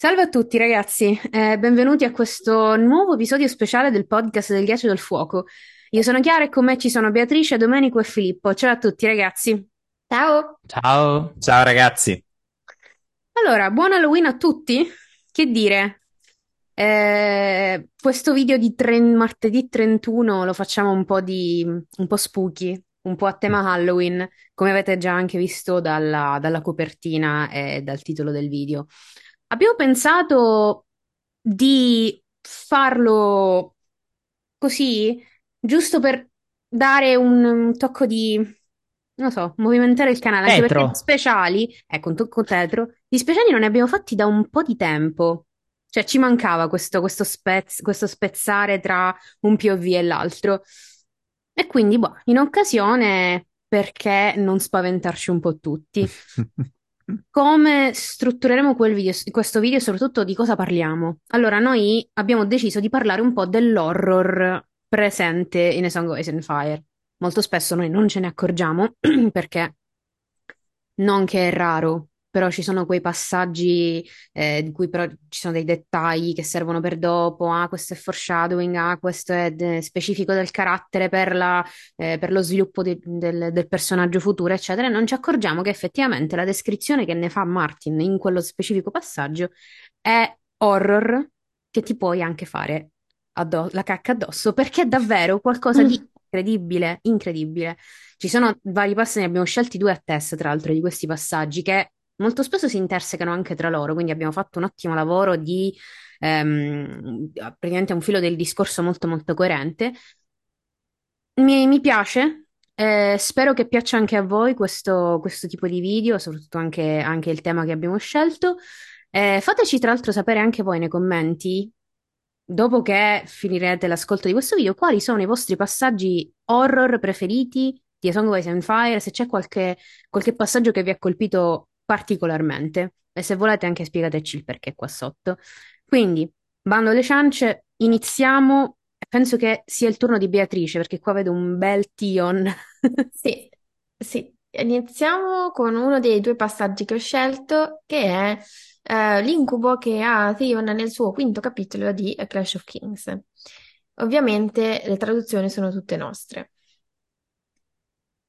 Salve a tutti ragazzi, eh, benvenuti a questo nuovo episodio speciale del podcast del Ghiaccio del Fuoco. Io sono Chiara e con me ci sono Beatrice, Domenico e Filippo. Ciao a tutti ragazzi. Ciao! Ciao, ciao ragazzi. Allora, buon Halloween a tutti. Che dire? Eh, questo video di tre- martedì 31 lo facciamo un po' di un po' spooky, un po' a tema Halloween, come avete già anche visto dalla, dalla copertina e dal titolo del video. Abbiamo pensato di farlo così, giusto per dare un, un tocco di, non so, movimentare il canale, anche perché di Tetro. speciali, ecco, un tocco tetro, di speciali non ne abbiamo fatti da un po' di tempo. Cioè, ci mancava questo, questo spez- questo spezzare tra un POV e l'altro. E quindi, boh, in occasione, perché non spaventarci un po' tutti? Come struttureremo video, questo video e soprattutto di cosa parliamo? Allora, noi abbiamo deciso di parlare un po' dell'horror presente in A Song of Ice and Fire. Molto spesso noi non ce ne accorgiamo perché non che è raro, però ci sono quei passaggi eh, di cui però ci sono dei dettagli che servono per dopo. Ah, questo è foreshadowing, ah, questo è de- specifico del carattere per la eh, per lo sviluppo di- del, del personaggio futuro, eccetera, e non ci accorgiamo che effettivamente la descrizione che ne fa Martin in quello specifico passaggio è horror che ti puoi anche fare addo- la cacca addosso, perché è davvero qualcosa di incredibile, incredibile. Ci sono vari passaggi, ne abbiamo scelti due a test, tra l'altro, di questi passaggi che molto spesso si intersecano anche tra loro, quindi abbiamo fatto un ottimo lavoro di ehm, praticamente un filo del discorso molto molto coerente. Mi, mi piace, eh, spero che piaccia anche a voi questo, questo tipo di video, soprattutto anche, anche il tema che abbiamo scelto. Eh, fateci tra l'altro sapere anche voi nei commenti, dopo che finirete l'ascolto di questo video, quali sono i vostri passaggi horror preferiti di A Song of Ice and Fire, se c'è qualche, qualche passaggio che vi ha colpito particolarmente e se volete anche spiegateci il perché qua sotto. Quindi, bando alle ciance, iniziamo Penso che sia il turno di Beatrice, perché qua vedo un bel Tion. Sì, sì. Iniziamo con uno dei due passaggi che ho scelto, che è eh, l'incubo che ha Theon nel suo quinto capitolo di A Clash of Kings. Ovviamente le traduzioni sono tutte nostre.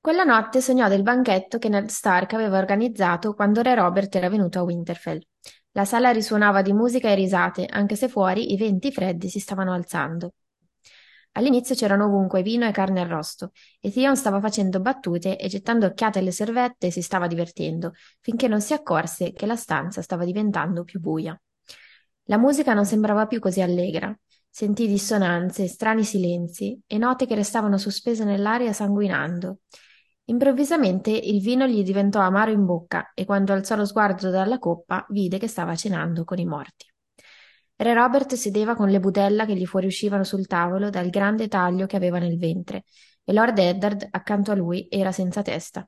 Quella notte sognò del banchetto che Ned Stark aveva organizzato quando Re Robert era venuto a Winterfell. La sala risuonava di musica e risate, anche se fuori i venti freddi si stavano alzando. All'inizio c'erano ovunque vino e carne arrosto, e Theon stava facendo battute e gettando occhiate alle servette e si stava divertendo, finché non si accorse che la stanza stava diventando più buia. La musica non sembrava più così allegra. Sentì dissonanze, strani silenzi e note che restavano sospese nell'aria sanguinando. Improvvisamente il vino gli diventò amaro in bocca e quando alzò lo sguardo dalla coppa vide che stava cenando con i morti. Re Robert sedeva con le budella che gli fuoriuscivano sul tavolo dal grande taglio che aveva nel ventre, e Lord Eddard, accanto a lui, era senza testa.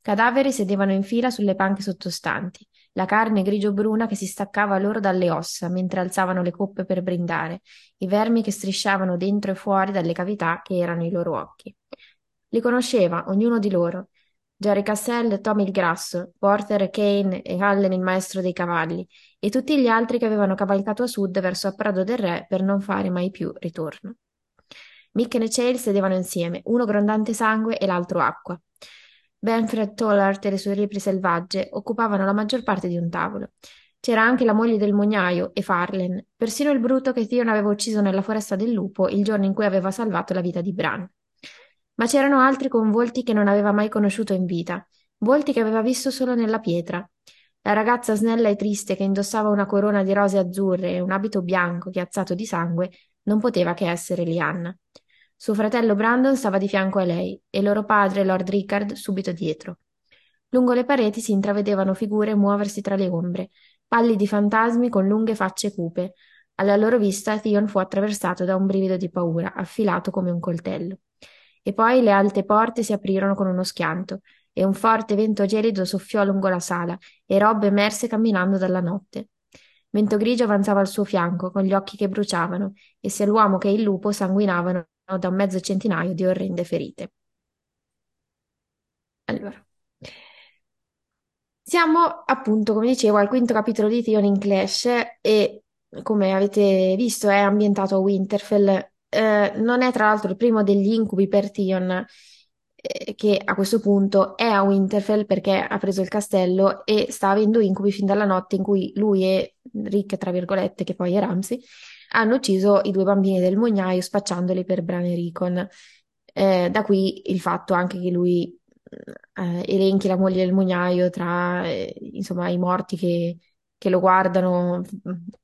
Cadaveri sedevano in fila sulle panche sottostanti, la carne grigio-bruna che si staccava loro dalle ossa mentre alzavano le coppe per brindare, i vermi che strisciavano dentro e fuori dalle cavità che erano i loro occhi. Li conosceva, ognuno di loro. Jerry Cassell, Tommy il Grasso, Porter, Kane e Allen il maestro dei cavalli, e tutti gli altri che avevano cavalcato a sud verso Apprado del Re per non fare mai più ritorno. Mick e Chael sedevano insieme, uno grondante sangue e l'altro acqua. Benfred Tollard e le sue lepri selvagge occupavano la maggior parte di un tavolo. C'era anche la moglie del mognaio e Farlen, persino il bruto che Theon aveva ucciso nella foresta del lupo il giorno in cui aveva salvato la vita di Bran. Ma c'erano altri con volti che non aveva mai conosciuto in vita, volti che aveva visto solo nella pietra. La ragazza snella e triste che indossava una corona di rose azzurre e un abito bianco chiazzato di sangue non poteva che essere Lianna. Suo fratello Brandon stava di fianco a lei e loro padre, Lord Rickard, subito dietro. Lungo le pareti si intravedevano figure muoversi tra le ombre, pallidi fantasmi con lunghe facce cupe. Alla loro vista Theon fu attraversato da un brivido di paura, affilato come un coltello. E poi le alte porte si aprirono con uno schianto, e un forte vento gelido soffiò lungo la sala, e Rob emerse camminando dalla notte. Vento grigio avanzava al suo fianco, con gli occhi che bruciavano, e sia l'uomo che il lupo sanguinavano da un mezzo centinaio di orrende ferite. Allora, Siamo appunto, come dicevo, al quinto capitolo di Theon in Clash e come avete visto è ambientato a Winterfell. Eh, non è tra l'altro il primo degli incubi per Theon, eh, che a questo punto è a Winterfell perché ha preso il castello e sta avendo incubi fin dalla notte in cui lui e Rick, tra virgolette, che poi è Ramsay, hanno ucciso i due bambini del mugnaio spacciandoli per Bran e Rickon. Eh, da qui il fatto anche che lui eh, elenchi la moglie del mugnaio tra eh, insomma, i morti che, che lo guardano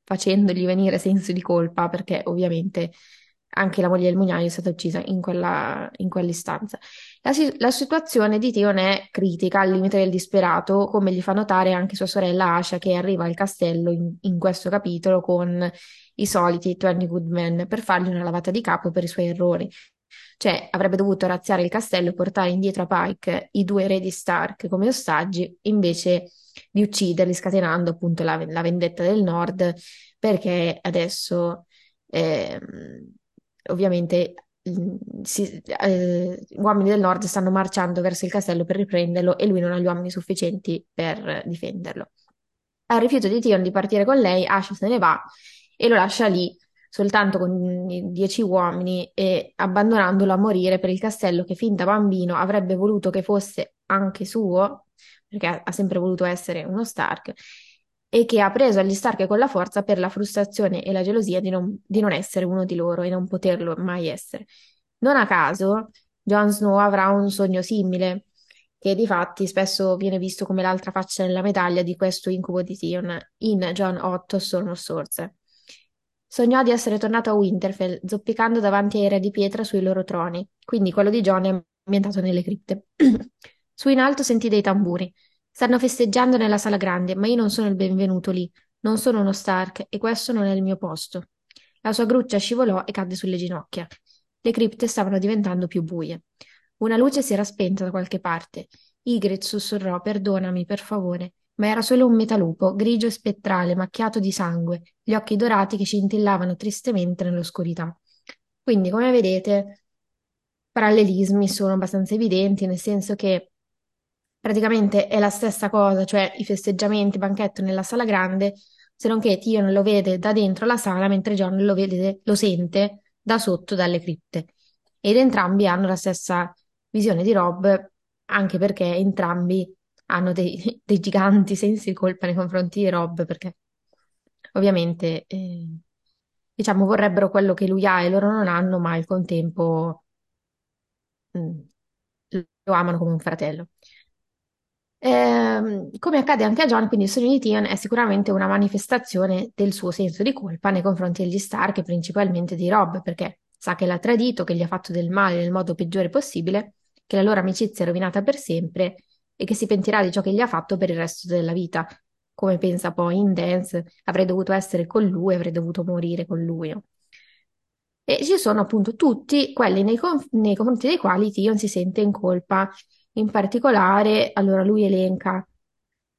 facendogli venire senso di colpa, perché ovviamente anche la moglie del mugnaio è stata uccisa in quella, in quell'istanza. La, la, situazione di Theon è critica, al limite del disperato, come gli fa notare anche sua sorella Asha, che arriva al castello in, in questo capitolo con i soliti 20 good men per fargli una lavata di capo per i suoi errori. Cioè, avrebbe dovuto razziare il castello e portare indietro a Pike i due eredi Stark come ostaggi, invece di ucciderli, scatenando appunto la, la vendetta del Nord, perché adesso eh, ovviamente si, eh, uomini del nord stanno marciando verso il castello per riprenderlo e lui non ha gli uomini sufficienti per difenderlo. Al rifiuto di Tion di partire con lei, Asha se ne va e lo lascia lì soltanto con dieci uomini e abbandonandolo a morire per il castello che fin da bambino avrebbe voluto che fosse anche suo, perché ha sempre voluto essere uno Stark, e che ha preso agli Stark con la forza per la frustrazione e la gelosia di non, di non essere uno di loro e non poterlo mai essere. Non a caso, Jon Snow avrà un sogno simile, che di fatti spesso viene visto come l'altra faccia della medaglia di questo incubo di Tion in John 8 Storm of Swords. Sognò di essere tornato a Winterfell, zoppicando davanti ai re di pietra sui loro troni, quindi quello di Jon è ambientato nelle cripte. Su in alto sentì dei tamburi. Stanno festeggiando nella sala grande, ma io non sono il benvenuto lì. Non sono uno Stark e questo non è il mio posto. La sua gruccia scivolò e cadde sulle ginocchia. Le cripte stavano diventando più buie. Una luce si era spenta da qualche parte. Ygritte sussurrò: Perdonami, per favore ma era solo un metalupo, grigio e spettrale, macchiato di sangue, gli occhi dorati che scintillavano tristemente nell'oscurità. Quindi, come vedete, parallelismi sono abbastanza evidenti, nel senso che praticamente è la stessa cosa, cioè i festeggiamenti, banchetto nella sala grande, se non che Tion lo vede da dentro la sala, mentre John lo vede, lo sente da sotto dalle cripte. Ed entrambi hanno la stessa visione di Rob, anche perché entrambi hanno dei, dei giganti sensi di colpa nei confronti di Rob, perché ovviamente, eh, diciamo, vorrebbero quello che lui ha e loro non hanno, ma al contempo mh, mm, lo amano come un fratello. Eh, come accade anche a John, quindi il sogno di Tion è sicuramente una manifestazione del suo senso di colpa nei confronti degli Stark e principalmente di Rob, perché sa che l'ha tradito, che gli ha fatto del male nel modo peggiore possibile, che la loro amicizia è rovinata per sempre e che si pentirà di ciò che gli ha fatto per il resto della vita. Come pensa poi in Dance, avrei dovuto essere con lui, avrei dovuto morire con lui. E ci sono appunto tutti quelli nei, conf- nei confronti dei quali Tion si sente in colpa. In particolare, allora lui elenca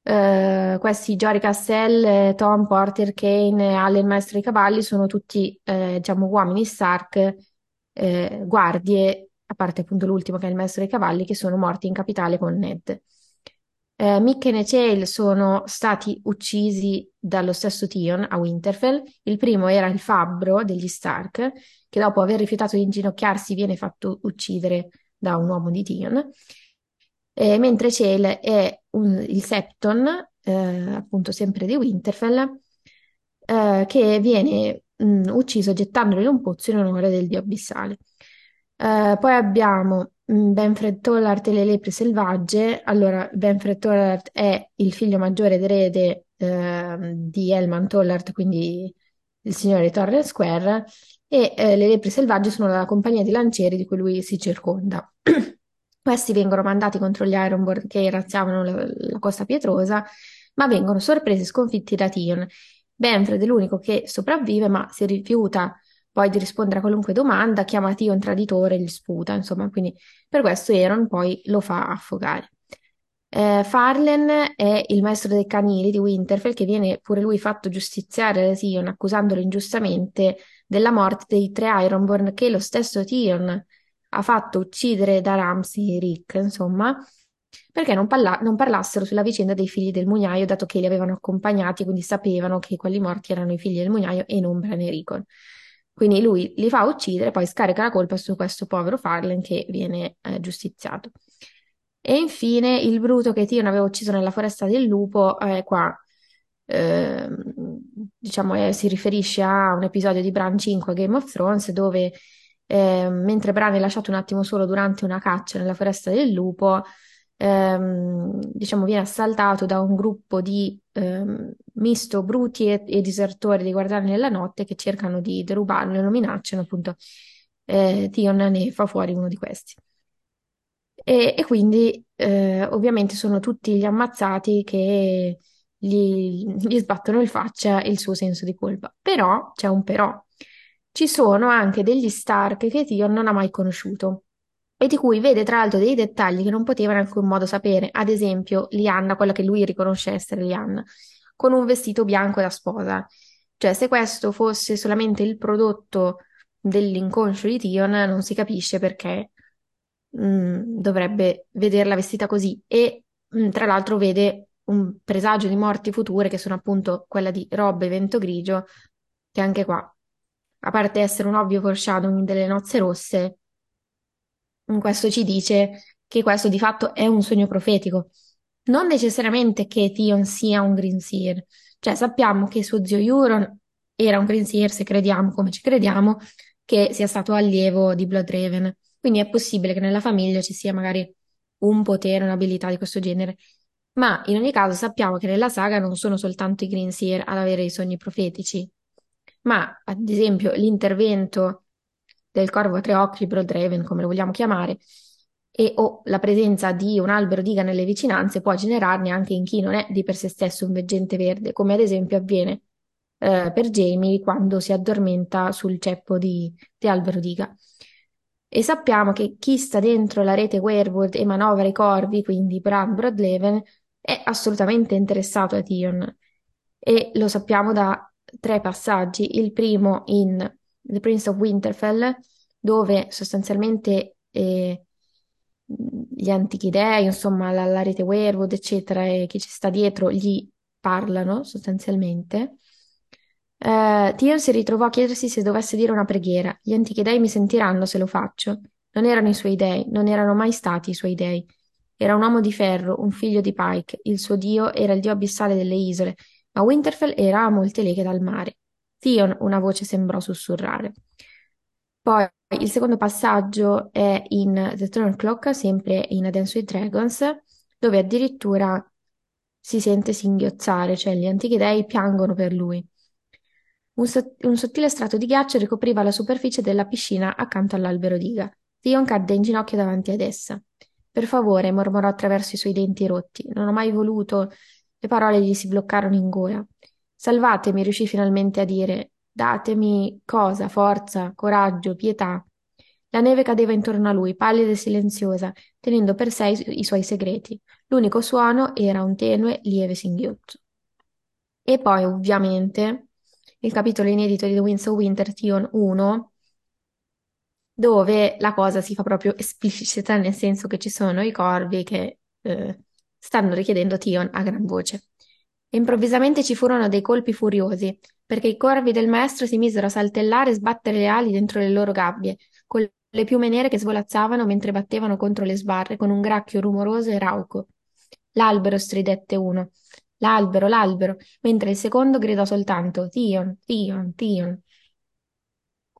Uh, questi Jory Castell, Tom Porter, Kane, Allen Maestro dei Cavalli sono tutti eh, diciamo uomini Stark, eh, guardie, a parte appunto l'ultimo che è il Maestro dei Cavalli, che sono morti in capitale con Ned. Eh, Mikken e Chael sono stati uccisi dallo stesso Tion a Winterfell. Il primo era il fabbro degli Stark, che dopo aver rifiutato di inginocchiarsi viene fatto uccidere da un uomo di Tion. Eh, mentre Chael è un, il Septon, eh, appunto sempre di Winterfell, eh, che viene mh, mm, ucciso gettandolo in un pozzo in onore del dio abissale. Eh, poi abbiamo Mm, Benfred Tollard e le lepre selvagge. Allora, Benfred Tollard è il figlio maggiore ed erede eh, di Elman Tollard, quindi il signore di Torre Square, e eh, le lepre selvagge sono la compagnia di lancieri di cui lui si circonda. Questi vengono mandati contro gli Ironborn che razziavano la, la costa pietrosa, ma vengono sorpresi e sconfitti da Tion. Benfred è l'unico che sopravvive, ma si rifiuta poi di rispondere a qualunque domanda, chiama Tio un traditore, gli sputa, insomma, quindi per questo Aaron poi lo fa affogare. Eh, Farlen è il maestro dei canili di Winterfell che viene pure lui fatto giustiziare da Tion accusandolo ingiustamente della morte dei tre Ironborn che lo stesso Tion ha fatto uccidere da Ramsay e Rick, insomma, perché non, parla- non parlassero sulla vicenda dei figli del mugnaio, dato che li avevano accompagnati, quindi sapevano che quelli morti erano i figli del mugnaio e non Bran e Rickon. Quindi lui li fa uccidere, poi scarica la colpa su questo povero Farlen che viene eh, giustiziato. E infine il bruto che Tion aveva ucciso nella foresta del lupo, eh, qua eh, diciamo, eh, si riferisce a un episodio di Bran 5 Game of Thrones dove eh, mentre Bran è lasciato un attimo solo durante una caccia nella foresta del lupo, ehm, diciamo, viene assaltato da un gruppo di ehm, misto bruti e, e disertori dei Guardiani della Notte che cercano di derubarlo e lo minacciano, appunto, eh, Tion ne fa fuori uno di questi. E, e quindi eh, ovviamente sono tutti gli ammazzati che gli, gli sbattono in faccia il suo senso di colpa. Però c'è un però. Ci sono anche degli Stark che Tion non ha mai conosciuto e di cui vede tra l'altro dei dettagli che non poteva in alcun modo sapere. Ad esempio, Lianna, quella che lui riconosce essere Lianna, con un vestito bianco da sposa. Cioè, se questo fosse solamente il prodotto dell'inconscio di Tion, non si capisce perché mh, dovrebbe vederla vestita così. E mh, tra l'altro vede un presagio di morti future che sono appunto quella di Rob e Vento Grigio, che anche qua, a parte essere un ovvio foreshadowing delle nozze rosse, questo ci dice che questo di fatto è un sogno profetico. Non necessariamente che Theon sia un Greenseer, cioè sappiamo che suo zio Euron era un Greenseer, se crediamo come ci crediamo, che sia stato allievo di Bloodraven. Quindi è possibile che nella famiglia ci sia magari un potere, un'abilità di questo genere. Ma in ogni caso sappiamo che nella saga non sono soltanto i Greenseer ad avere i sogni profetici, ma ad esempio l'intervento del corvo a tre occhi, Bloodraven, come lo vogliamo chiamare, e o la presenza di un albero diga nelle vicinanze può generarne anche in chi non è di per sé stesso un veggente verde, come ad esempio avviene eh, per Jamie quando si addormenta sul ceppo di, di albero diga. E sappiamo che chi sta dentro la rete Werewood e manovra i corvi, quindi Bran Brodleven, è assolutamente interessato a Tion. E lo sappiamo da tre passaggi. Il primo in The Prince of Winterfell, dove sostanzialmente eh, gli antichi dei, insomma, la, la rete Werewood, eccetera, e chi ci sta dietro gli parlano sostanzialmente. Uh, Tion si ritrovò a chiedersi se dovesse dire una preghiera. Gli antichi dei mi sentiranno se lo faccio. Non erano i suoi dei, non erano mai stati i suoi dei. Era un uomo di ferro, un figlio di Pike. Il suo dio era il dio abissale delle isole, ma Winterfell era a molte leghe dal mare. Theon, una voce sembrò sussurrare. Poi il secondo passaggio è in The Throne Clock, sempre in A Dance with Dragons, dove addirittura si sente singhiozzare, cioè gli antichi dei piangono per lui. Un, so- un sottile strato di ghiaccio ricopriva la superficie della piscina accanto all'albero diga. Theon cadde in ginocchio davanti ad essa. Per favore, mormorò attraverso i suoi denti rotti. Non ho mai voluto. Le parole gli si bloccarono in gola. Salvatemi, riuscì finalmente a dire. Datemi cosa, forza, coraggio, pietà. La neve cadeva intorno a lui, pallida e silenziosa, tenendo per sé i, suoi segreti. L'unico suono era un tenue, lieve singhiozzo. E poi, ovviamente, il capitolo inedito di The Winds of Winter, Tion 1, dove la cosa si fa proprio esplicita, nel senso che ci sono i corvi che eh, stanno richiedendo Tion a gran voce. E improvvisamente ci furono dei colpi furiosi, perché i corvi del maestro si misero a saltellare e sbattere le ali dentro le loro gabbie, con le piume nere che svolazzavano mentre battevano contro le sbarre con un gracchio rumoroso e rauco. L'albero stridette uno. L'albero, l'albero, mentre il secondo gridò soltanto Tion, Tion, Tion.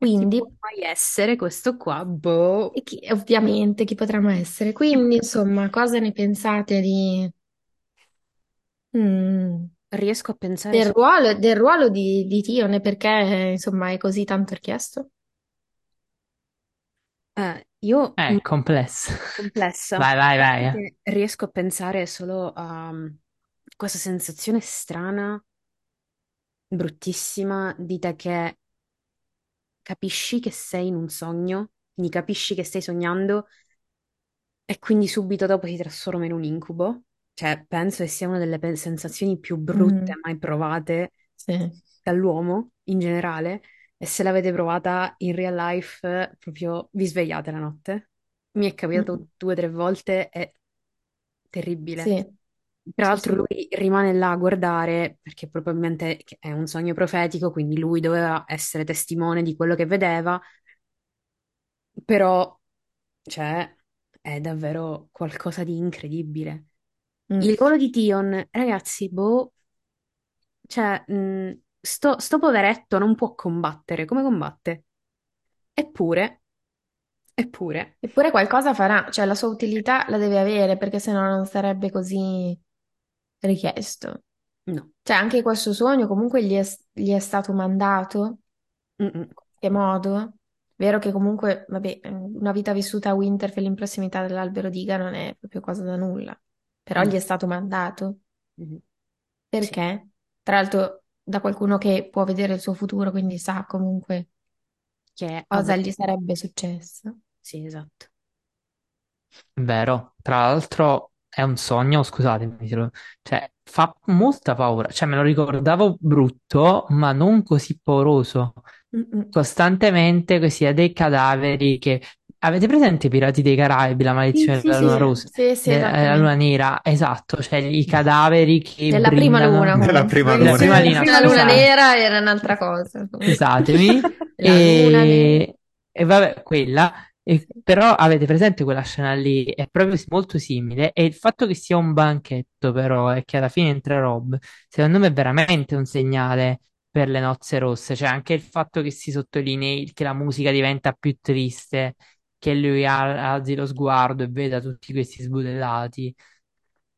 Quindi, può mai essere questo qua? Boh. e chi- ovviamente, chi potremmo essere? Quindi, insomma, cosa ne pensate di, mm, Riesco a pensare del su... ruolo, del ruolo di, di Tion e perché, eh, insomma, è così tanto richiesto? Eh, io È mm, complesso. complessa, Vai, vai, vai. eh. perché riesco a pensare solo a mm, questa sensazione strana, bruttissima di te che capisci che sei in un sogno, quindi capisci che stai sognando e quindi subito dopo ti trasforma in un incubo. Cioè, penso che sia una delle pe- sensazioni più brutte Mm, mai provate sì. dall'uomo in generale. E se l'avete provata in real life, eh, proprio vi svegliate la notte. Mi è Mm, capitato due o tre volte e terribile. Sì, Tra sì, l'altro sì. lui rimane là a guardare perché probabilmente è un sogno profetico, quindi lui doveva essere testimone di quello che vedeva, però, cioè, è davvero qualcosa di incredibile. Mm. Il ruolo di Tion, ragazzi, boh, cioè, mh, sto, sto poveretto non può combattere, come combatte? Eppure, eppure, Eppure qualcosa farà, cioè la sua utilità la deve avere perché sennò non sarebbe così richiesto. no. Cioè anche questo sogno comunque gli è, gli è stato mandato, Mm-mm. in qualche modo. Vero che comunque, vabbè, una vita vissuta a Winterfell in prossimità dell'albero d'Iga non è proprio cosa da nulla, però No. gli è stato mandato. Mhm. Sì, Perché? Tra l'altro da qualcuno che può vedere il suo futuro, quindi sa comunque che cosa avrà... gli sarebbe successo. Sì, esatto. Vero. Tra l'altro è un sogno, scusatemi, lo- cioè fa molta paura. Cioè me lo ricordavo brutto, ma non così pauroso. Mm-mm. Costantemente così dei cadaveri che... Avete presente i Pirati dei Caraibi, la maledizione sì, della sì, Luna sì. Rossa? Sì, sì, De- eh, la Luna. Nera, esatto, cioè i cadaveri che Della prima luna prima Della prima la luna, prima luna scusate. nera era un'altra cosa. Scusatemi. La luna. E, e vabbè, quella. E- però avete presente quella scena lì? È proprio molto simile. E il fatto che sia un banchetto, però, e che alla fine entra Rob, secondo me è veramente un segnale per le nozze rosse. Cioè, anche il fatto che si sottolinei che la musica diventa più triste, che lui al- alzi lo sguardo e veda tutti questi sbudellati.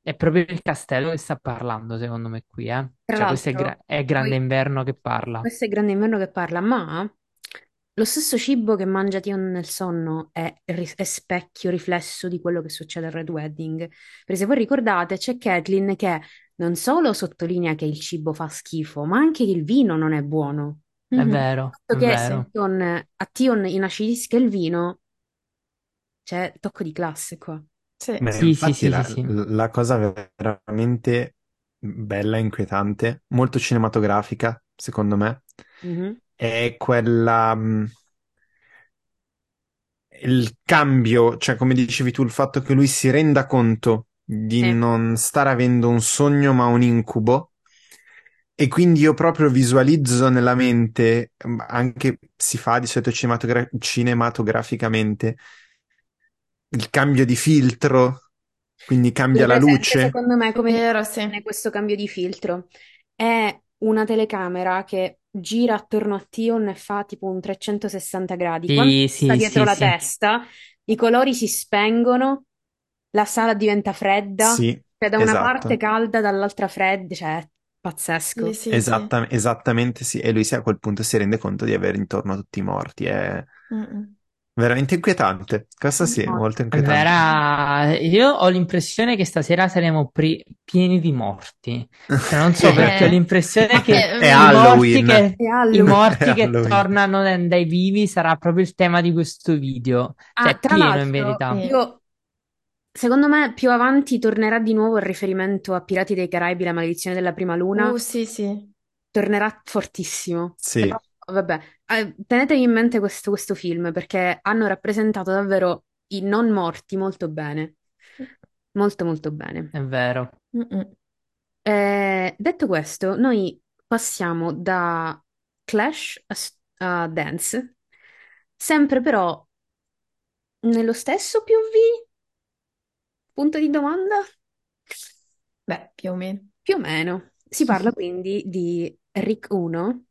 È proprio il castello che sta parlando, secondo me, qui, eh. Cioè, questo è, gra- è Grande Inverno che parla. questo è Grande Inverno che parla, ma lo stesso cibo che mangia Tion nel sonno è, ri- è specchio, riflesso di quello che succede al Red Wedding. Perché se voi ricordate, c'è Catelyn che non solo sottolinea che il cibo fa schifo, ma anche che il vino non è buono. È Mhm. vero, è che vero. Tion- a Tion inacidisca il vino, c'è tocco di classe qua. Sì. Beh, Sì, sì, infatti sì, la, sì, sì. la cosa veramente bella e inquietante, molto cinematografica, secondo me, Mhm. È quella, mh, il cambio, cioè come dicevi tu, il fatto che lui si renda conto di Sì. non stare avendo un sogno ma un incubo e quindi io proprio visualizzo nella mente, mh, anche si fa di solito cinematogra- cinematograficamente, il cambio di filtro, quindi cambia la presente, luce. secondo me, come vero, funziona sì. questo cambio di filtro? È una telecamera che gira attorno a Tion e fa tipo un 360 gradi. Quando Sì, sta sì, dietro sì, la sì. testa, i colori si spengono, la sala diventa fredda, Sì, cioè da una parte esatto. calda, dall'altra fredda, cioè è pazzesco. Sì, sì, sì. Esatta- esattamente sì. E lui si a quel punto si rende conto di avere intorno tutti i morti. È Mm-mm. Veramente inquietante. Questo sì, è molto inquietante. vera. Io ho l'impressione che stasera saremo pri- pieni di morti. Cioè, non so perché ho Eh, l'impressione che eh, È i morti che, È i morti È che tornano dai vivi sarà proprio il tema di questo video. Cioè, Ah, è tra pieno in l'altro, verità. sì. io secondo me più avanti tornerà di nuovo il riferimento a Pirati dei Caraibi, la maledizione della prima luna. Uh, sì, sì. tornerà fortissimo. Sì, Però, vabbè, eh, tenetevi in mente questo, questo film perché hanno rappresentato davvero i non morti molto bene. Molto, molto bene. È vero. Eh, detto questo, noi passiamo da Clash a, s- a Dance, sempre però nello stesso POV? Punto di domanda? Beh, più o meno. Più o meno. Si parla quindi di Rick 1,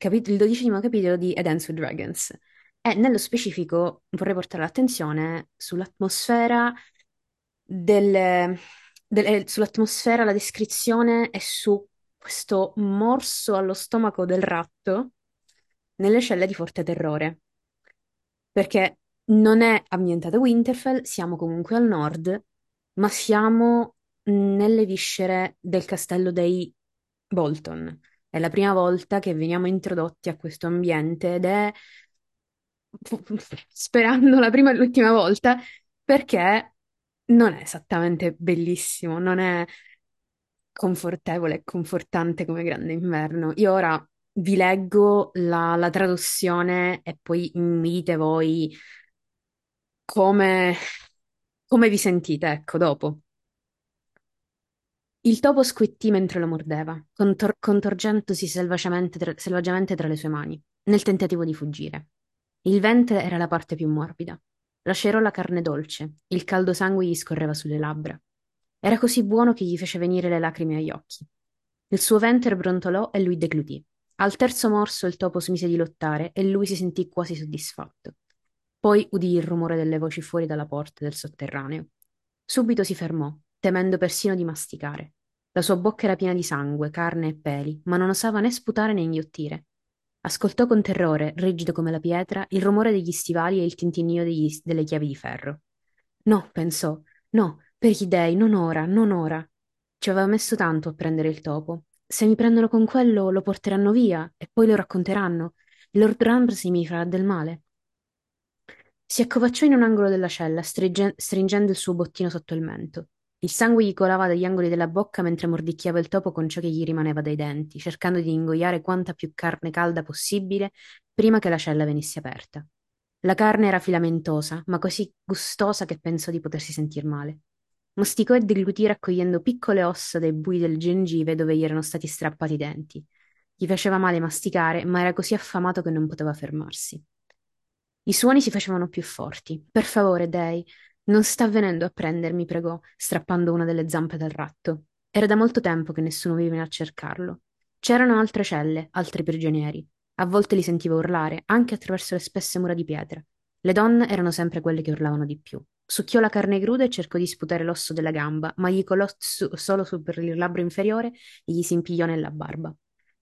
capit- il dodicesimo capitolo di A Dance with Dragons. E nello specifico vorrei portare l'attenzione sull'atmosfera del, del- eh, sull'atmosfera, la descrizione e su questo morso allo stomaco del ratto nelle celle di Forte Terrore. Perché non è ambientata Winterfell, siamo comunque al nord, ma siamo nelle viscere del castello dei Bolton. È la prima volta che veniamo introdotti a questo ambiente ed è, sperando la prima e l'ultima volta, perché non è esattamente bellissimo, non è confortevole e confortante come Grande Inverno. Io ora vi leggo la, la traduzione e poi mi dite voi come, come vi sentite, ecco, dopo. Il topo squittì mentre lo mordeva, contor- contorgendosi selvaggiamente tra, selvaggiamente tra le sue mani, nel tentativo di fuggire. Il ventre era la parte più morbida. Lascerò la carne dolce, il caldo sangue gli scorreva sulle labbra. Era così buono che gli fece venire le lacrime agli occhi. Il suo ventre brontolò e lui deglutì. Al terzo morso il topo smise di lottare e lui si sentì quasi soddisfatto. Poi udì il rumore delle voci fuori dalla porta del sotterraneo. Subito si fermò, temendo persino di masticare. La sua bocca era piena di sangue, carne e peli, ma non osava né sputare né inghiottire. Ascoltò con terrore, rigido come la pietra, il rumore degli stivali e il tintinnio degli- delle chiavi di ferro. No, pensò, no, per gli dèi, non ora, non ora. Ci aveva messo tanto a prendere il topo. Se mi prendono con quello, lo porteranno via e poi lo racconteranno. Lord Ramsay mi farà del male. Si accovacciò in un angolo della cella, stringe- stringendo il suo bottino sotto il mento. Il sangue gli colava dagli angoli della bocca mentre mordicchiava il topo con ciò che gli rimaneva dai denti, cercando di ingoiare quanta più carne calda possibile prima che la cella venisse aperta. La carne era filamentosa, ma così gustosa che pensò di potersi sentir male. Masticò e deglutì raccogliendo piccole ossa dai bui del gengive dove gli erano stati strappati i denti. Gli faceva male masticare, ma era così affamato che non poteva fermarsi. I suoni si facevano più forti. Per favore, Dei, non sta venendo a prendermi, pregò, strappando una delle zampe dal ratto. Era da molto tempo che nessuno veniva a cercarlo. C'erano altre celle, altri prigionieri. A volte li sentivo urlare, anche attraverso le spesse mura di pietra. Le donne erano sempre quelle che urlavano di più. Succhiò la carne cruda e cercò di sputare l'osso della gamba, ma gli colò su- solo su per il labbro inferiore e gli si impigliò nella barba.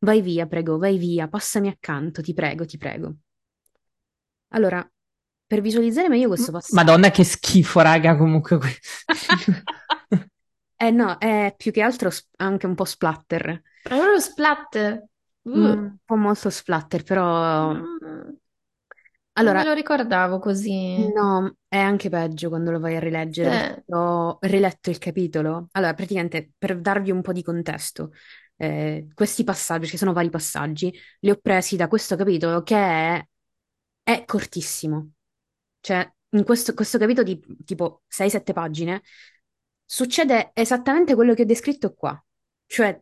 Vai via, pregò, vai via, passami accanto, ti prego, ti prego. Allora, per visualizzare meglio questo passaggio, Madonna, che schifo, raga, comunque. que- eh no, è più che altro anche un po' splatter. È proprio splat. Uh. Mm, un po' molto splatter, però Mm. Non allora, me lo ricordavo così. no, è anche peggio quando lo vai a rileggere, Eh. ho riletto il capitolo. Allora, praticamente, per darvi un po' di contesto, eh, questi passaggi, che sono vari passaggi, li ho presi da questo capitolo che è, è cortissimo. Cioè, in questo, questo capitolo di tipo 6-7 pagine succede esattamente quello che ho descritto qua. Cioè,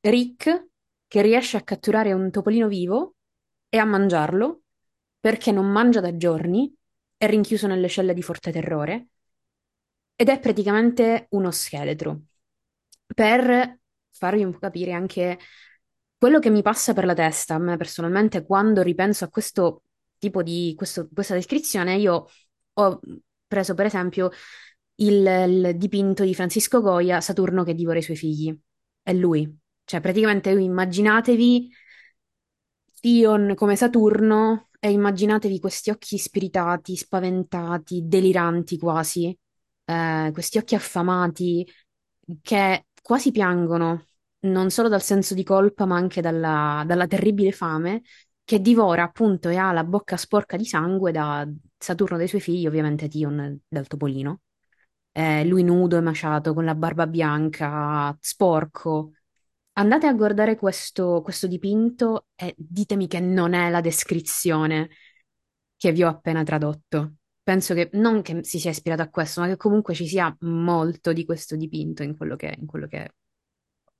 Rick che riesce a catturare un topolino vivo e a mangiarlo perché non mangia da giorni, è rinchiuso nelle celle di forte terrore ed è praticamente uno scheletro. Per farvi un po' capire anche quello che mi passa per la testa, a me personalmente, quando ripenso a questo tipo di questo- questa descrizione, io ho preso per esempio il, il dipinto di Francisco Goya, Saturno che divora i suoi figli. È lui. Cioè, praticamente immaginatevi Ion come Saturno e immaginatevi questi occhi spiritati, spaventati, deliranti quasi, eh, questi occhi affamati che quasi piangono, non solo dal senso di colpa, ma anche dalla, dalla terribile fame che divora appunto e ha la bocca sporca di sangue da Saturno dei suoi figli, ovviamente Tion dal topolino. Eh, lui nudo, emaciato, con la barba bianca, sporco. Andate a guardare questo, questo dipinto e ditemi che non è la descrizione che vi ho appena tradotto. Penso che non che si sia ispirato a questo, ma che comunque ci sia molto di questo dipinto in quello che, in quello che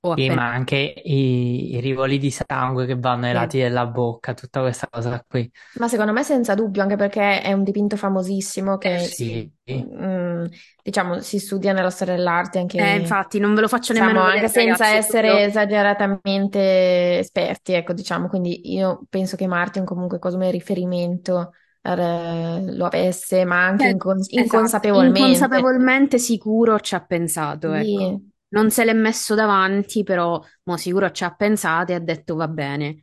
ho Sì, appena ma anche i, i rivoli di sangue che vanno ai Sì. lati della bocca, tutta questa cosa qui. Ma secondo me senza dubbio, anche perché è un dipinto famosissimo che, Eh sì. mm, diciamo, si studia nella storia dell'arte anche, Eh, infatti, non ve lo faccio diciamo, nemmeno anche vedere, senza ragazzi, essere proprio- esageratamente esperti, ecco, diciamo. Quindi io penso che Martin comunque come riferimento eh, lo avesse, ma anche Cioè, incons- esatto, inconsapevolmente. inconsapevolmente sicuro ci ha pensato, ecco. Non se l'è messo davanti, però mo sicuro ci ha pensato e ha detto va bene.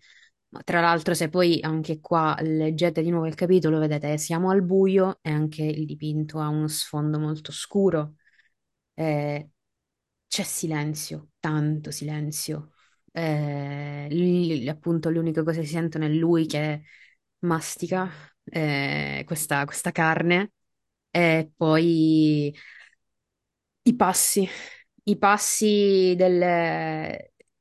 Ma tra l'altro, se poi anche qua leggete di nuovo il capitolo, vedete, siamo al buio e anche il dipinto ha uno sfondo molto scuro. Eh, c'è silenzio, tanto silenzio. Eh, lì, appunto, l'unica cosa che si sentono è lui che mastica eh, questa, questa carne e poi i passi, i passi del,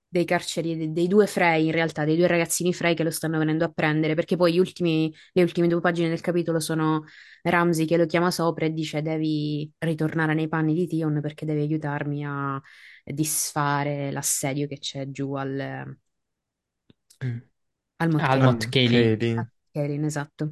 dei carceri, dei, dei due Frey in realtà, dei due ragazzini Frey che lo stanno venendo a prendere, perché poi gli ultimi, le ultime due pagine del capitolo sono Ramsey che lo chiama sopra e dice devi ritornare nei panni di Tion perché devi aiutarmi a disfare l'assedio che c'è giù al, Mm. al Mount Al. A Cailin, esatto.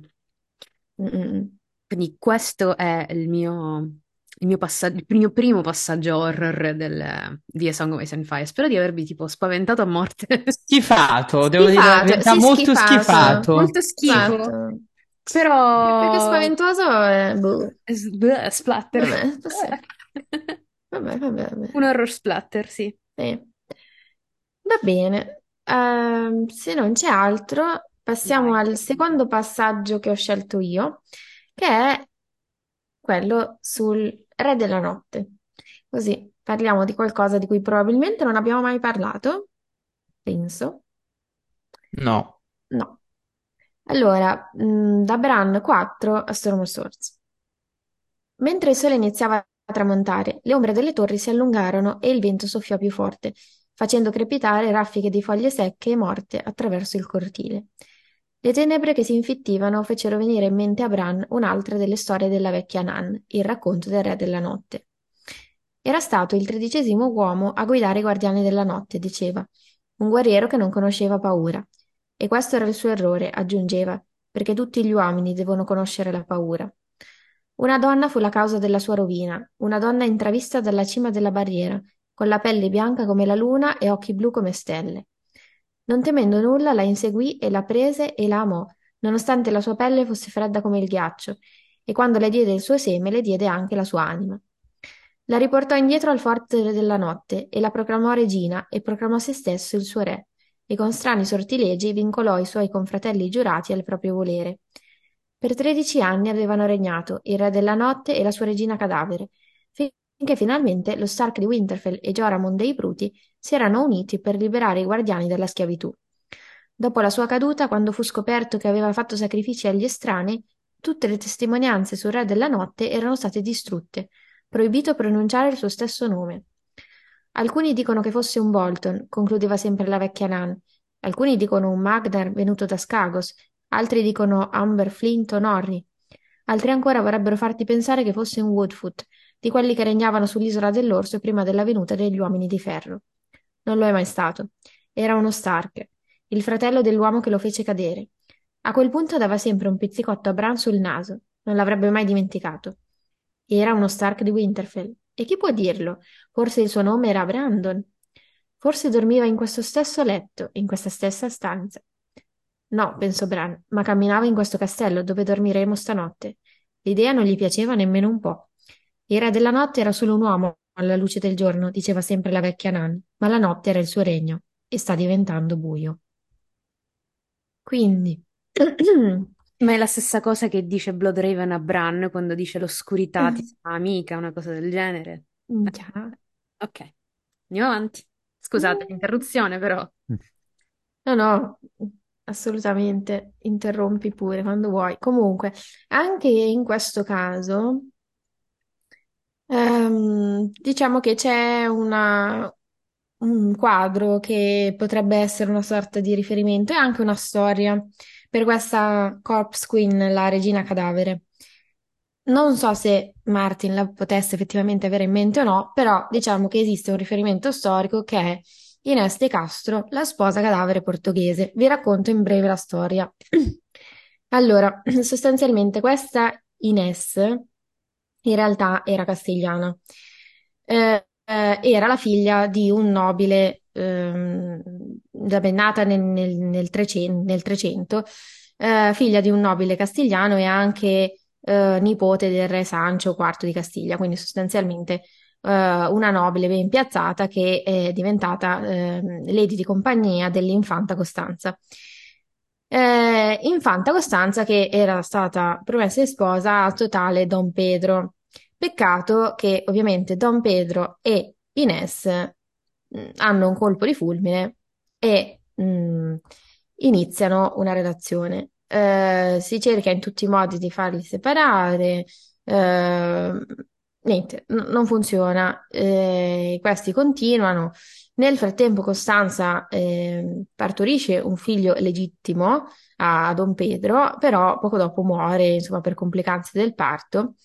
Mm-mm. Quindi questo è il mio, il mio passaggio, il mio primo passaggio horror del, di A Song of Ice and Fire. Spero di avervi tipo spaventato a morte. Schifato, devo dire Schifato, verità, sì, molto schifato. schifato. Molto schifo, Esatto. però... Perché spaventoso è... boh. S- bleh, splatter. Vabbè, Vabbè, vabbè, vabbè. Un horror splatter, sì. Sì. Va bene. Ehm, se non c'è altro, passiamo Vai. al secondo passaggio che ho scelto io, che è quello sul Re della Notte. Così parliamo di qualcosa di cui probabilmente non abbiamo mai parlato, penso. No. No. Allora, mh, da Bran 4 a Storm Swords. Mentre il sole iniziava a tramontare, le ombre delle torri si allungarono e il vento soffiò più forte, facendo crepitare raffiche di foglie secche e morte attraverso il cortile. Le tenebre che si infittivano fecero venire in mente a Bran un'altra delle storie della vecchia Nan, il racconto del Re della Notte. Era stato il tredicesimo uomo a guidare i Guardiani della Notte, diceva, un guerriero che non conosceva paura. E questo era il suo errore, aggiungeva, perché tutti gli uomini devono conoscere la paura. Una donna fu la causa della sua rovina, una donna intravista dalla cima della barriera, con la pelle bianca come la luna e occhi blu come stelle. Non temendo nulla, la inseguì e la prese e la amò, nonostante la sua pelle fosse fredda come il ghiaccio, e quando le diede il suo seme, le diede anche la sua anima. La riportò indietro al forte della notte e la proclamò regina e proclamò se stesso il suo re, e con strani sortilegi vincolò i suoi confratelli giurati al proprio volere. Per tredici anni avevano regnato il re della notte e la sua regina cadavere, finché finalmente lo Stark di Winterfell e Joramon dei Bruti si erano uniti per liberare i guardiani dalla schiavitù. Dopo la sua caduta, quando fu scoperto che aveva fatto sacrifici agli estranei, tutte le testimonianze sul re della notte erano state distrutte, proibito pronunciare il suo stesso nome. Alcuni dicono che fosse un Bolton, concludeva sempre la vecchia Nan. Alcuni dicono un Magnar venuto da Skagos, altri dicono Amber Flint o Norri. Altri ancora vorrebbero farti pensare che fosse un Woodfoot, di quelli che regnavano sull'isola dell'Orso prima della venuta degli uomini di ferro. Non lo è mai stato. Era uno Stark, il fratello dell'uomo che lo fece cadere. A quel punto dava sempre un pizzicotto a Bran sul naso, non l'avrebbe mai dimenticato. Era uno Stark di Winterfell. E chi può dirlo? Forse il suo nome era Brandon. Forse dormiva in questo stesso letto, in questa stessa stanza. No, pensò Bran, ma camminava in questo castello dove dormiremo stanotte. L'idea non gli piaceva nemmeno un po'. Il re della notte era solo un uomo alla luce del giorno, diceva sempre la vecchia Nan, ma la notte era il suo regno e sta diventando buio. Quindi, Ma è la stessa cosa che dice Bloodraven a Bran quando dice l'oscurità ti sa amica, una cosa del genere. Già. Ok, andiamo avanti. Scusate Mm. l'interruzione, però. No, no, assolutamente, interrompi pure quando vuoi. Comunque, anche in questo caso, ehm, diciamo che c'è una- un quadro che potrebbe essere una sorta di riferimento e anche una storia per questa Corpse Queen, la regina cadavere. Non so se Martin la potesse effettivamente avere in mente o no, però diciamo che esiste un riferimento storico che è Inés de Castro, la sposa cadavere portoghese. Vi racconto in breve la storia. Allora, sostanzialmente questa Inés in realtà era castigliana. Eh, eh, era la figlia di un nobile, ehm, nata nel, nel, nel 300, nel 300, eh, figlia di un nobile castigliano e anche eh, nipote del re Sancio IV di Castiglia, quindi sostanzialmente eh, una nobile ben piazzata che è diventata ehm, lady di compagnia dell'infanta Costanza. Eh, infanta Costanza che era stata promessa in sposa al totale Don Pedro. Peccato che ovviamente Don Pedro e Ines mh, hanno un colpo di fulmine e mh, iniziano una relazione. Eh, si cerca in tutti i modi di farli separare, eh, niente, n- non funziona. Eh, questi continuano. Nel frattempo Costanza eh, partorisce un figlio legittimo a Don Pedro, però poco dopo muore, insomma, per complicanze del parto.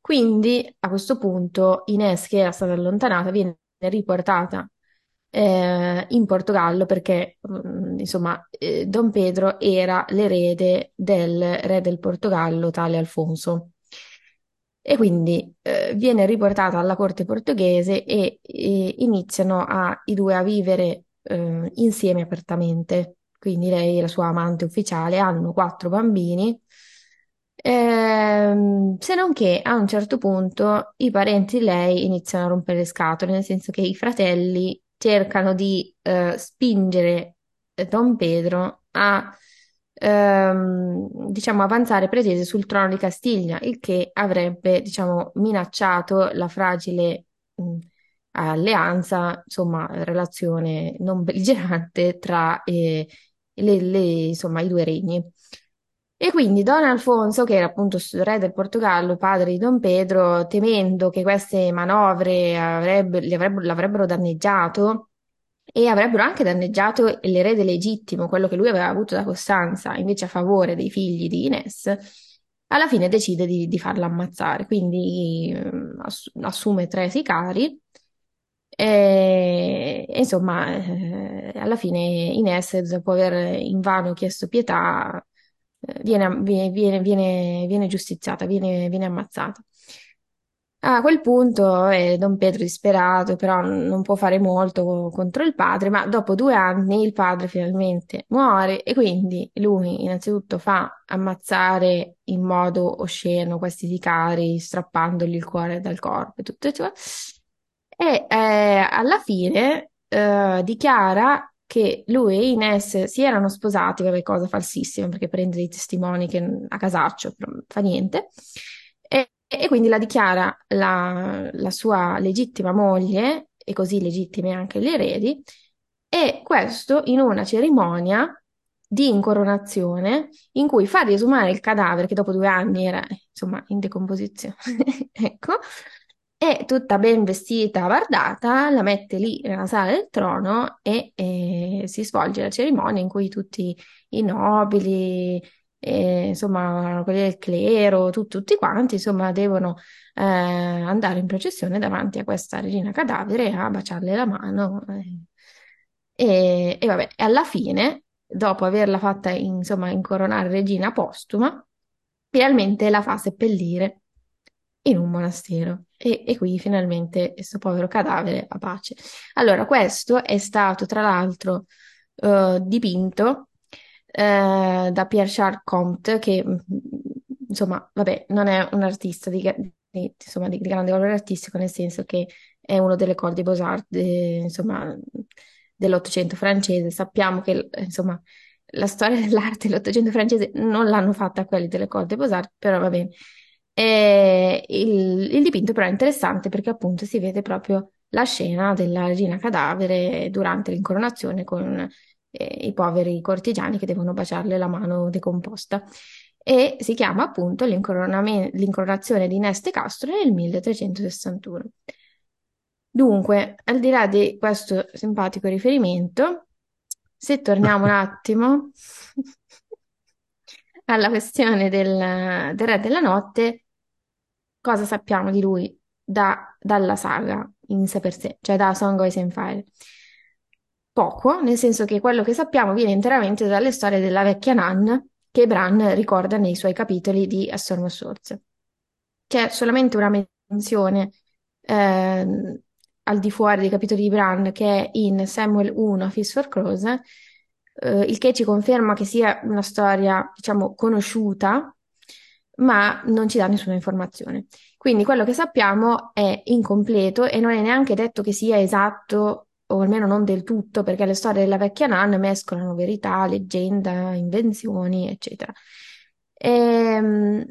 Quindi a questo punto Ines, che era stata allontanata, viene riportata eh, in Portogallo perché, mm, insomma, eh, Don Pedro era l'erede del re del Portogallo, tale Alfonso. E quindi eh, viene riportata alla corte portoghese e, e iniziano a, i due a vivere eh, insieme apertamente. Quindi lei e la sua amante ufficiale hanno quattro bambini. Ehm, se non che a un certo punto i parenti di lei iniziano a rompere le scatole, nel senso che i fratelli cercano di eh, spingere eh, Don Pedro a ehm, diciamo, avanzare pretese sul trono di Castiglia, il che avrebbe, diciamo, minacciato la fragile mh, alleanza, insomma, relazione non belligerante tra eh, le- le- insomma, i due regni. E quindi Don Alfonso, che era appunto re del Portogallo, padre di Don Pedro, temendo che queste manovre avrebbe- avrebbero- l'avrebbero danneggiato e avrebbero anche danneggiato l'erede legittimo, quello che lui aveva avuto da Costanza, invece a favore dei figli di Ines, alla fine decide di, di farla ammazzare. Quindi ehm, ass- assume tre sicari e, insomma, eh, alla fine Ines, dopo aver invano chiesto pietà, eh, viene, viene, viene, viene giustiziata, viene ammazzata. A quel punto eh, Don Pedro disperato, però non può fare molto contro il padre, ma dopo due anni il padre finalmente muore e quindi lui innanzitutto fa ammazzare in modo osceno questi sicari, strappandogli il cuore dal corpo e tutto ciò. E eh, alla fine eh, dichiara che lui e Ines si erano sposati, vabbè, cosa falsissima perché prende dei testimoni che a casaccio, fa niente. E, quindi la dichiara la, la sua legittima moglie, e così legittimi anche gli eredi, e questo in una cerimonia di incoronazione in cui fa riesumare il cadavere che dopo due anni era insomma in decomposizione, ecco, e tutta ben vestita, bardata, la mette lì nella sala del trono e, e si svolge la cerimonia in cui tutti i nobili, insomma, quelli del clero, tu- tutti quanti, insomma, devono eh, andare in processione davanti a questa regina cadavere a baciarle la mano. eh. E, e vabbè, alla fine, dopo averla fatta, insomma, incoronare regina postuma, finalmente la fa seppellire in un monastero. E, e qui finalmente questo povero cadavere a pace. Allora, questo è stato tra l'altro eh, dipinto eh, da Pierre-Charles Comte, che mm, insomma, vabbè, non è un artista di, di- insomma, di- grande valore artistico, nel senso che è uno delle école des beaux-arts, de- insomma, dell'Ottocento francese. Sappiamo che, insomma, la storia dell'arte dell'Ottocento francese non l'hanno fatta quelli dell'École des Beaux-Arts, però va bene. E il, il dipinto però è interessante perché appunto si vede proprio la scena della regina cadavere durante l'incoronazione con eh, i poveri cortigiani che devono baciarle la mano decomposta. E si chiama appunto l'incoronazione di Neste Castro nel 1361. Dunque, al di là di questo simpatico riferimento, se torniamo un attimo alla questione del, del Re della Notte, cosa sappiamo di lui da- dalla saga in sé per sé, cioè da Song of Ice and Fire? Poco, nel senso che quello che sappiamo viene interamente dalle storie della vecchia Nan che Bran ricorda nei suoi capitoli di A Storm of Swords. C'è solamente una menzione ehm, al di fuori dei capitoli di Bran che è in Samuel 1, Fist for Crows, eh, il che ci conferma che sia una storia, diciamo, conosciuta, ma non ci dà nessuna informazione. Quindi quello che sappiamo è incompleto e non è neanche detto che sia esatto, o almeno non del tutto, perché le storie della vecchia Nan mescolano verità, leggenda, invenzioni, eccetera. Ehm,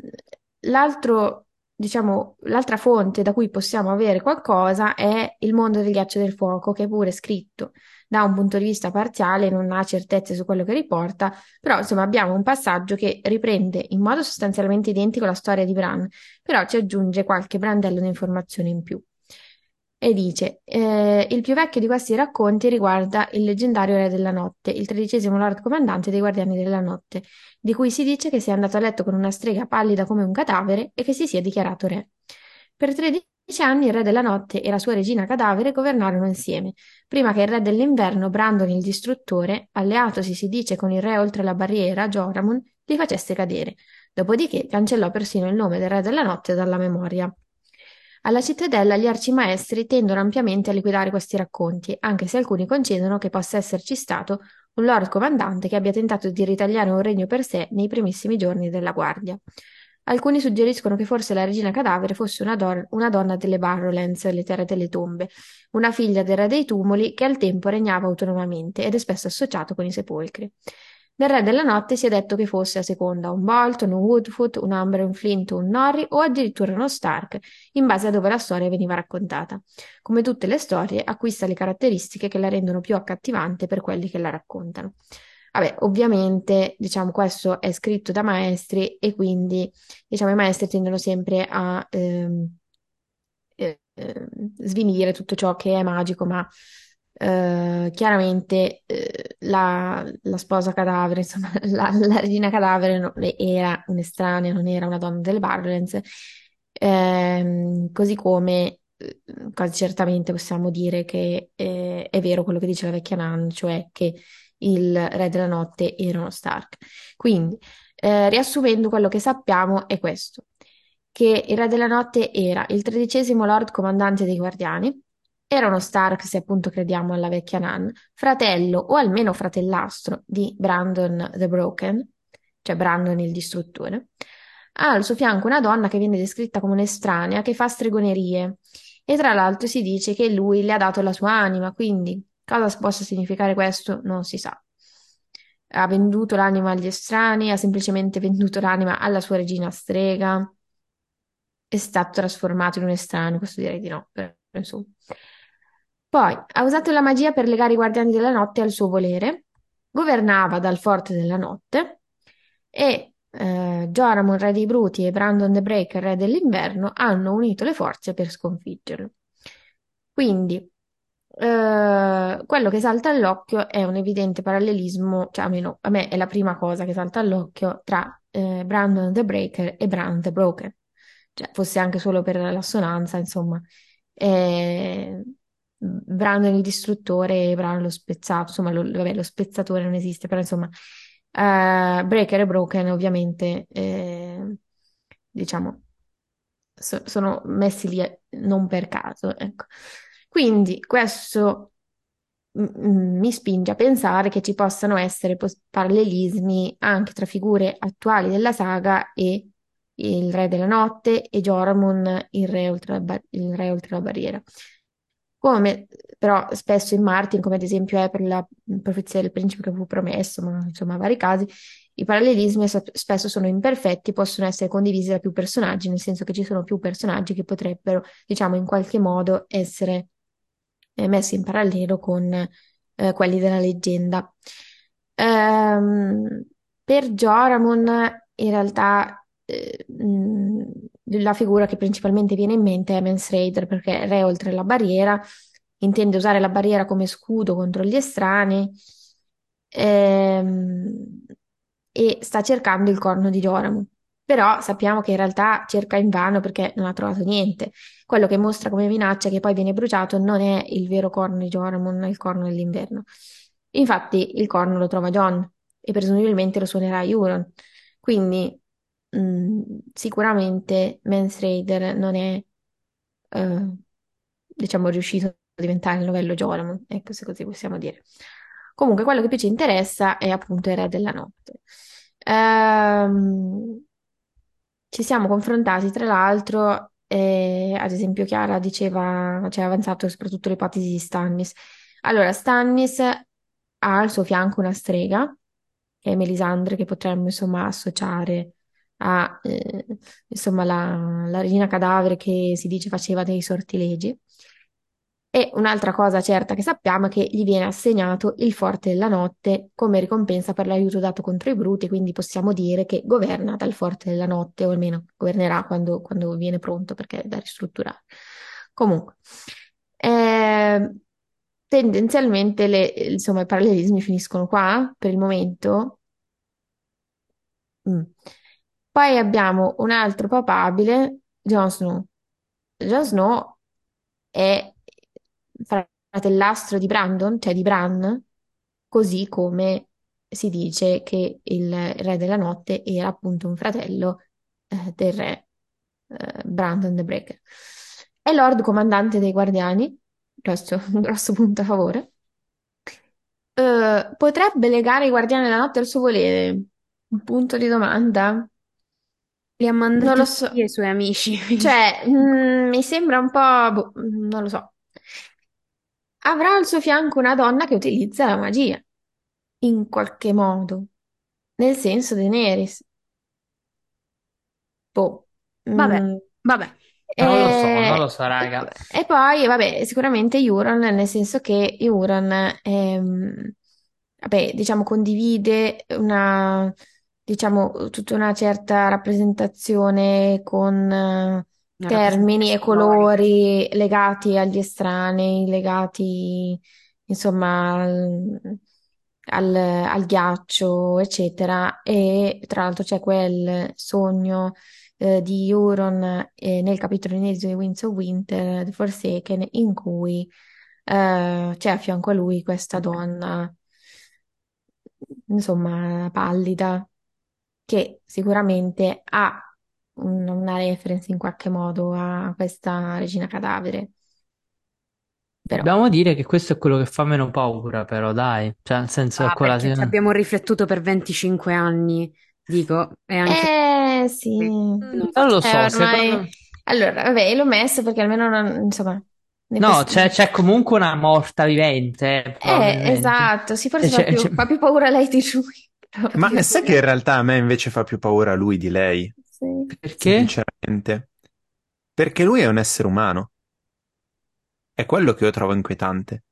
l'altro, diciamo, l'altra fonte da cui possiamo avere qualcosa è il mondo del ghiaccio e del fuoco, che è pure scritto da un punto di vista parziale, non ha certezze su quello che riporta, però insomma abbiamo un passaggio che riprende in modo sostanzialmente identico la storia di Bran, però ci aggiunge qualche brandello di informazione in più. E dice, eh, il più vecchio di questi racconti riguarda il leggendario Re della Notte, il tredicesimo Lord Comandante dei Guardiani della Notte, di cui si dice che sia andato a letto con una strega pallida come un cadavere e che si sia dichiarato re. Per 13 anni il Re della Notte e la sua regina cadavere governarono insieme, prima che il Re dell'Inverno, Brandon il Distruttore, alleatosi si dice con il Re oltre la barriera, Joramun, li facesse cadere. Dopodiché cancellò persino il nome del Re della Notte dalla memoria. Alla cittadella gli arcimaestri tendono ampiamente a liquidare questi racconti, anche se alcuni concedono che possa esserci stato un lord comandante che abbia tentato di ritagliare un regno per sé nei primissimi giorni della guardia. Alcuni suggeriscono che forse la regina cadavere fosse una, do- una donna delle Barrowlands, le terre delle tombe, una figlia del re dei tumuli che al tempo regnava autonomamente ed è spesso associato con i sepolcri. Del Re della Notte si è detto che fosse a seconda un Bolton, un Woodfoot, un Amber, un Flint, un Norrie o addirittura uno Stark, in base a dove la storia veniva raccontata. Come tutte le storie, acquista le caratteristiche che la rendono più accattivante per quelli che la raccontano. Vabbè, ovviamente, diciamo, questo è scritto da maestri e quindi, diciamo, i maestri tendono sempre a ehm, eh, svinire tutto ciò che è magico, ma eh, chiaramente eh, la, la, sposa cadavere, insomma, la, la regina cadavere non, era un'estranea, non era una donna del Barrens, ehm, così come eh, quasi certamente possiamo dire che eh, è vero quello che dice la vecchia Nan, cioè che il re della notte era uno Stark. Quindi, eh, riassumendo quello che sappiamo è questo, che il re della notte era il tredicesimo lord comandante dei guardiani, era uno Stark, se appunto crediamo alla vecchia Nan, fratello o almeno fratellastro di Brandon the Broken, cioè Brandon il distruttore. Ha al suo fianco una donna che viene descritta come un'estranea che fa stregonerie e tra l'altro si dice che lui le ha dato la sua anima, quindi cosa possa significare questo non si sa. Ha venduto l'anima agli estranei, ha semplicemente venduto l'anima alla sua regina strega, è stato trasformato in un estraneo, questo direi di no, però insomma. Poi ha usato la magia per legare i guardiani della notte al suo volere, governava dal forte della notte e eh, Joramon, re dei bruti, e Brandon the Breaker, re dell'inverno, hanno unito le forze per sconfiggerlo. Quindi, eh, quello che salta all'occhio è un evidente parallelismo, cioè almeno a me è la prima cosa che salta all'occhio tra eh, Brandon the Breaker e Brandon the Broken. Cioè, fosse anche solo per l'assonanza, insomma. Eh, Brandon il distruttore e Bran lo spezzato, insomma, lo, vabbè, lo spezzatore non esiste, però insomma, uh, Breaker e Broken ovviamente, eh, diciamo, so, sono messi lì eh, non per caso, ecco. Quindi questo mi spinge a pensare che ci possano essere pos- parallelismi anche tra figure attuali della saga e il Re della Notte e Joramon, il Re oltre la, bar- il re oltre la barriera come però spesso in Martin, come ad esempio è per la profezia del principe che fu promesso, ma insomma vari casi, i parallelismi spesso sono imperfetti, possono essere condivisi da più personaggi, nel senso che ci sono più personaggi che potrebbero, diciamo, in qualche modo essere eh, messi in parallelo con eh, quelli della leggenda. Ehm, per Joramon, in realtà, eh, la figura che principalmente viene in mente è Mance Raider, perché re oltre la barriera intende usare la barriera come scudo contro gli estranei ehm, e sta cercando il corno di Joramu. Però sappiamo che in realtà cerca invano perché non ha trovato niente. Quello che mostra come minaccia che poi viene bruciato non è il vero corno di Joramon, il corno dell'inverno. Infatti il corno lo trova John e presumibilmente lo suonerà Euron. Quindi mh, mm, sicuramente Mance Raider non è, eh, diciamo, riuscito a diventare il novello Joramon, ecco se così possiamo dire. Comunque, quello che più ci interessa è appunto il Re della Notte. Ehm, ci siamo confrontati, tra l'altro, e, ad esempio Chiara diceva, cioè ha avanzato soprattutto l'ipotesi di Stannis. Allora, Stannis ha al suo fianco una strega, che è Melisandre, che potremmo insomma associare a eh, insomma la, la regina cadavere che si dice faceva dei sortilegi. E un'altra cosa certa che sappiamo è che gli viene assegnato il Forte della Notte come ricompensa per l'aiuto dato contro i Bruti, quindi possiamo dire che governa dal Forte della Notte, o almeno governerà quando, quando viene pronto perché è da ristrutturare. Comunque, eh, tendenzialmente le, insomma, i parallelismi finiscono qua per il momento. Mm. Poi abbiamo un altro papabile, Jon Snow. Jon Snow è fratellastro di Brandon, cioè di Bran, così come si dice che il re della notte era appunto un fratello eh, del re eh, Brandon the Breaker. È Lord Comandante dei Guardiani, questo è un grosso punto a favore. Eh, potrebbe legare i Guardiani della Notte al suo volere? Un punto di domanda. Li ha Non mandati lo so. tutti ai suoi amici. Cioè, mm, mi sembra un po'... boh, non lo so. Avrà al suo fianco una donna che utilizza la magia, in qualche modo, nel senso Daenerys. Boh. Vabbè, Mm, vabbè. Non lo so, e, non lo so, raga. e poi, vabbè, sicuramente Euron, nel senso che Euron, ehm, vabbè, diciamo, condivide una, diciamo, tutta una certa rappresentazione con eh, Una termini e rappresentazione storica. colori legati agli estranei, legati, insomma, al, al, al ghiaccio, eccetera. E tra l'altro c'è quel sogno eh, di Euron eh, nel capitolo inedito di Winds of Winter, The Forsaken, in cui eh, c'è a fianco a lui questa donna, insomma, pallida, che sicuramente ha un- una reference in qualche modo a questa regina cadavere. Però, Dobbiamo dire che questo è quello che fa meno paura, però, dai. Cioè, nel senso, Ah, quella... perché ci abbiamo riflettuto per 25 anni, dico, e anche eh sì, non Non faccio lo eh, so, ormai... secondo... Allora, vabbè, l'ho messo perché almeno non, insomma, ne No, posso- c'è c'è comunque una morta vivente, eh, Eh, probabilmente. esatto, sì, forse Cioè, fa più, cioè- fa più paura lei di lui. Però Ma sai che in realtà a me invece fa più paura lui di lei, Sì. Perché? sinceramente? Perché lui è un essere umano. È quello che io trovo inquietante.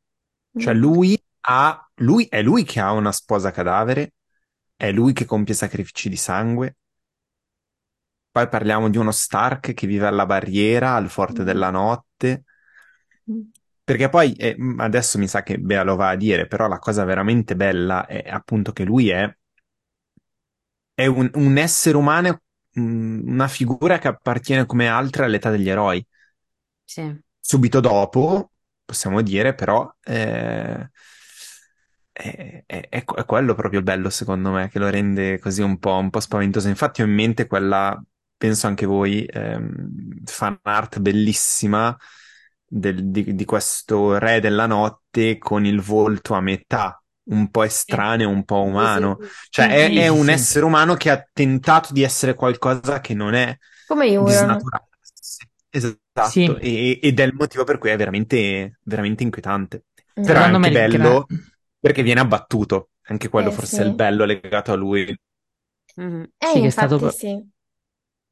Cioè Mm. lui ha, lui è lui che ha una sposa cadavere, è lui che compie sacrifici di sangue. Poi parliamo di uno Stark che vive alla barriera, al forte Mm. della notte. Mm. Perché poi, eh, adesso mi sa che Bea lo va a dire, però la cosa veramente bella è appunto che lui è, è un, un essere umano, mm, una figura che appartiene come altre all'età degli eroi. Sì. Subito dopo, possiamo dire, però, eh, è, è- è- è quello proprio il bello, secondo me, che lo rende così un po', un po' spaventoso. Infatti ho in mente quella, penso anche voi, ehm, fan art bellissima del- di, di questo re della notte con il volto a metà, un po' estraneo, un po' umano. Cioè, è, è un essere umano che ha tentato di essere qualcosa che non è Come disnaturato. Sì, Esatto, Sì. e- ed è il motivo per cui è veramente, veramente inquietante. Mm. Però è Secondo anche me il gra- bello perché viene abbattuto. Anche quello Eh, forse sì. è il bello legato a lui. Mhm. Eh, Sì, che è stato sì.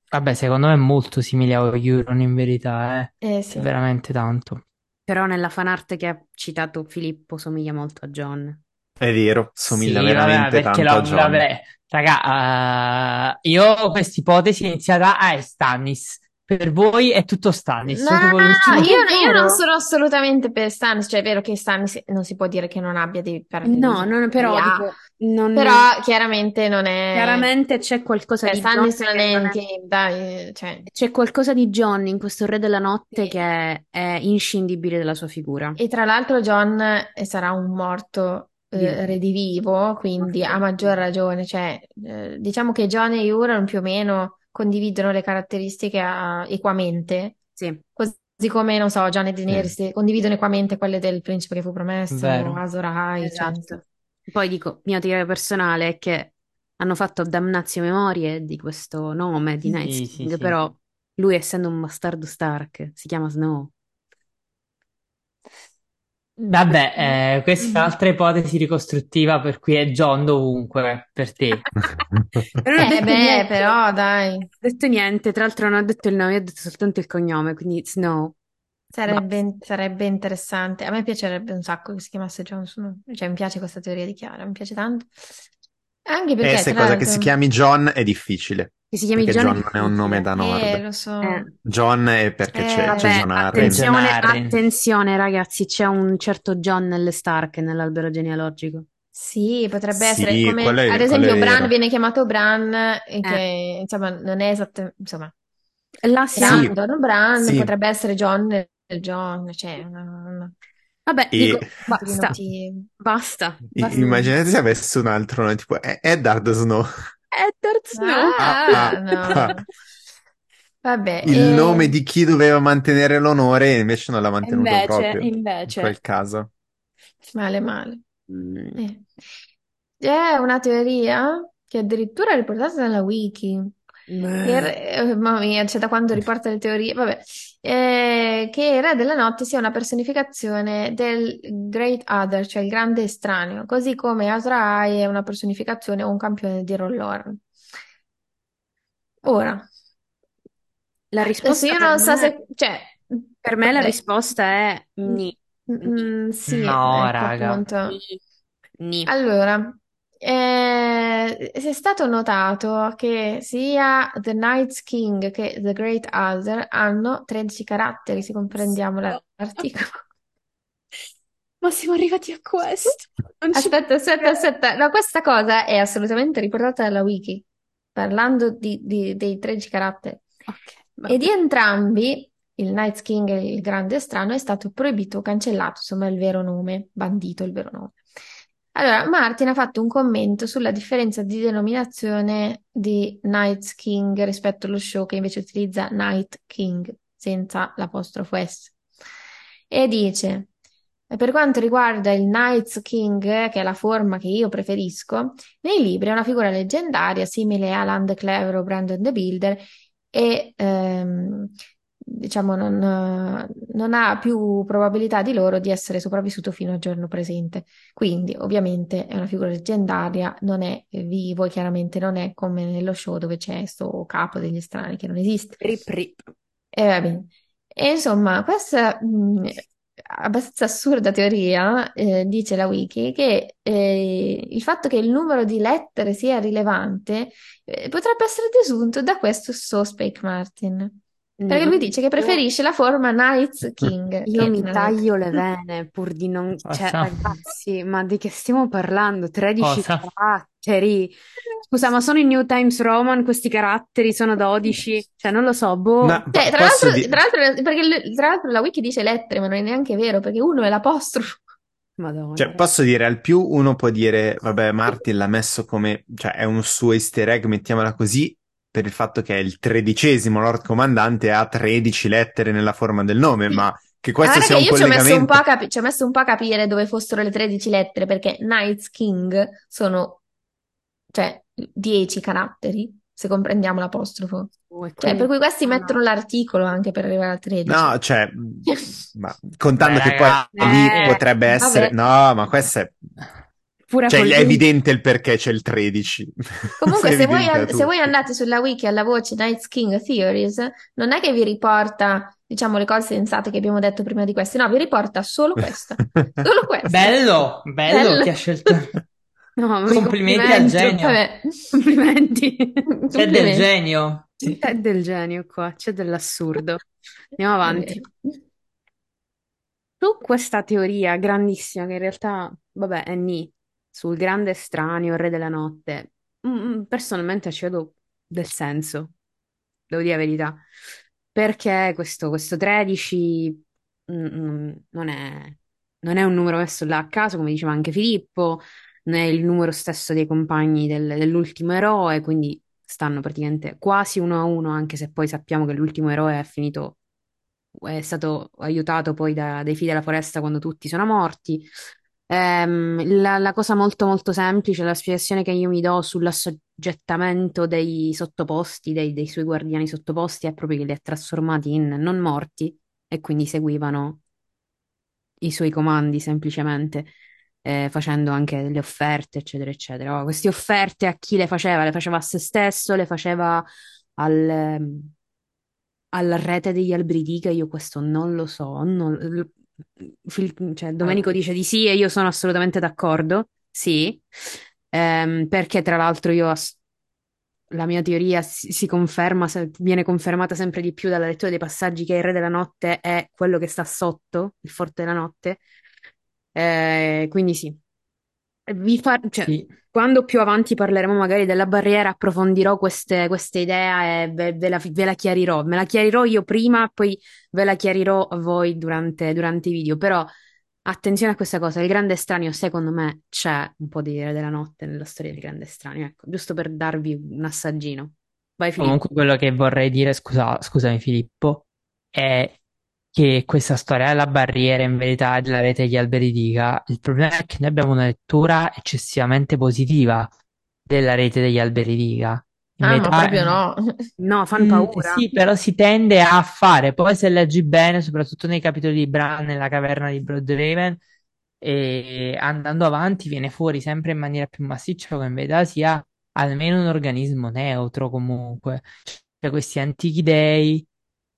Vabbè, secondo me è molto simile a Euron in verità, eh. Eh, sì. Veramente tanto. Però nella fanart che ha citato Filippo somiglia molto a John. È vero, Sì, somiglia vabbè, veramente perché tanto a la- John. vabbè, raga, eh, io ho questa ipotesi iniziata a è Stannis. Per voi è tutto Stannis. No, no, l'ultimo- io, io non sono assolutamente per Stannis, cioè è vero che Stannis non si può dire che non abbia dei parallelismi, No, non, però, dico, non- però chiaramente non è... chiaramente c'è qualcosa Cioè, di Stannis John non che è non è- dai, cioè... C'è qualcosa di John in questo Re della Notte Sì. che è, è inscindibile dalla sua figura. E tra l'altro John eh, sarà un morto eh, Vivo. redivivo, quindi a maggior ragione, cioè eh, diciamo che John e Euron più o meno condividono le caratteristiche a- equamente, Sì, così come, non so, John e Daenerys condividono equamente quelle del principe che fu promesso, Vero. Azor Ahai, cioè, esatto. Poi dico, mia teoria personale è che hanno fatto damnatio memorie di questo nome di Sì, Night sì, King, sì. però lui essendo un bastardo Stark si chiama Snow. Vabbè, eh, questa è un'altra ipotesi ricostruttiva per cui è John dovunque per te. Però non ha Eh detto beh, niente. però dai. Non ha detto niente, tra l'altro non ha detto il nome, ha detto soltanto il cognome, quindi Snow. Sarebbe, sarebbe interessante. A me piacerebbe un sacco che si chiamasse Jon Snow. Cioè, mi piace questa teoria di Chiara, mi piace tanto. Anche E perché, se tra cosa che si chiami John è difficile, Che si chiami perché John John non è un nome da Eh, Nord. lo so. Eh. John è perché Eh, c'è, c'è Vabbè, John Arryn. attenzione, John Arryn. attenzione ragazzi, c'è un certo John nelle Stark nell'albero genealogico. Sì, potrebbe Sì, essere come, quello è- ad quello esempio, è Bran vero. viene chiamato Bran, e che insomma non è esattamente, insomma, Là Sì. Bran, siamo. Don Bran, Sì. potrebbe essere John il John, cioè, no, no. Vabbè, E- dico, Tutti basta, basta, I- basta. Immaginate se avesse un altro nome, tipo Eddard Snow. Eddard Snow. Ah, Ah, no. ah. Vabbè, Il e- nome di chi doveva mantenere l'onore invece non l'ha mantenuto Invece, proprio in invece. quel caso. Male, male. Mm. Eh. C'è una teoria che addirittura è riportata nella wiki. Che era- eh, mamma mia, c'è da quando riporta le teorie, vabbè, Eh, che il Re della Notte sia una personificazione del Great Other, cioè il grande estraneo, così come Azor Ahai è una personificazione o un campione di Rollorn. Ora, La risposta io non so me, se, cioè, per me la risposta è ni. Mm, sì, No, ecco raga. appunto. Ni. Allora, eh, è stato notato che sia The Night's King che The Great Other hanno 13 caratteri, se comprendiamo la- l'articolo. Ma siamo arrivati a questo. Non ci Aspetta, aspetta, credo. aspetta. No, questa cosa è assolutamente riportata dalla wiki, parlando di- di- dei 13 caratteri. Ok, E di entrambi, il Night's King e il Grande Strano, è stato proibito o cancellato, insomma, il vero nome, bandito il vero nome. Allora, Martin ha fatto un commento sulla differenza di denominazione di Night's King rispetto allo show che invece utilizza Night King senza l'apostrofo S. E dice, per quanto riguarda il Night's King, che è la forma che io preferisco, nei libri è una figura leggendaria simile a Land Clever o Brandon the Builder e ehm, diciamo non, non ha più probabilità di loro di essere sopravvissuto fino al giorno presente. Quindi, ovviamente, è una figura leggendaria, non è vivo e chiaramente non è come nello show dove c'è questo capo degli strani che non esiste. Rip rip. E va bene. E insomma, questa mh, abbastanza assurda teoria, eh, dice la wiki, che eh, il fatto che il numero di lettere sia rilevante eh, potrebbe essere desunto da questo Sospake Martin. Perché lui dice che preferisce la forma Night's King. Io che mi è- taglio le vene pur di non... Cioè, Facciamo- ragazzi, ma di che stiamo parlando? 13 Cosa? caratteri. Scusa, ma sono in New Times Roman questi caratteri? Sono 12? Cioè, non lo so, boh. No, Cioè, tra posso l'altro, dire... tra l'altro- perché tra l'altro la wiki dice lettere, ma non è neanche vero, perché uno è l'apostrofo. Madonna. Cioè, posso dire, al più uno può dire, vabbè, Martin l'ha messo come, cioè, è un suo easter egg, mettiamola così, per il fatto che è il tredicesimo Lord Comandante ha 13 lettere nella forma del nome, ma che questo Guarda sia che un io ci ho messo un collegamento... po' a capi- ci ho messo un po' a capire dove fossero le 13 lettere, perché Night's King sono, cioè, 10 caratteri, se comprendiamo l'apostrofo. Oh, Cioè, per cui questi Ah, no. mettono l'articolo anche per arrivare al 13. No, cioè, ma contando Beh, che poi ragazzi, lì eh, potrebbe essere... vabbè. No, ma questo è... Pure Cioè, è evidente il perché c'è il 13. Comunque, se voi, se voi andate sulla wiki alla voce Night's King Theories, non è che vi riporta, diciamo, le cose sensate che abbiamo detto prima di queste, no, vi riporta solo questa. Solo questa. Bello, bello, Bello. chi ha scelto... No, ma Complimenti al complimenti. genio. Vabbè. Complimenti. C'è del Complimenti. genio. C'è del genio qua, c'è dell'assurdo. Andiamo avanti. Su questa teoria grandissima, che in realtà, vabbè, è Ni, sul grande estraneo, il re della notte, mm, mm, personalmente ci vedo del senso, devo dire la verità, perché questo, questo 13 mm, mm, non è, non è un numero messo là a caso, come diceva anche Filippo, non è il numero stesso dei compagni del- dell'ultimo eroe, quindi stanno praticamente quasi uno a uno, anche se poi sappiamo che l'ultimo eroe è finito è stato aiutato poi da- dai figli della foresta quando tutti sono morti. Ehm, la, la cosa molto molto semplice, la spiegazione che io mi do sull'assoggettamento dei sottoposti, dei, dei suoi guardiani sottoposti, è proprio che li ha trasformati in non morti e quindi seguivano i suoi comandi semplicemente, eh, facendo anche delle offerte, eccetera, eccetera. Oh, queste offerte a chi le faceva? Le faceva a se stesso, le faceva al, ehm, alla rete degli alberi dica, io questo non lo so. non- Fil- cioè, Domenico dice di sì e io sono assolutamente d'accordo. Sì, Ehm, perché tra l'altro io ass- la mia teoria si, si conferma, se- viene confermata sempre di più dalla lettura dei passaggi che il Re della Notte è quello che sta sotto il Forte della Notte. Eh, quindi sì. Vi fa- cioè, Sì. quando più avanti parleremo magari della barriera, approfondirò queste, queste idee e ve, ve la, ve la chiarirò. Me la chiarirò io prima, poi ve la chiarirò a voi durante, durante i video. Però attenzione a questa cosa: il Grande Estraneo, secondo me, c'è un po' di Re della Notte nella storia del Grande Estraneo. Ecco, giusto per darvi un assaggino. Vai, Filippo. Comunque quello che vorrei dire, scusa, scusami Filippo, è che questa storia della barriera in verità e della rete degli alberi dica, il problema è che noi abbiamo una lettura eccessivamente positiva della rete degli alberi dica. In Ah, ma verità, proprio no. No, fanno Mm, paura. sì, però si tende a fare, poi se leggi bene, soprattutto nei capitoli di Bran nella caverna di Bloodhaven, e andando avanti viene fuori sempre in maniera più massiccia che in verità sia almeno un organismo neutro comunque. Cioè questi antichi dei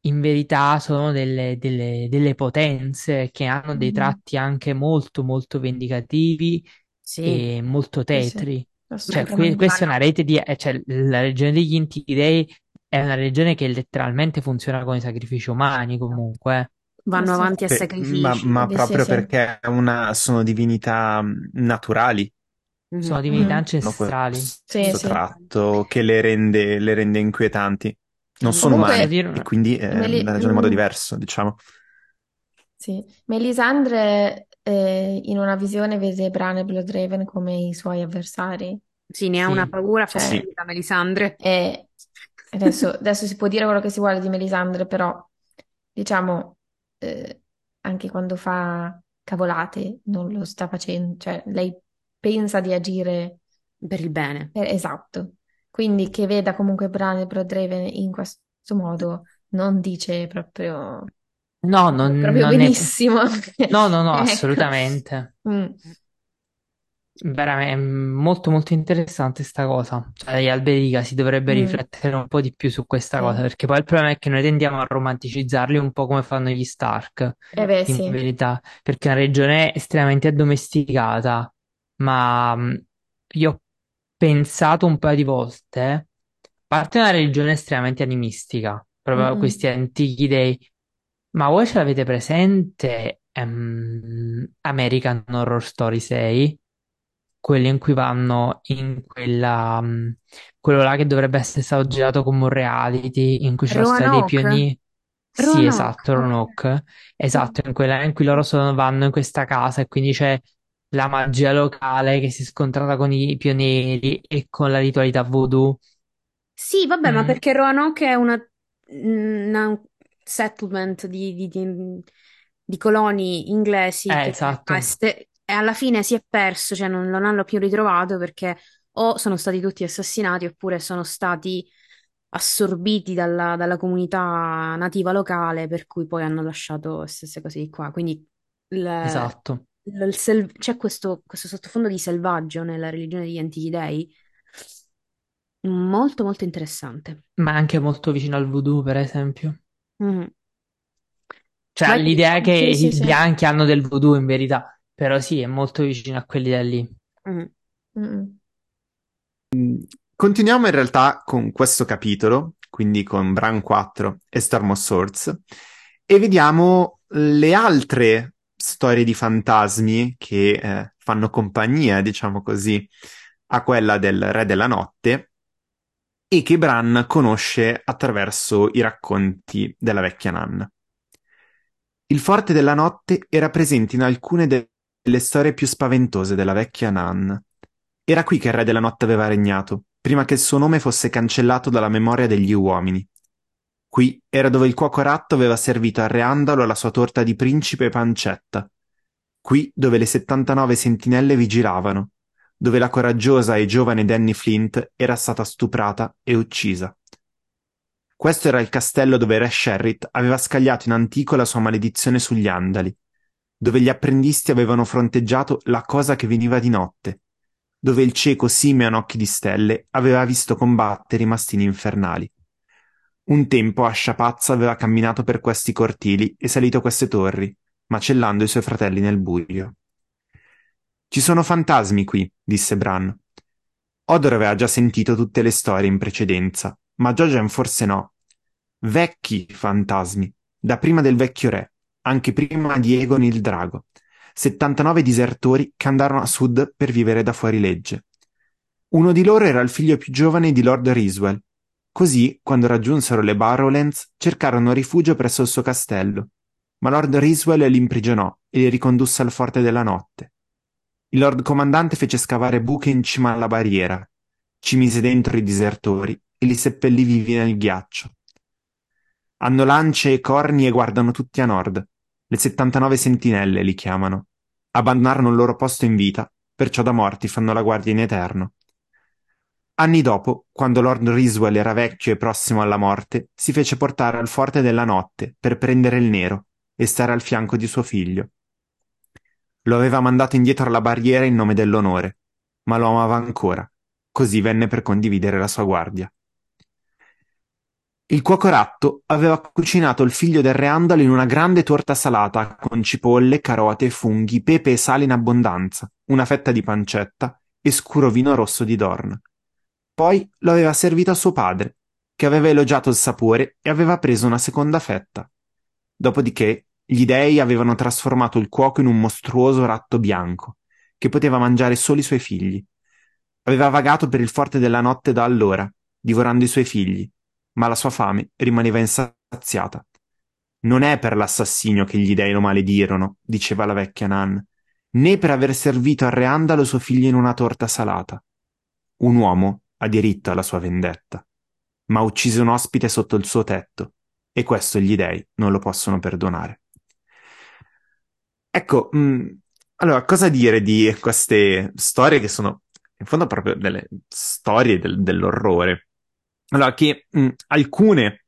in verità sono delle, delle- delle potenze che hanno dei Mhm. tratti anche molto molto vendicativi Sì, e molto Sì, sì, tetri. Cioè, que- questa è una rete di... eh, cioè, la regione degli Antichi Dei è una regione che letteralmente funziona con i sacrifici umani comunque. vanno Sì, sì. avanti a sacrifici. ma, ma proprio sì. perché è una- sono divinità mh, naturali. Sono divinità Mhm. hanno ancestrali. Sì, questo sì. tratto che le rende, le rende inquietanti. Non sono Comunque- Posso dire- e quindi eh, Me li- la ragione in modo mm. diverso, diciamo. Sì, Melisandre eh, in una visione vede Bran e Bloodhaven come i suoi avversari Sì, ne ha Sì. una paura Cioè- fastidia, Melisandre. e adesso, adesso si può dire quello che si vuole di Melisandre, però diciamo eh, anche quando fa cavolate non lo sta facendo, cioè lei pensa di agire Per il bene. eh, esatto, quindi che veda comunque Bran e Bloodhaven in questo modo non dice proprio, No, non, proprio non è... benissimo. No, no, no, Ecco. assolutamente. Mm. Veramente, è molto molto interessante sta cosa. Cioè, gli Alberica si dovrebbe Mm. riflettere un po' di più su questa Sì. cosa, perché poi il problema è che noi tendiamo a romanticizzarli un po' come fanno gli Stark, Eh beh, in sì. verità, perché è una regione estremamente addomesticata, ma mh, io pensato un paio di volte, parte una regione estremamente animistica, proprio Mm-mm. questi antichi dei... Ma voi ce l'avete presente ehm, American Horror Story 6? Quelli in cui vanno in quella... mh, quello là che dovrebbe essere stato girato come un reality, in cui ci sono stati dei pionieri... Sì, esatto, ok. Roanoke. Esatto, in quella in cui loro sono- vanno in questa casa e quindi c'è la magia locale che si è scontrata con i pionieri e con la ritualità voodoo. Sì, vabbè, ma Mm. perché Roanoke è una, una settlement di, di- di- di coloni inglesi Eh, che esatto. a este- e alla fine si è perso, cioè non, non hanno più ritrovato perché o sono stati tutti assassinati oppure sono stati assorbiti dalla, dalla comunità nativa locale, per cui poi hanno lasciato queste cose di qua. Quindi il- Esatto. Il- il sel- c'è questo, questo sottofondo di selvaggio nella religione degli antichi dei, molto molto interessante. Ma anche molto vicino al voodoo, per esempio. Mhm. Cioè, Vai, l'idea che Sì, sì, i sì. bianchi hanno del voodoo in verità, però sì, è molto vicino a quelli da lì. Mhm. Mm-mm. Continuiamo in realtà con questo capitolo, quindi con Bran 4 e Storm of Swords, e vediamo le altre storie di fantasmi che eh, fanno compagnia, diciamo così, a quella del Re della Notte e che Bran conosce attraverso i racconti della vecchia Nan. Il Forte della Notte era presente in alcune de- delle storie più spaventose della vecchia Nan. Era qui che il Re della Notte aveva regnato, prima che il suo nome fosse cancellato dalla memoria degli uomini. Qui era dove il cuoco ratto aveva servito a Re Andalo la sua torta di principe e pancetta. Qui dove le 79 sentinelle vigilavano, dove la coraggiosa e giovane Danny Flint era stata stuprata e uccisa. Questo era il castello dove Re Sherrit aveva scagliato in antico la sua maledizione sugli Andali, dove gli apprendisti avevano fronteggiato la cosa che veniva di notte, dove il cieco Simeon Occhi di Stelle aveva visto combattere i mastini infernali. Un tempo Ascia pazza aveva camminato per questi cortili e salito queste torri, macellando i suoi fratelli nel buio. Ci sono fantasmi qui, disse Bran. Odor aveva già sentito tutte le storie in precedenza, ma Jojen forse no. Vecchi fantasmi, da prima del vecchio re, anche prima di Egon il drago. 79 disertori che andarono a sud per vivere da fuori legge. Uno di loro era il figlio più giovane di Lord Riswell. Così, quando raggiunsero le Barrowlands, cercarono rifugio presso il suo castello. Ma Lord Riswell li imprigionò e li ricondusse al Forte della Notte. Il Lord Comandante fece scavare buche in cima alla barriera, ci mise dentro i disertori e li seppellì vivi nel ghiaccio. Hanno lance e corni e guardano tutti a nord. Le 79 sentinelle li chiamano. Abbandonarono il loro posto in vita, perciò da morti fanno la guardia in eterno. Anni dopo, quando Lord Riswell era vecchio e prossimo alla morte, si fece portare al Forte della Notte per prendere il nero e stare al fianco di suo figlio. Lo aveva mandato indietro alla barriera in nome dell'onore, ma lo amava ancora, così venne per condividere la sua guardia. Il cuoco ratto aveva cucinato il figlio del re Andal in una grande torta salata con cipolle, carote, funghi, pepe e sale in abbondanza, una fetta di pancetta e scuro vino rosso di Dorn. Poi lo aveva servito a suo padre, che aveva elogiato il sapore e aveva preso una seconda fetta. Dopodiché gli dei avevano trasformato il cuoco in un mostruoso ratto bianco, che poteva mangiare solo i suoi figli. Aveva vagato per il forte della notte da allora, divorando i suoi figli, ma la sua fame rimaneva insaziata. Non è per l'assassinio che gli dei lo maledirono, diceva la vecchia Nan, né per aver servito al re Andalo suo figlio in una torta salata. Un uomo ha diritto alla sua vendetta, ma uccise un ospite sotto il suo tetto, e questo gli dei non lo possono perdonare. Ecco, mh, mm, allora, cosa dire di queste storie che sono in fondo proprio delle storie del, dell'orrore? Allora, che mh, mm, alcune,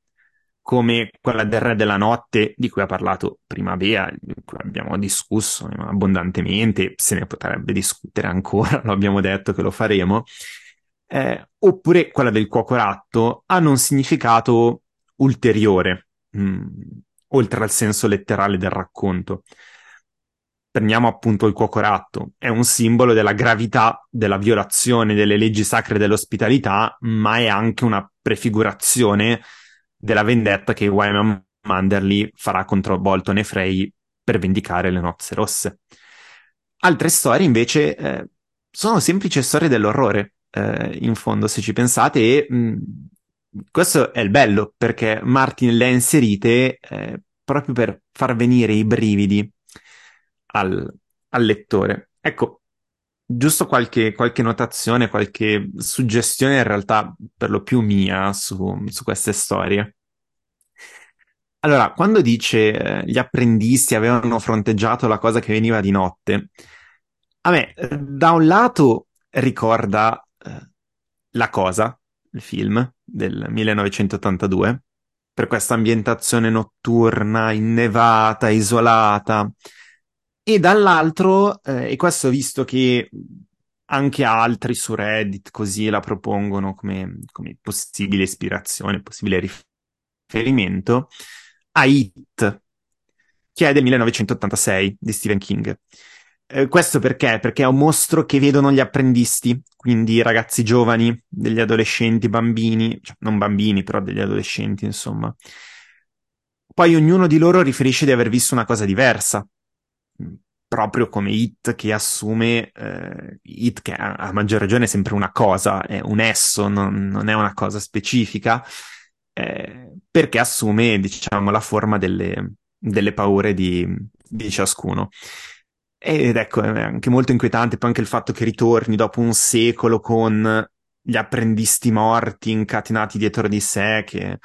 come quella del Re della Notte, di cui ha parlato prima Bea, di cui abbiamo discusso abbondantemente, se ne potrebbe discutere ancora, lo abbiamo detto che lo faremo, eh, oppure quella del cuoco ratto, hanno un significato ulteriore, mh, mm, oltre al senso letterale del racconto. Prendiamo appunto il cuoco ratto, è un simbolo della gravità della violazione delle leggi sacre dell'ospitalità, ma è anche una prefigurazione della vendetta che Wyman Manderly farà contro Bolton e Frey per vendicare le nozze rosse. Altre storie invece eh, sono semplici storie dell'orrore, eh, in fondo se ci pensate, e mh, mm, questo è il bello perché Martin le ha inserite eh, proprio per far venire i brividi al, al lettore. Ecco, giusto qualche, qualche, notazione, qualche suggestione in realtà per lo più mia su, su queste storie. Allora, quando dice eh, gli apprendisti avevano fronteggiato la cosa che veniva di notte, a me da un lato ricorda eh, La cosa, il film del 1982, per questa ambientazione notturna, innevata, isolata, e dall'altro, eh, e questo visto che anche altri su Reddit così la propongono come, come possibile ispirazione, possibile riferimento, a It, che è del 1986 di Stephen King. Eh, questo perché? Perché è un mostro che vedono gli apprendisti, quindi ragazzi giovani, degli adolescenti, bambini, cioè non bambini, però degli adolescenti, insomma. Poi ognuno di loro riferisce di aver visto una cosa diversa, proprio come It che assume, eh, It che a, a, maggior ragione è sempre una cosa, è un esso, non, non è una cosa specifica, eh, perché assume, diciamo, la forma delle, delle paure di, di ciascuno. Ed ecco, è anche molto inquietante poi anche il fatto che ritorni dopo un secolo con gli apprendisti morti incatenati dietro di sé, che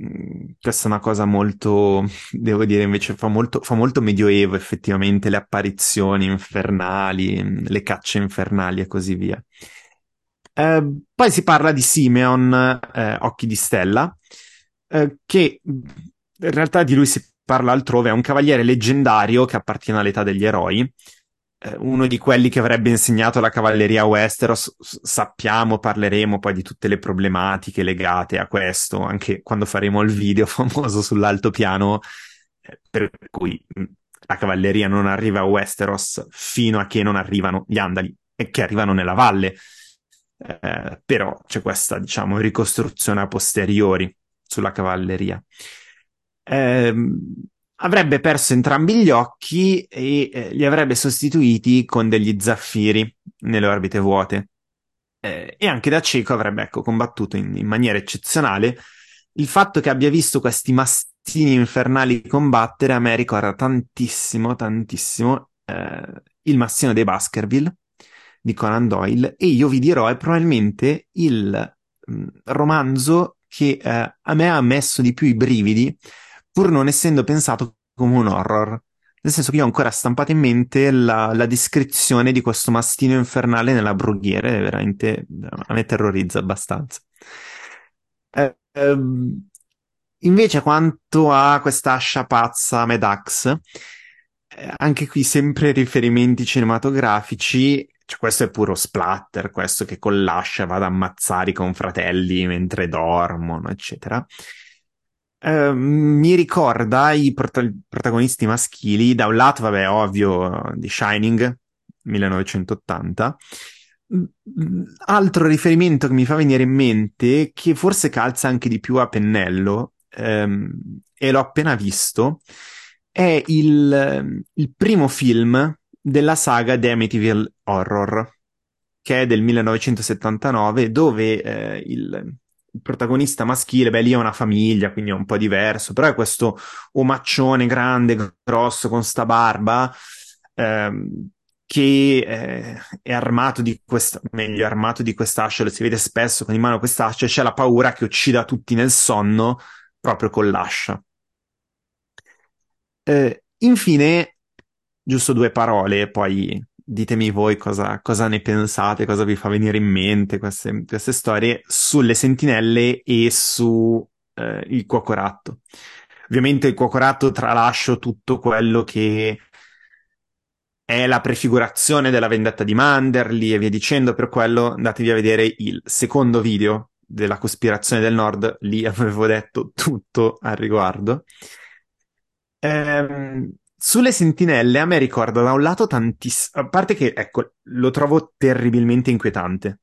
Mm, questa è una cosa molto, devo dire, invece fa molto, fa molto medioevo effettivamente le apparizioni infernali, le cacce infernali e così via. Eh, poi si parla di Simeon, eh, Occhi di Stella, eh, che in realtà di lui si parla altrove, è un cavaliere leggendario che appartiene all'età degli eroi, eh, uno di quelli che avrebbe insegnato la cavalleria a Westeros. Sappiamo, parleremo poi di tutte le problematiche legate a questo, anche quando faremo il video famoso sull'altopiano, eh, per cui mh, la cavalleria non arriva a Westeros fino a che non arrivano gli Andali e che arrivano nella valle. Eh, però c'è questa, diciamo, ricostruzione a posteriori sulla cavalleria. Eh, avrebbe perso entrambi gli occhi e eh, li avrebbe sostituiti con degli zaffiri nelle orbite vuote. Eh, e anche da cieco avrebbe ecco, combattuto in, in, maniera eccezionale. Il fatto che abbia visto questi mastini infernali combattere a me ricorda tantissimo, tantissimo eh, il mastino dei Baskerville di Conan Doyle e io vi dirò è probabilmente il mh, mm, romanzo che eh, a me ha messo di più i brividi pur non essendo pensato come un horror. Nel senso che io ho ancora stampato in mente la, la descrizione di questo mastino infernale nella brughiere, veramente a me terrorizza abbastanza. Eh, ehm, invece, quanto a questa ascia pazza Medax, eh, anche qui sempre riferimenti cinematografici, cioè questo è puro splatter, questo che con l'ascia va ad ammazzare i confratelli mentre dormono, eccetera. Uh, mi ricorda i prot- protagonisti maschili, da un lato, vabbè, ovvio, di Shining, 1980. Altro riferimento che mi fa venire in mente, che forse calza anche di più a pennello, um, e l'ho appena visto, è il, il primo film della saga The Amityville Horror, che è del 1979, dove eh, il, il protagonista maschile, beh, lì è una famiglia, quindi è un po' diverso, però è questo omaccione grande, grosso, con sta barba, ehm, che eh, è armato di questa, meglio, armato di quest'ascia, lo si vede spesso con in mano quest'ascia, e c'è la paura che uccida tutti nel sonno proprio con l'ascia. Eh, infine, giusto due parole, poi ditemi voi cosa, cosa, ne pensate, cosa vi fa venire in mente queste, queste storie sulle sentinelle e su eh, il cuocoratto. Ovviamente il cuocoratto tralascio tutto quello che è la prefigurazione della vendetta di Manderly e via dicendo, per quello andatevi a vedere il secondo video della cospirazione del Nord, lì avevo detto tutto al riguardo. Ehm, sulle sentinelle a me ricorda da un lato tantissimo, a parte che, ecco, lo trovo terribilmente inquietante,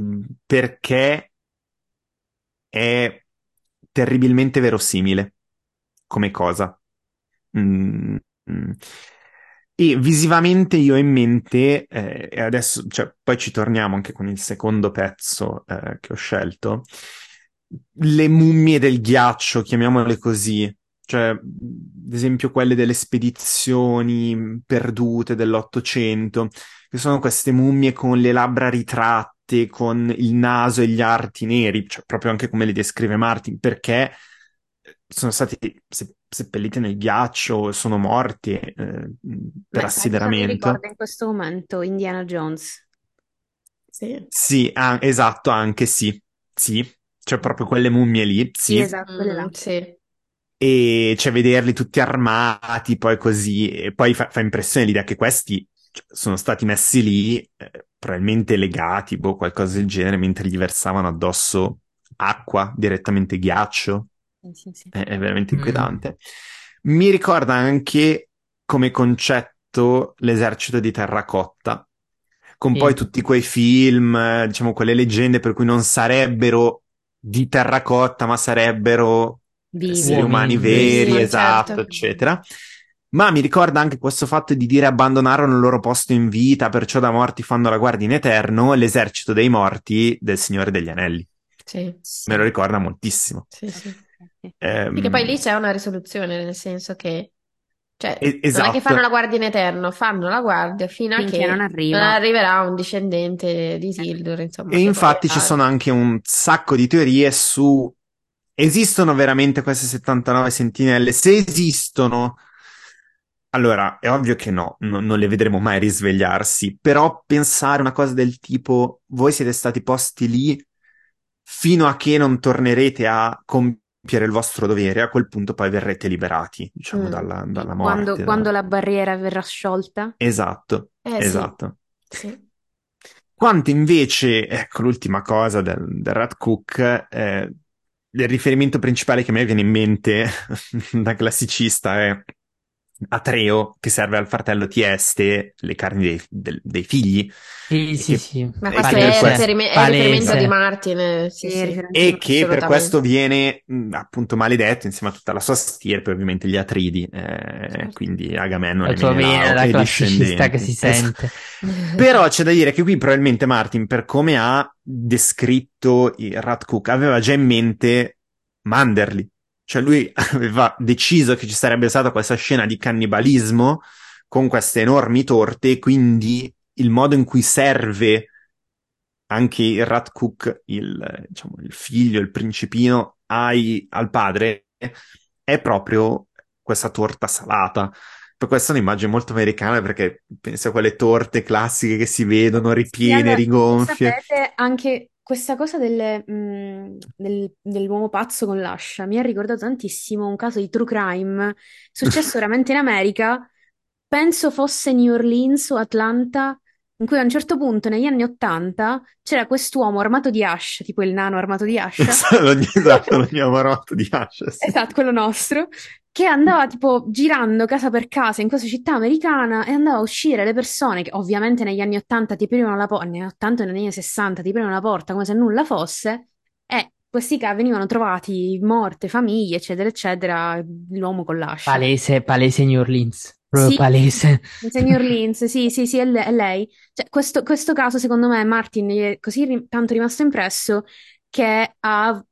mm, perché è terribilmente verosimile come cosa. Mm, mm. E visivamente io ho in mente, eh, e adesso, cioè, poi ci torniamo anche con il secondo pezzo eh, che ho scelto, le mummie del ghiaccio, chiamiamole così, cioè, ad esempio, quelle delle spedizioni perdute dell'Ottocento, che sono queste mummie con le labbra ritratte, con il naso e gli arti neri, cioè proprio anche come le descrive Martin, perché sono stati se- seppelliti nel ghiaccio, sono morti eh, per Beh, assideramento. Mi ricorda in questo momento Indiana Jones. Sì, sì ah, esatto, anche sì, sì, cioè proprio quelle mummie lì, sì. Sì, esatto, quelle là. Mm, sì e cioè vederli tutti armati, poi così, e poi fa, fa impressione l'idea che questi sono stati messi lì, eh, probabilmente legati, boh, qualcosa del genere, mentre gli versavano addosso acqua, direttamente ghiaccio. Sì, sì. È, è, veramente mm. inquietante. Mm. Mi ricorda anche come concetto l'esercito di terracotta, con sì. poi tutti quei film, diciamo, quelle leggende per cui non sarebbero di terracotta, ma sarebbero Vivi. esseri umani veri, sì, esatto, certo. eccetera. Ma mi ricorda anche questo fatto di dire abbandonarono il loro posto in vita, perciò da morti fanno la guardia in eterno, l'esercito dei morti del Signore degli Anelli. Sì. Me lo ricorda moltissimo. Sì, sì. Ehm... Perché poi lì c'è una risoluzione, nel senso che cioè, esatto. non è che esatto. fanno la guardia in eterno, fanno la guardia fino a che non, arriva. non arriverà un discendente di Isildur, insomma. E infatti ci sono anche un sacco di teorie su Esistono veramente queste 79 sentinelle? Se esistono, allora è ovvio che no, no, non le vedremo mai risvegliarsi, però pensare una cosa del tipo, voi siete stati posti lì fino a che non tornerete a compiere il vostro dovere, a quel punto poi verrete liberati, diciamo, Mm. dalla, dalla Quando, morte. quando da- la barriera verrà sciolta. Esatto, Eh sì, esatto. sì. Quanto invece, ecco l'ultima cosa del, del Rat Cook, eh, il riferimento principale che a me viene in mente da classicista è Atreo che serve al fratello Tieste le carni dei, del- dei figli Sì, e sì, che, sì. Ma questo è, per questo, riferime- è il riferimento di Martin, eh, sì, Sì, e che per questo viene mh, appunto maledetto insieme a tutta la sua stirpe, ovviamente gli Atridi, eh, Certo. quindi Agamennone, La tua vena e i classicista che si Esatto. sente. Però c'è da dire che qui probabilmente Martin, per come ha descritto il Rat Cook, aveva già in mente Manderly. Cioè lui aveva deciso che ci sarebbe stata questa scena di cannibalismo con queste enormi torte, quindi il modo in cui serve anche il Rat Cook, il, diciamo, il figlio, il principino, ai- al padre, è proprio questa torta salata. Per questo è un'immagine molto americana perché penso a quelle torte classiche che si vedono Sì, ripiene, allora, rigonfie. sapete, anche questa cosa delle, mh, del- dell'uomo pazzo con l'ascia mi ha ricordato tantissimo un caso di true crime successo veramente in America, penso fosse New Orleans o Atlanta, in cui a un certo punto negli anni Ottanta c'era quest'uomo armato di hash, tipo il nano armato di hash, Esatto, lo mio amarotto di Ascia, sì. Esatto, quello nostro, che andava tipo girando casa per casa in questa città americana e andava a uscire le persone che ovviamente negli anni 80 ti aprivano la porta, negli anni 80 e negli anni 60 ti aprivano la porta come se nulla fosse e questi qua venivano trovati morte, famiglie, eccetera, eccetera, l'uomo con l'ascia. Palese, palese New Orleans. Proprio Sì, palese. New Orleans, sì, sì, sì, è le- è lei. Cioè, questo, questo caso, secondo me, Martin è così ri- tanto rimasto impresso che ha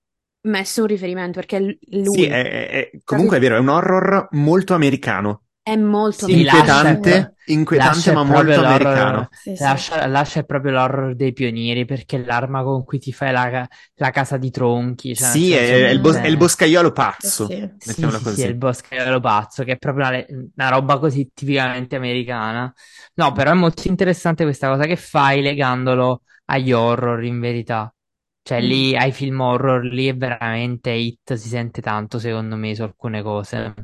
messo un riferimento, perché l- Sì, lui è, è- comunque è vero, è un horror molto americano. è molto Sì. Lascia Inquietante, inquietante Lascia è ma molto americano. Sì, sì. Lascia, Lascia è proprio l'horror dei pionieri perché è l'arma con cui ti fai la, la casa di tronchi. Cioè, Sì, senso, è, è il, bos- non è il boscaiolo pazzo, Sì, sì. Sì, sì, è il boscaiolo pazzo, che è proprio una, una roba così tipicamente americana. No, però è molto interessante questa cosa che fai legandolo agli horror in verità. Cioè Mm. lì ai film horror, lì è veramente hit, si sente tanto secondo me su alcune cose.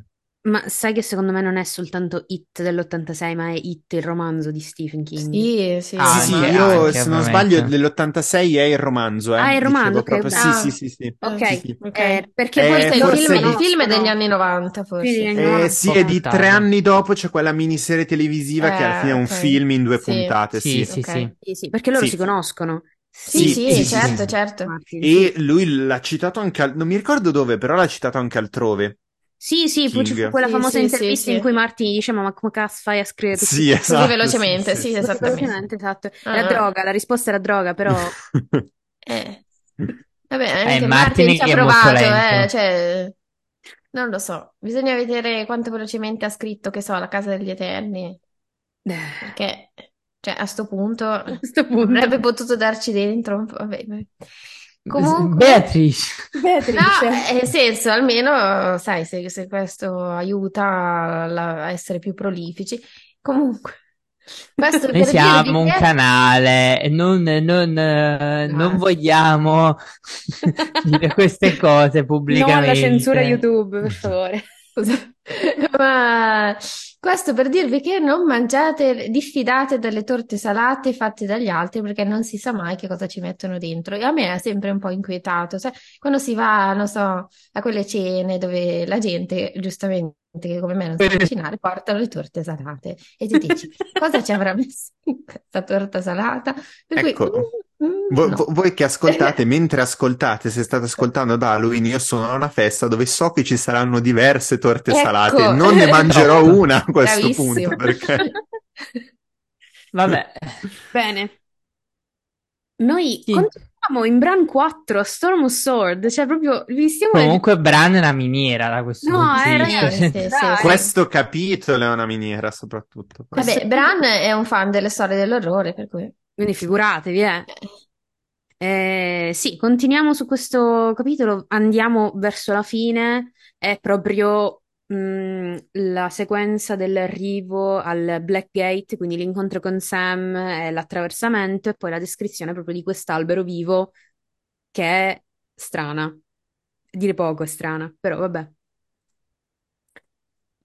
Ma sai che secondo me non è soltanto It dell'86, ma è It, il romanzo di Stephen King. Sì, sì, Ah, Sì, sì, anche- io anche, se non sbaglio dell'86 è il romanzo, eh. Ah, è il romanzo, ok. proprio, sì, Ah. sì, sì, sì. Ok, Sì, sì. ok. eh, perché Eh, poi Forse il forse film, si il film è degli anni 90, Sì, forse. degli anni Eh, 90. sì, è di tre anni dopo c'è quella miniserie televisiva che alla fine è un Eh, ok. film in due Sì. puntate, Sì, sì. sì, sì. Sì, sì, perché loro Sì. si conoscono. Sì, Sì, sì, sì, sì, certo, sì. certo. E lui l'ha citato anche, al- non mi ricordo dove, però l'ha citato anche altrove. Sì, sì, poi ci fu King. quella Sì, famosa sì, intervista sì, in cui Martin dice: Ma come cazzo fai a scrivere tutti Sì, questi esatto. Così velocemente, sì, sì, sì, sì. esattamente. esatto. Ah, Era ah. droga, la risposta era droga, però Eh. Vabbè, Eh, anche Martin Martin ci ha provato, eh, cioè, non lo so. Bisogna vedere quanto velocemente ha scritto, che so, La Casa degli Eterni, perché, cioè, a sto punto a questo punto. avrebbe potuto darci dentro un po'. Vabbè, vabbè. Comunque, Beatrice. Beatrice. no, eh, nel senso, almeno, sai, se, se questo aiuta a essere più prolifici. Comunque, questo Noi siamo un che... canale, non, non, eh, non Ah. vogliamo dire queste cose No alla pubblicamente. censura YouTube, per favore. Scusa. Ma questo per dirvi che non mangiate, diffidate delle torte salate fatte dagli altri perché non si sa mai che cosa ci mettono dentro. E a me è sempre un po' inquietato, sai, quando si va, non so, a quelle cene dove la gente, giustamente, che come me non sa cucinare, portano le torte salate e tu dici cosa ci avrà messo in questa torta salata? Per cui, Ecco, mm, mm, Vo- no. vo- voi che ascoltate, mentre ascoltate, se state ascoltando ad Halloween, io sono a una festa dove so che ci saranno diverse torte Ecco. salate. Non ne mangerò Esatto. una a questo Bravissimo. punto perché Vabbè, Bene. Noi Sì. Continuiamo in Bran 4, Storm of Sword, cioè proprio vi stiamo comunque Bran è una miniera da questo No, punto di vista. Sì, sì, sì. questo capitolo è una miniera soprattutto. Vabbè, Bran è un fan delle storie dell'orrore, per cui... Quindi figuratevi, eh. Eh, sì, continuiamo su questo capitolo, andiamo verso la fine, è proprio mh, la sequenza dell'arrivo al Black Gate, quindi l'incontro con Sam e l'attraversamento, e poi la descrizione proprio di quest'albero vivo che è strana. dire poco è strana, però vabbè.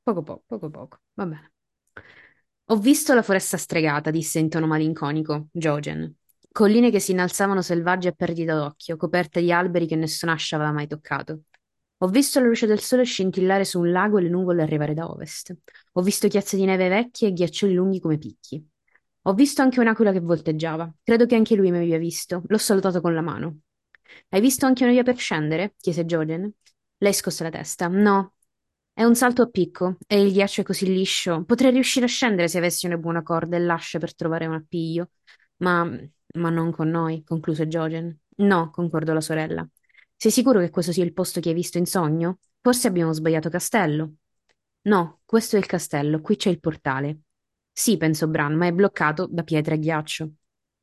Poco poco, poco poco, va bene. Ho visto la foresta stregata, disse in tono malinconico Jojen. Colline che si innalzavano selvagge a perdita d'occhio, coperte di alberi che nessun ascia aveva mai toccato. Ho visto la luce del sole scintillare su un lago e le nuvole arrivare da ovest. Ho visto chiazze di neve vecchie e ghiaccioli lunghi come picchi. Ho visto anche un'aquila che volteggiava. Credo che anche lui mi abbia visto. L'ho salutato con la mano. Hai visto anche una via per scendere? chiese Jojen. Lei scosse la testa. No. È un salto a picco e il ghiaccio è così liscio. Potrei riuscire a scendere se avessi una buona corda e l'ascia per trovare un appiglio. Ma, ma non con noi, concluse Jojen. No, concordò la sorella. Sei sicuro che questo sia il posto che hai visto in sogno? Forse abbiamo sbagliato castello. No, questo è il castello, qui c'è il portale. Sì, pensò Bran, ma è bloccato da pietre e ghiaccio.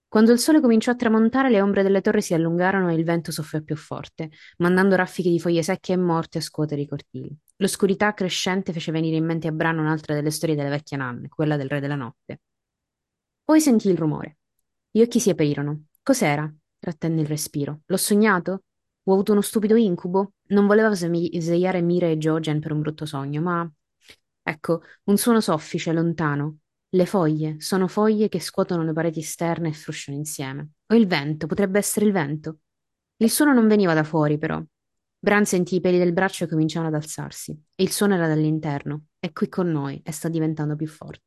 Quando il sole cominciò a tramontare, le ombre delle torri si allungarono e il vento soffiò più forte, mandando raffiche di foglie secche e morte a scuotere i cortili. L'oscurità crescente fece venire in mente a Bran un'altra delle storie delle vecchie nanne, quella del re della notte. Poi sentì il rumore. Gli occhi si aprirono. Cos'era? Trattenne il respiro. L'ho sognato? Ho avuto uno stupido incubo? Non voleva svegliare Mira e Jojen per un brutto sogno, ma... Ecco, un suono soffice, lontano, le foglie sono foglie che scuotono le pareti esterne e frusciano insieme. O il vento, potrebbe essere il vento. Il suono non veniva da fuori, però. Bran sentì i peli del braccio che cominciavano ad alzarsi. E il suono era dall'interno. È qui con noi e sta diventando più forte.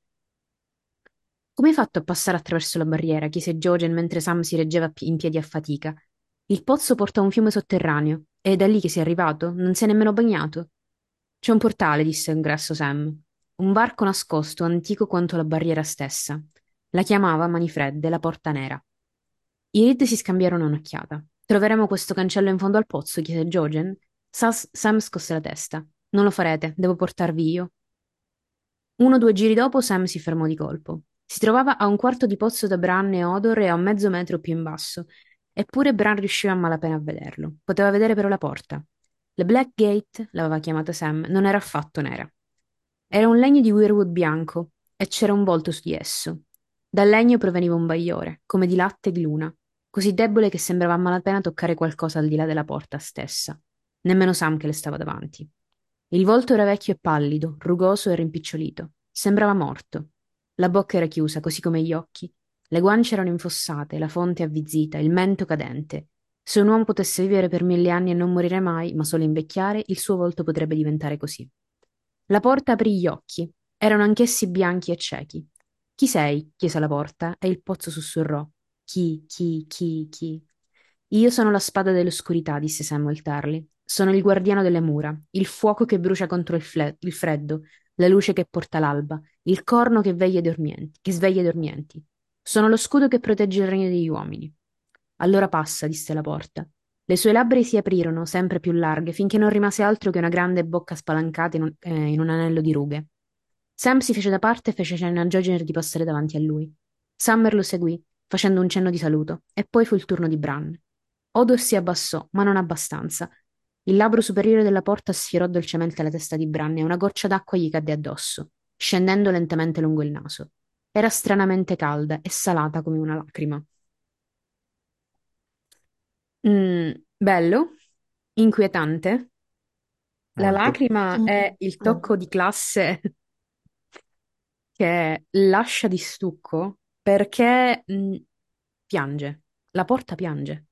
Come hai fatto a passare attraverso la barriera? chiese Jojen mentre Sam si reggeva in piedi a fatica. Il pozzo porta a un fiume sotterraneo. E è da lì che sei arrivato? Non sei nemmeno bagnato? C'è un portale, disse un grasso Sam. Un varco nascosto, antico quanto la barriera stessa. La chiamava, mani fredde, la porta nera. I Reed si scambiarono un'occhiata. Troveremo questo cancello in fondo al pozzo? chiese Jojen. Sas- Sam scosse la testa. Non lo farete, devo portarvi io. Uno o due giri dopo Sam si fermò di colpo. Si trovava a un quarto di pozzo da Bran e Odor e a mezzo metro più in basso. Eppure Bran riusciva a malapena a vederlo. Poteva vedere però la porta. La Black Gate, l'aveva chiamata Sam, non era affatto nera. Era un legno di weirwood bianco e c'era un volto su di esso. Dal legno proveniva un bagliore, come di latte e di luna, così debole che sembrava a malapena toccare qualcosa al di là della porta stessa. Nemmeno Sam che le stava davanti. Il volto era vecchio e pallido, rugoso e rimpicciolito. Sembrava morto. La bocca era chiusa, così come gli occhi. Le guance erano infossate, la fonte avvizzita, il mento cadente. Se un uomo potesse vivere per mille anni e non morire mai, ma solo invecchiare, il suo volto potrebbe diventare così. La porta aprì gli occhi. Erano anch'essi bianchi e ciechi. Chi sei? chiese la porta, e il pozzo sussurrò. Chi, chi, chi, chi? Io sono la spada dell'oscurità, disse Samuel Tarly. Sono il guardiano delle mura, il fuoco che brucia contro il, fle- il freddo, la luce che porta l'alba, il corno che, veglia dormienti, che sveglia i dormienti. Sono lo scudo che protegge il regno degli uomini. Allora passa, disse la porta. Le sue labbra si aprirono, sempre più larghe, finché non rimase altro che una grande bocca spalancata in un, eh, in un anello di rughe. Sam si fece da parte e fece cenno a Jogener di passare davanti a lui. Summer lo seguì, facendo un cenno di saluto, e poi fu il turno di Bran. Odor si abbassò, ma non abbastanza. Il labbro superiore della porta sfiorò dolcemente la testa di Bran e una goccia d'acqua gli cadde addosso, scendendo lentamente lungo il naso. Era stranamente calda e salata come una lacrima. Mm, bello, inquietante. La Molto. lacrima Mm. è il tocco di classe che lascia di stucco perché mm, piange. La porta piange.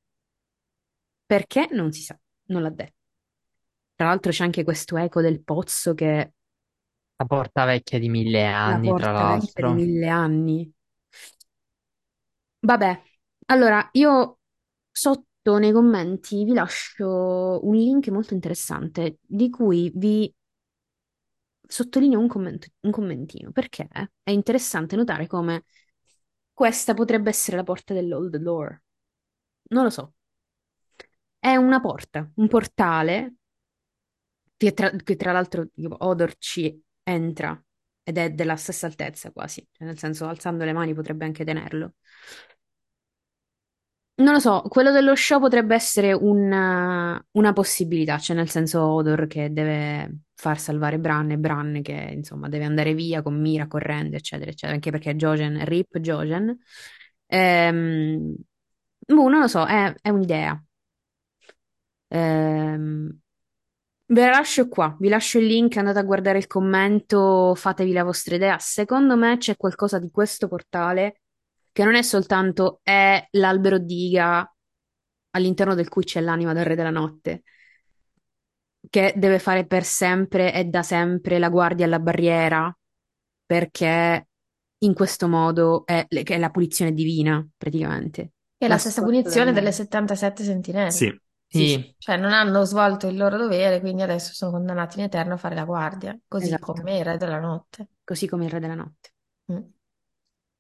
Perché non si sa, non l'ha detto. Tra l'altro c'è anche questo eco del pozzo che La porta vecchia di mille la anni, tra porta vecchia di l'altro. mille anni. Vabbè, allora io sotto nei commenti vi lascio un link molto interessante di cui vi sottolineo un commento- un commentino perché è interessante notare come questa potrebbe essere la porta dell'Old Lore. Non lo so. È una porta, un portale che tra, che tra l'altro tipo, Odor ci entra ed è della stessa altezza quasi, cioè, nel senso alzando le mani potrebbe anche tenerlo. Non lo so, quello dello show potrebbe essere una, una possibilità, cioè nel senso Odor che deve far salvare Bran e Bran che insomma deve andare via con Mira correndo, eccetera, eccetera, anche perché Jojen, Rip Jojen. Ehm, boh, non lo so, è, è un'idea. Ehm, Ve la lascio qua, vi lascio il link, andate a guardare il commento, fatevi la vostra idea. Secondo me c'è qualcosa di questo portale che non è soltanto è l'albero di Iga all'interno del cui c'è l'anima del Re della Notte, che deve fare per sempre e da sempre la guardia alla barriera, perché in questo modo è, che è la punizione divina, praticamente. È la, la stessa punizione delle 77 sentinelle. Sì. Sì. Cioè non hanno svolto il loro dovere, quindi adesso sono condannati in eterno a fare la guardia, così Esatto. come il Re della Notte. Così come il Re della Notte. Mm.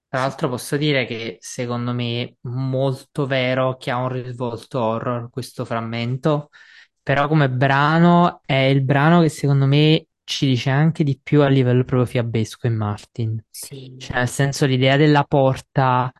Tra l'altro posso dire che secondo me è molto vero che ha un risvolto horror questo frammento, però come brano è il brano che secondo me ci dice anche di più a livello proprio fiabesco in Martin. Sì. Cioè nel senso l'idea della porta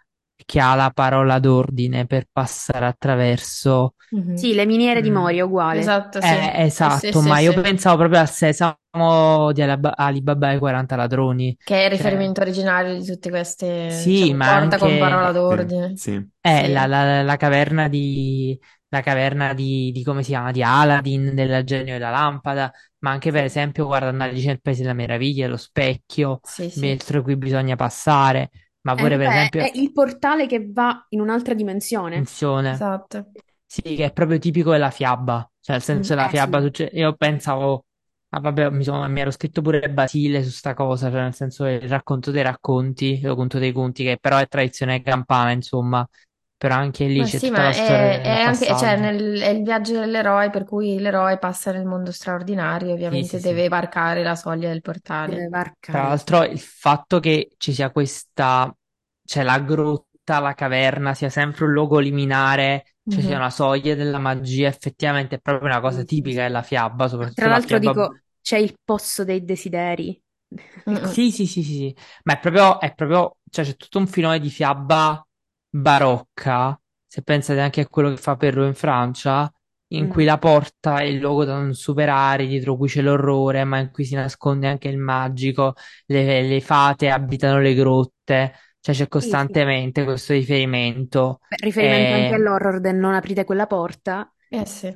che ha la parola d'ordine per passare attraverso. Mhm. Sì, le miniere di Mm. Moria, uguale. Esatto, sì. Eh, Sì, esatto, sì, ma sì, io sì. pensavo proprio al sesamo di Alib- Alibaba e i 40 ladroni. Che è il Cioè- riferimento originario di tutte queste, Sì, diciamo, ma porta con anche- parola d'ordine. sì. È Sì. la, la- la caverna di, la caverna di, di come si chiama? Di Aladdin, del genio della lampada, ma anche per esempio, guarda, Alice nel Paese delle Meraviglie, lo specchio, Sì, sì. cui bisogna passare, ma pure per Eh, esempio è il portale che va in un'altra dimensione. attenzione, Esatto. sì, che è proprio tipico della fiaba, cioè nel senso Mm. la Eh, fiaba, sì. succe- io pensavo, ah, vabbè, mi, sono- mi ero scritto pure Basile su sta cosa, cioè nel senso il racconto dei racconti, il conto dei conti, che però è tradizione campana, insomma, però anche lì Ma c'è sì, tutta ma la storia è, è anche, cioè, nel- è il viaggio dell'eroe, per cui l'eroe passa nel mondo straordinario, ovviamente sì, sì. deve varcare la soglia del Deve portale. Tra l'altro il fatto che ci sia questa, cioè la grotta, la caverna, sia sempre un luogo liminare, cioè sia Mhm. una soglia della magia, effettivamente è proprio una cosa sì, tipica della fiaba, soprattutto Tra la l'altro fiaba... dico, c'è il posso dei desideri. Sì, sì, sì, sì, sì, ma è proprio, è proprio, cioè c'è tutto un filone di fiaba barocca, se pensate anche a quello che fa Perrault in Francia, in Mm. cui la porta è il luogo da non superare, dietro cui c'è l'orrore, ma in cui si nasconde anche il magico, le, le fate abitano le grotte, cioè c'è Sì, sì. costantemente questo riferimento. Beh, riferimento anche Eh, all'horror del non aprite quella porta. Eh sì.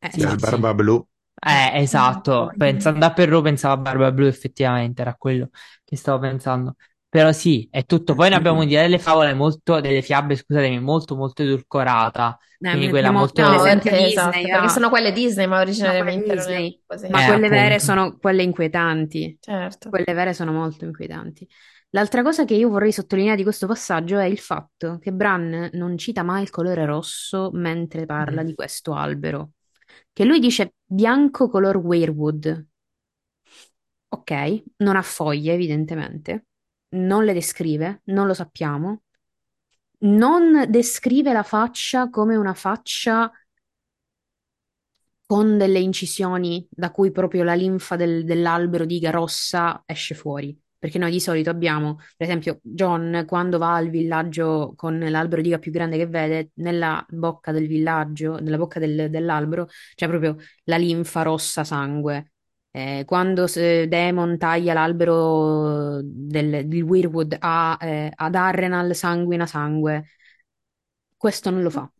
Eh, Sì, Dal sì, Barba Blu. Eh, esatto, pensando a Perrault pensavo a Barba Blu, effettivamente era quello che stavo pensando. Però sì, è tutto. Poi ne abbiamo un'idea delle favole molto, delle fiabe, scusatemi, molto molto edulcorata. Eh, Quindi quella abbiamo- molto... No, per esempio eh, Disney, esatto, ah. perché sono quelle Disney, ma No, originariamente erano Disney. così. Ma Eh, quelle vere appunto. sono quelle inquietanti. Certo. Quelle vere sono molto inquietanti. L'altra cosa che io vorrei sottolineare di questo passaggio è il fatto che Bran non cita mai il colore rosso mentre parla Mm. di questo albero. Che lui dice bianco color weirwood. Ok, non ha foglie, evidentemente. Non le descrive, non lo sappiamo. Non descrive la faccia come una faccia con delle incisioni da cui proprio la linfa del- dell'albero di iga rossa esce fuori. Perché noi di solito abbiamo, per esempio, John quando va al villaggio con l'albero di iga più grande che vede, nella bocca del villaggio, nella bocca del- dell'albero, c'è proprio la linfa rossa sangue. Eh, quando se- Daemon taglia l'albero del, di Weirwood a, eh, ad Arrenal sanguina sangue, questo non lo fa.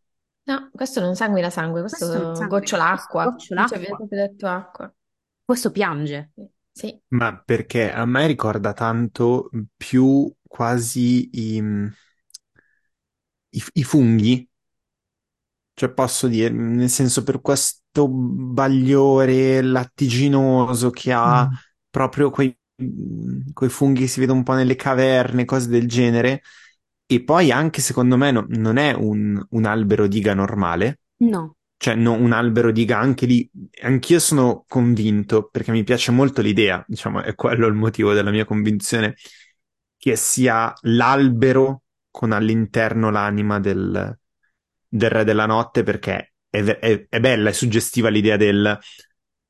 No, questo non sanguina sangue, questo, Questo non sanguina, gocciola acqua. questo gocciola Ci avete acqua. proprio detto acqua. Questo piange. Sì. Ma perché a me ricorda tanto più quasi i, i- i funghi, cioè posso dire, nel senso per questo bagliore lattiginoso che ha Mm. proprio quei, quei funghi che si vedono un po' nelle caverne, cose del genere. E poi anche secondo me no- non è un, un albero diga normale, No. cioè no, un albero diga anche lì. Anch'io sono convinto, perché mi piace molto l'idea, diciamo, è quello il motivo della mia convinzione, che sia l'albero con all'interno l'anima del, del Re della Notte, perché è, è- è bella, è suggestiva l'idea del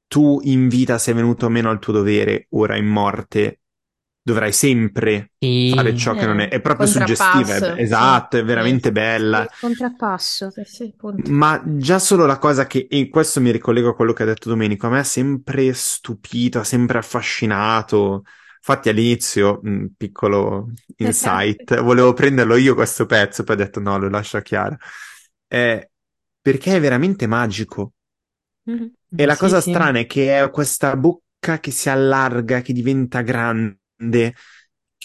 tu in vita sei venuto meno al tuo dovere, ora in morte dovrai sempre Sì. fare ciò che non è. È proprio suggestiva, è- esatto, sì, è veramente sì. bella. Il contrappasso. Sì, sì, punto. Ma già solo la cosa che, e questo mi ricollego a quello che ha detto Domenico, a me ha sempre stupito, ha sempre affascinato. Infatti all'inizio, un piccolo insight, volevo prenderlo io questo pezzo, poi ho detto no, lo lascio a Chiara. Eh, perché è veramente magico. Mhm. E la Sì, cosa sì. strana è che è questa bocca che si allarga, che diventa grande.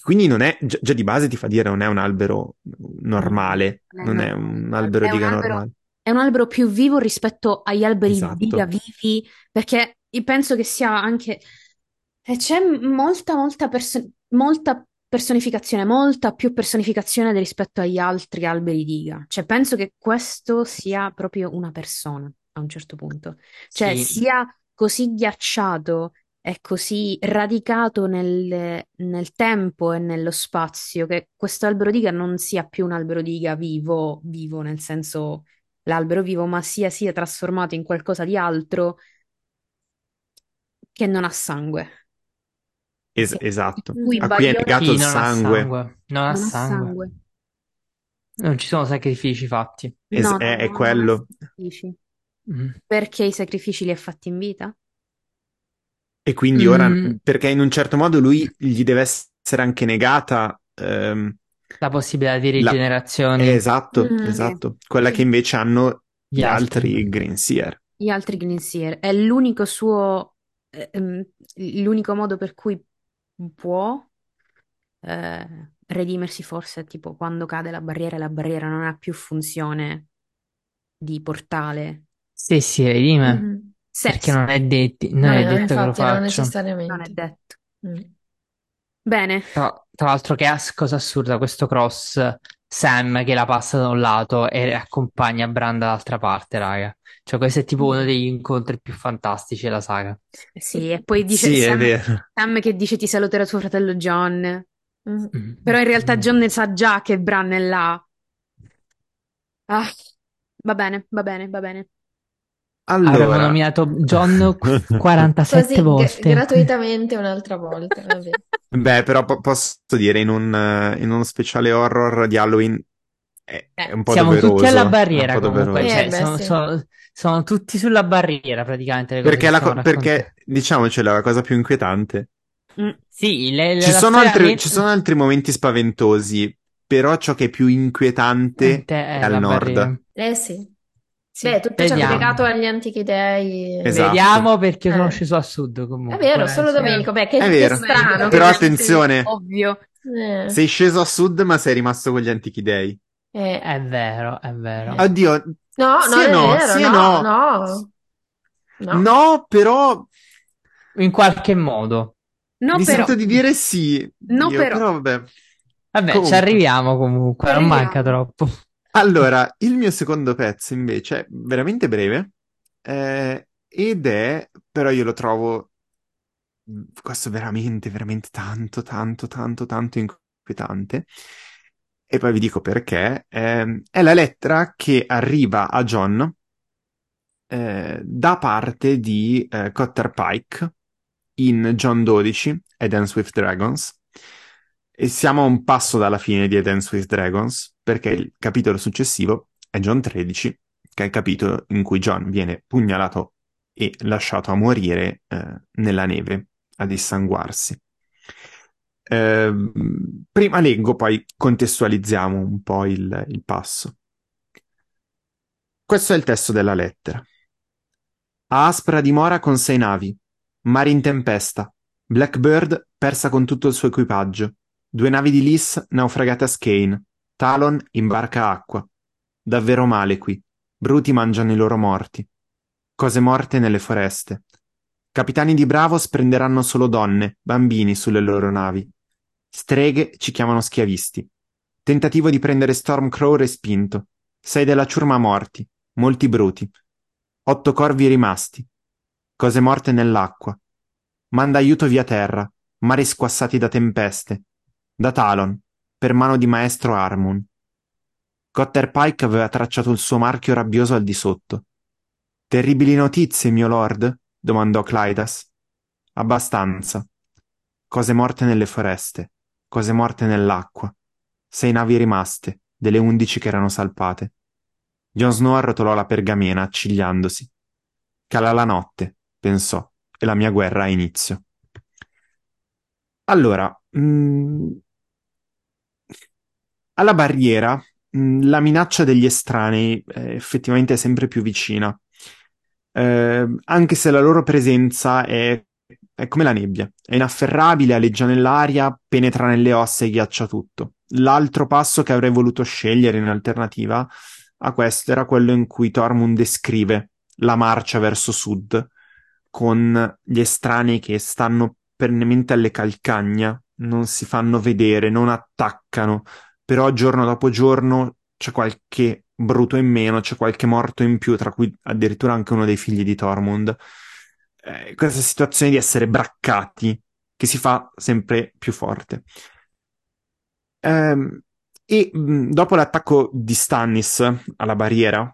Quindi non è, già, già di base ti fa dire non è un albero normale, No, non no, è un albero È un diga albero- normale. È un albero più vivo rispetto agli alberi Esatto. di diga vivi, perché io penso che sia anche... e C'è molta, molta, perso- molta personificazione, molta più personificazione rispetto agli altri alberi di diga. Cioè, penso che questo sia proprio una persona a un certo punto. Cioè, Sì. sia così ghiacciato e così radicato nel, nel tempo e nello spazio che questo albero diga non sia più un albero diga vivo, vivo nel senso l'albero vivo, ma sia, sia trasformato in qualcosa di altro che non ha sangue. Es- esatto. cui A cui è Chi il non ha sangue. sangue? Non ha non ha sangue. sangue. Non ci sono sacrifici fatti. Es- No, no, è, è no, quello. Mm. Perché i sacrifici li ha fatti in vita? E quindi ora, Mm. perché in un certo modo lui gli deve essere anche negata, ehm, La possibilità di La- rigenerazione. eh, esatto, Mm. esatto, quella Sì. che invece hanno Gli gli altri. altri Green Seer. Gli altri Glinseer. È l'unico suo, eh, ehm, l'unico modo per cui può eh, redimersi forse, tipo quando cade la barriera e la barriera non ha più funzione di portale. Se si redime. Mhm. Se- Perché non è, detti- non No, è no, detto che lo infatti, non faccia. non è necessariamente. detto. Mm. Bene, Tra, tra l'altro, che as- cosa assurda questo cross. Sam che la passa da un lato e accompagna Bran dall'altra parte, raga. Cioè, questo è tipo uno degli incontri più fantastici della saga. sì, e poi dice Sì, Sam. Sam che dice ti saluterà tuo fratello John. Mm. Mm. Però in realtà John ne sa già che Bran è là. Ah, va bene, va bene, va bene. Allora, nominato John 47 Così, volte. gratuitamente un'altra volta. vabbè. beh, però po- posso dire, in, un, eh, in uno speciale horror di Halloween è, Eh, è un po' Siamo doveroso. tutti alla barriera comunque, doveroso. cioè, Eh, beh, sono, sì. sono- sono tutti sulla barriera praticamente Perché, la co- perché diciamocela, la cosa più inquietante. Mm, Sì, le- le- Ci sono, altri, men- ci sono altri momenti spaventosi, però ciò che è più inquietante è è al nord. barriera. Eh sì. Sì. Beh, tutto ciò che è Vediamo. legato agli antichi dei. Esatto. Vediamo perché io sono Eh. sceso a sud comunque. È vero, eh, solo sì. Domenico. Beh, che, È che vero. strano. Però che- attenzione, Ovvio. Eh. sei sceso a sud ma sei rimasto con gli antichi dei. Eh. È vero, è vero. Eh. Oddio, No, Sì non e è no, vero, sì no, no. no. No. no, però In qualche modo. No, mi però. sento di dire sì. No, Io, però. vabbè. Vabbè, Comunque. ci arriviamo comunque, Ci non manca troppo. Allora, il mio secondo pezzo invece è veramente breve eh, ed è, però io lo trovo questo veramente, veramente tanto, tanto, tanto, tanto inquietante. E poi vi dico perché. Ehm, è la lettera che arriva a John eh, da parte di eh, Cotter Pike in John 12 e Dance with Dragons. E siamo a un passo dalla fine di Dance with Dragons, perché il capitolo successivo è John 13, che è il capitolo in cui John viene pugnalato e lasciato a morire eh, nella neve, a dissanguarsi. Ehm, prima leggo, poi contestualizziamo un po' il, il passo. Questo è il testo della lettera. A Aspra dimora con sei navi, mari in tempesta, Blackbird persa con tutto il suo equipaggio, due navi di Lys naufragate a Skane, Talon in barca acqua. Davvero male qui, bruti mangiano i loro morti. Cose morte nelle foreste. Capitani di Bravos prenderanno solo donne, bambini sulle loro navi. Streghe ci chiamano schiavisti. Tentativo di prendere Stormcrow respinto. Sei della ciurma morti, molti bruti. Otto corvi rimasti. Cose morte nell'acqua. Manda aiuto via terra, mari squassati da tempeste. Da Talon, per mano di maestro Armun. Cotter Pike aveva tracciato il suo marchio rabbioso al di sotto. Terribili notizie, mio lord? domandò Clydas. Abbastanza. Cose morte nelle foreste, cose morte nell'acqua. Sei navi rimaste, delle undici che erano salpate. Jon Snow arrotolò la pergamena, accigliandosi. Cala la notte, pensò, e la mia guerra ha inizio. Allora, mh, alla barriera, mh, la minaccia degli estranei è effettivamente sempre più vicina. eh, anche se la loro presenza è, è come la nebbia, è inafferrabile, aleggia nell'aria, penetra nelle ossa e ghiaccia tutto. L'altro passo che avrei voluto scegliere in alternativa a questo era quello in cui Tormund descrive la marcia verso sud con gli estranei che stanno perennemente alle calcagna, non si fanno vedere, non attaccano, però giorno dopo giorno c'è qualche bruto in meno, c'è qualche morto in più, tra cui addirittura anche uno dei figli di Tormund. Eh, questa situazione di essere braccati che si fa sempre più forte. Ehm, e mh, dopo l'attacco di Stannis alla barriera,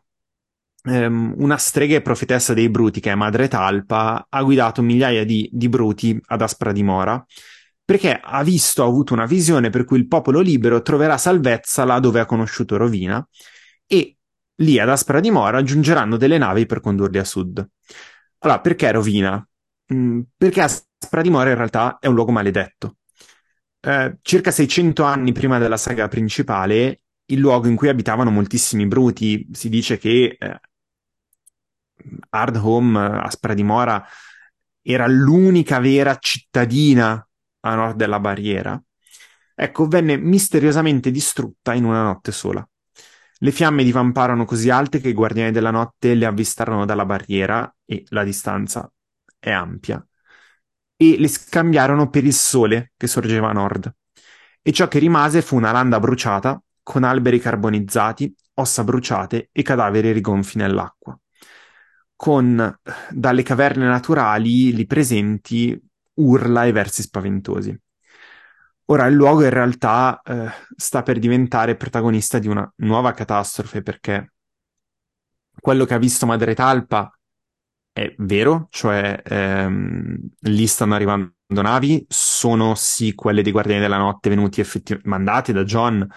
ehm, una strega e profetessa dei Bruti, che è Madre Talpa, ha guidato migliaia di, di Bruti ad Aspra di Mora perché ha visto, ha avuto una visione per cui il popolo libero troverà salvezza là dove ha conosciuto rovina e lì ad Aspra di Mora giungeranno delle navi per condurli a sud. Allora, perché rovina? Mm, perché Aspra di Mora in realtà è un luogo maledetto. Eh, circa 600 anni prima della saga principale, il luogo in cui abitavano moltissimi bruti, si dice che eh, Hardhome, Aspra di Mora, era l'unica vera cittadina a nord della barriera, ecco, venne misteriosamente distrutta in una notte sola. Le fiamme divamparono così alte che i guardiani della notte le avvistarono dalla barriera e la distanza è ampia e le scambiarono per il sole che sorgeva a nord. E ciò che rimase fu una landa bruciata con alberi carbonizzati, ossa bruciate e cadaveri rigonfi nell'acqua. Con dalle caverne naturali lì presenti urla e versi spaventosi. Ora il luogo in realtà eh, sta per diventare protagonista di una nuova catastrofe perché quello che ha visto Madre Talpa è vero, cioè ehm, lì stanno arrivando navi, sono sì quelle dei Guardiani della Notte venuti effettiv- mandate da John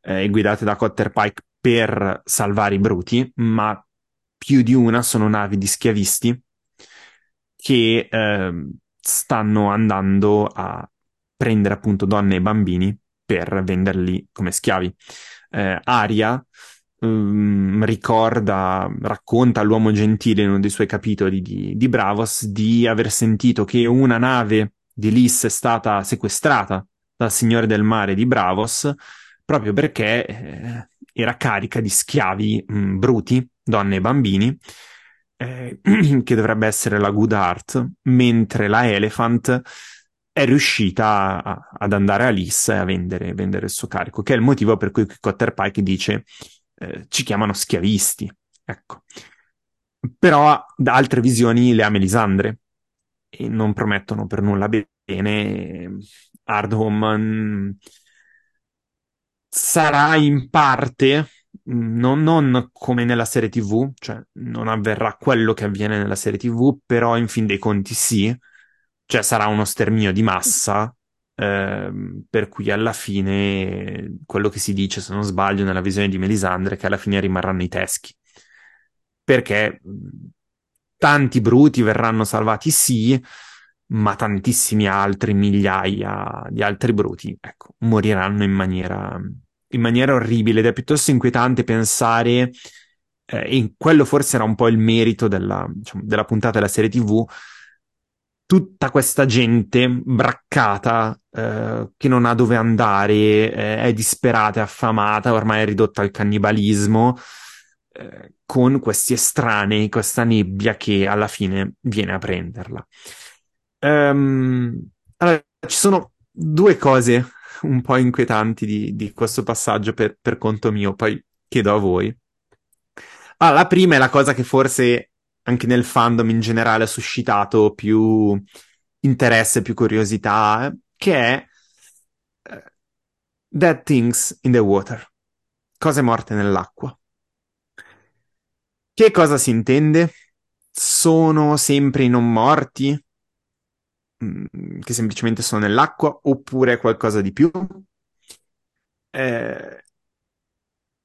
eh, e guidate da Cotter Pike per salvare i bruti, ma più di una sono navi di schiavisti che eh, stanno andando a prendere appunto donne e bambini per venderli come schiavi. Eh, Aria um, ricorda, racconta all'uomo gentile in uno dei suoi capitoli di, di Bravos di aver sentito che una nave di Lys è stata sequestrata dal Signore del Mare di Bravos proprio perché eh, era carica di schiavi mh, mm, bruti, donne e bambini, eh, che dovrebbe essere la Good Heart, mentre la Elephant è riuscita a, ad andare a Lys e a vendere, vendere, il suo carico, che è il motivo per cui Cotter Pike dice eh, ci chiamano schiavisti. Ecco. Però da altre visioni le ha Melisandre e non promettono per nulla bene. Hardhome mm, sarà in parte non, non, come nella serie TV, cioè non avverrà quello che avviene nella serie TV, però in fin dei conti sì, cioè sarà uno sterminio di massa, eh, per cui alla fine quello che si dice, se non sbaglio, nella visione di Melisandre, che alla fine rimarranno i teschi. Perché tanti bruti verranno salvati sì, ma tantissimi altri, migliaia di altri bruti, ecco, moriranno in maniera in maniera orribile ed è piuttosto inquietante pensare, eh, e quello forse era un po' il merito della, diciamo, della puntata della serie TV, tutta questa gente braccata eh, che non ha dove andare, eh, è disperata, è affamata, ormai è ridotta al cannibalismo, eh, con questi estranei, questa nebbia che alla fine viene a prenderla. Um, allora, ci sono due cose un po' inquietanti di, di questo passaggio per, per, conto mio, poi chiedo a voi. Allora, la prima è la cosa che forse anche nel fandom in generale ha suscitato più interesse, più curiosità, che è uh, Dead Things in the Water, cose morte nell'acqua. Che cosa si intende? Sono sempre i non morti? Mm, che semplicemente sono nell'acqua oppure qualcosa di più? Eh,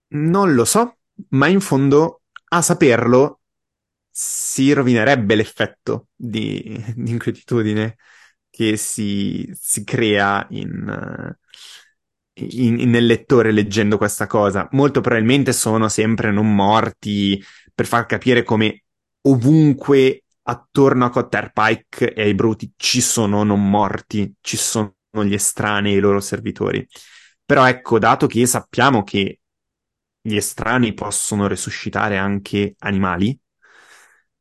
non lo so, ma in fondo a saperlo si rovinerebbe l'effetto di, di inquietudine che si, si crea in, in, in, nel lettore leggendo questa cosa. Molto probabilmente sono sempre non morti per far capire come ovunque attorno a Cotter Pike e ai bruti ci sono non morti, ci sono gli estranei e i loro servitori. Però ecco, dato che sappiamo che gli estranei possono resuscitare anche animali,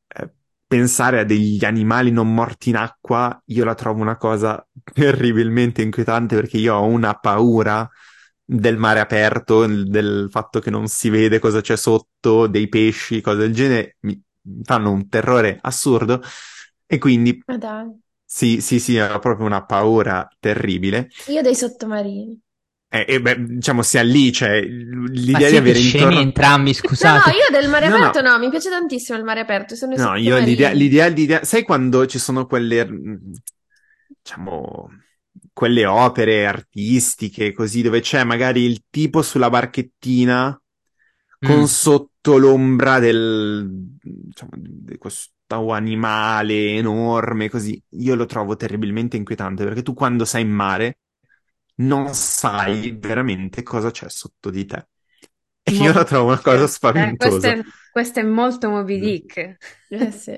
eh, pensare a degli animali non morti in acqua, io la trovo una cosa terribilmente inquietante perché io ho una paura del mare aperto, del fatto che non si vede cosa c'è sotto, dei pesci, cose del genere, mi fanno un terrore assurdo e quindi Ma dai. sì, sì, sì, ho proprio una paura terribile. Io dei sottomarini. E, e beh, diciamo, sia lì, cioè, Ma l'idea di avere scemi intorno... entrambi, No, scusate. no, io del mare No, no. aperto no, mi piace tantissimo il mare aperto, sono No, io l'idea, l'idea, l'idea, sai quando ci sono quelle, mh, diciamo, quelle opere artistiche così, dove c'è magari il tipo sulla barchettina con Mm. sotto l'ombra del, diciamo, di questo animale enorme così, io lo trovo terribilmente inquietante perché tu quando sei in mare non sai veramente cosa c'è sotto di te. E io la trovo una cosa Eh, questo spaventosa. è, questo è molto Moby Mm. Dick. Eh sì.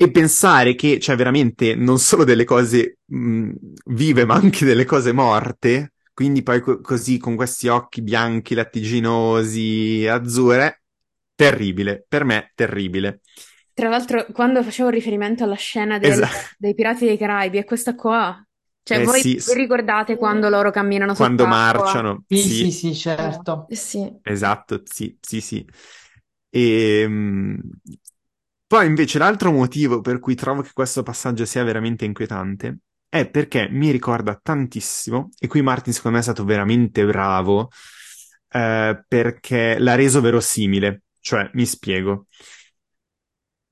E pensare che c'è veramente non solo delle cose mh, vive, ma anche delle cose morte, quindi poi co- così con questi occhi bianchi, lattiginosi, azzurre, terribile, per me terribile. Tra l'altro, quando facevo riferimento alla scena del- Esatto. dei Pirati dei Caraibi, è questa qua. Cioè, Eh voi sì, vi sì. ricordate quando loro camminano Quando sott'acqua? marciano, Sì, sì, sì, sì, certo. Eh sì. esatto, sì, sì, sì. E, mh, poi invece l'altro motivo per cui trovo che questo passaggio sia veramente inquietante è perché mi ricorda tantissimo, e qui Martin secondo me è stato veramente bravo, eh, perché l'ha reso verosimile. Cioè, mi spiego.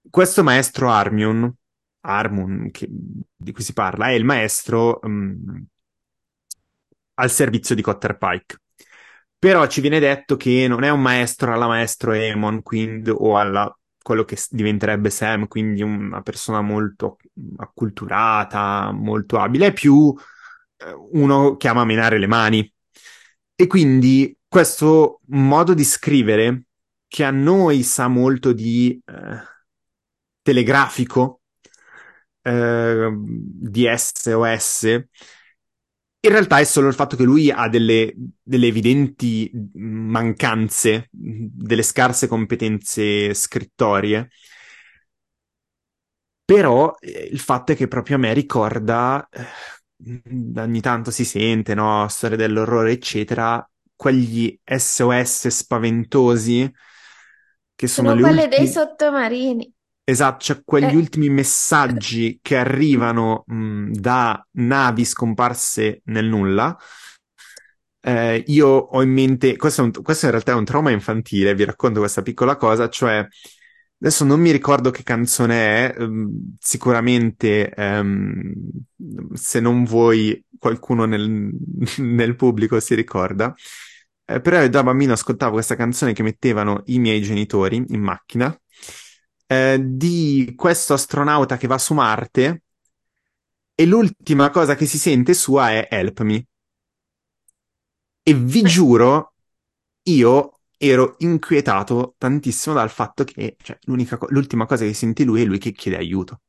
Questo maestro Armion, Armun, che- di cui si parla, è il maestro mh, al servizio di Cotter Pike. Però ci viene detto che non è un maestro alla maestro Aemon, quindi, o alla quello che diventerebbe Sam, quindi una persona molto acculturata, molto abile, è più eh, uno che ama menare le mani. E quindi questo modo di scrivere, che a noi sa molto di eh, telegrafico, eh, di SOS, in realtà è solo il fatto che lui ha delle, delle evidenti mancanze, delle scarse competenze scrittorie. Però eh, il fatto è che proprio a me ricorda, eh, ogni tanto si sente, no? Storia dell'orrore, eccetera, quegli SOS spaventosi che sono Sono le quelle dei ultime... sottomarini. Esatto, cioè quegli Eh. ultimi messaggi che arrivano mh, da navi scomparse nel nulla. Eh, io ho in mente, questo, un- questo in realtà è un trauma infantile, vi racconto questa piccola cosa, cioè adesso non mi ricordo che canzone è, ehm, sicuramente ehm, se non voi qualcuno nel, nel pubblico si ricorda, Eh, però io da bambino ascoltavo questa canzone che mettevano i miei genitori in macchina eh, di questo astronauta che va su Marte e l'ultima cosa che si sente sua è Help Me. E vi giuro, io ero inquietato tantissimo dal fatto che cioè, co- l'ultima cosa che senti lui è lui che chiede aiuto.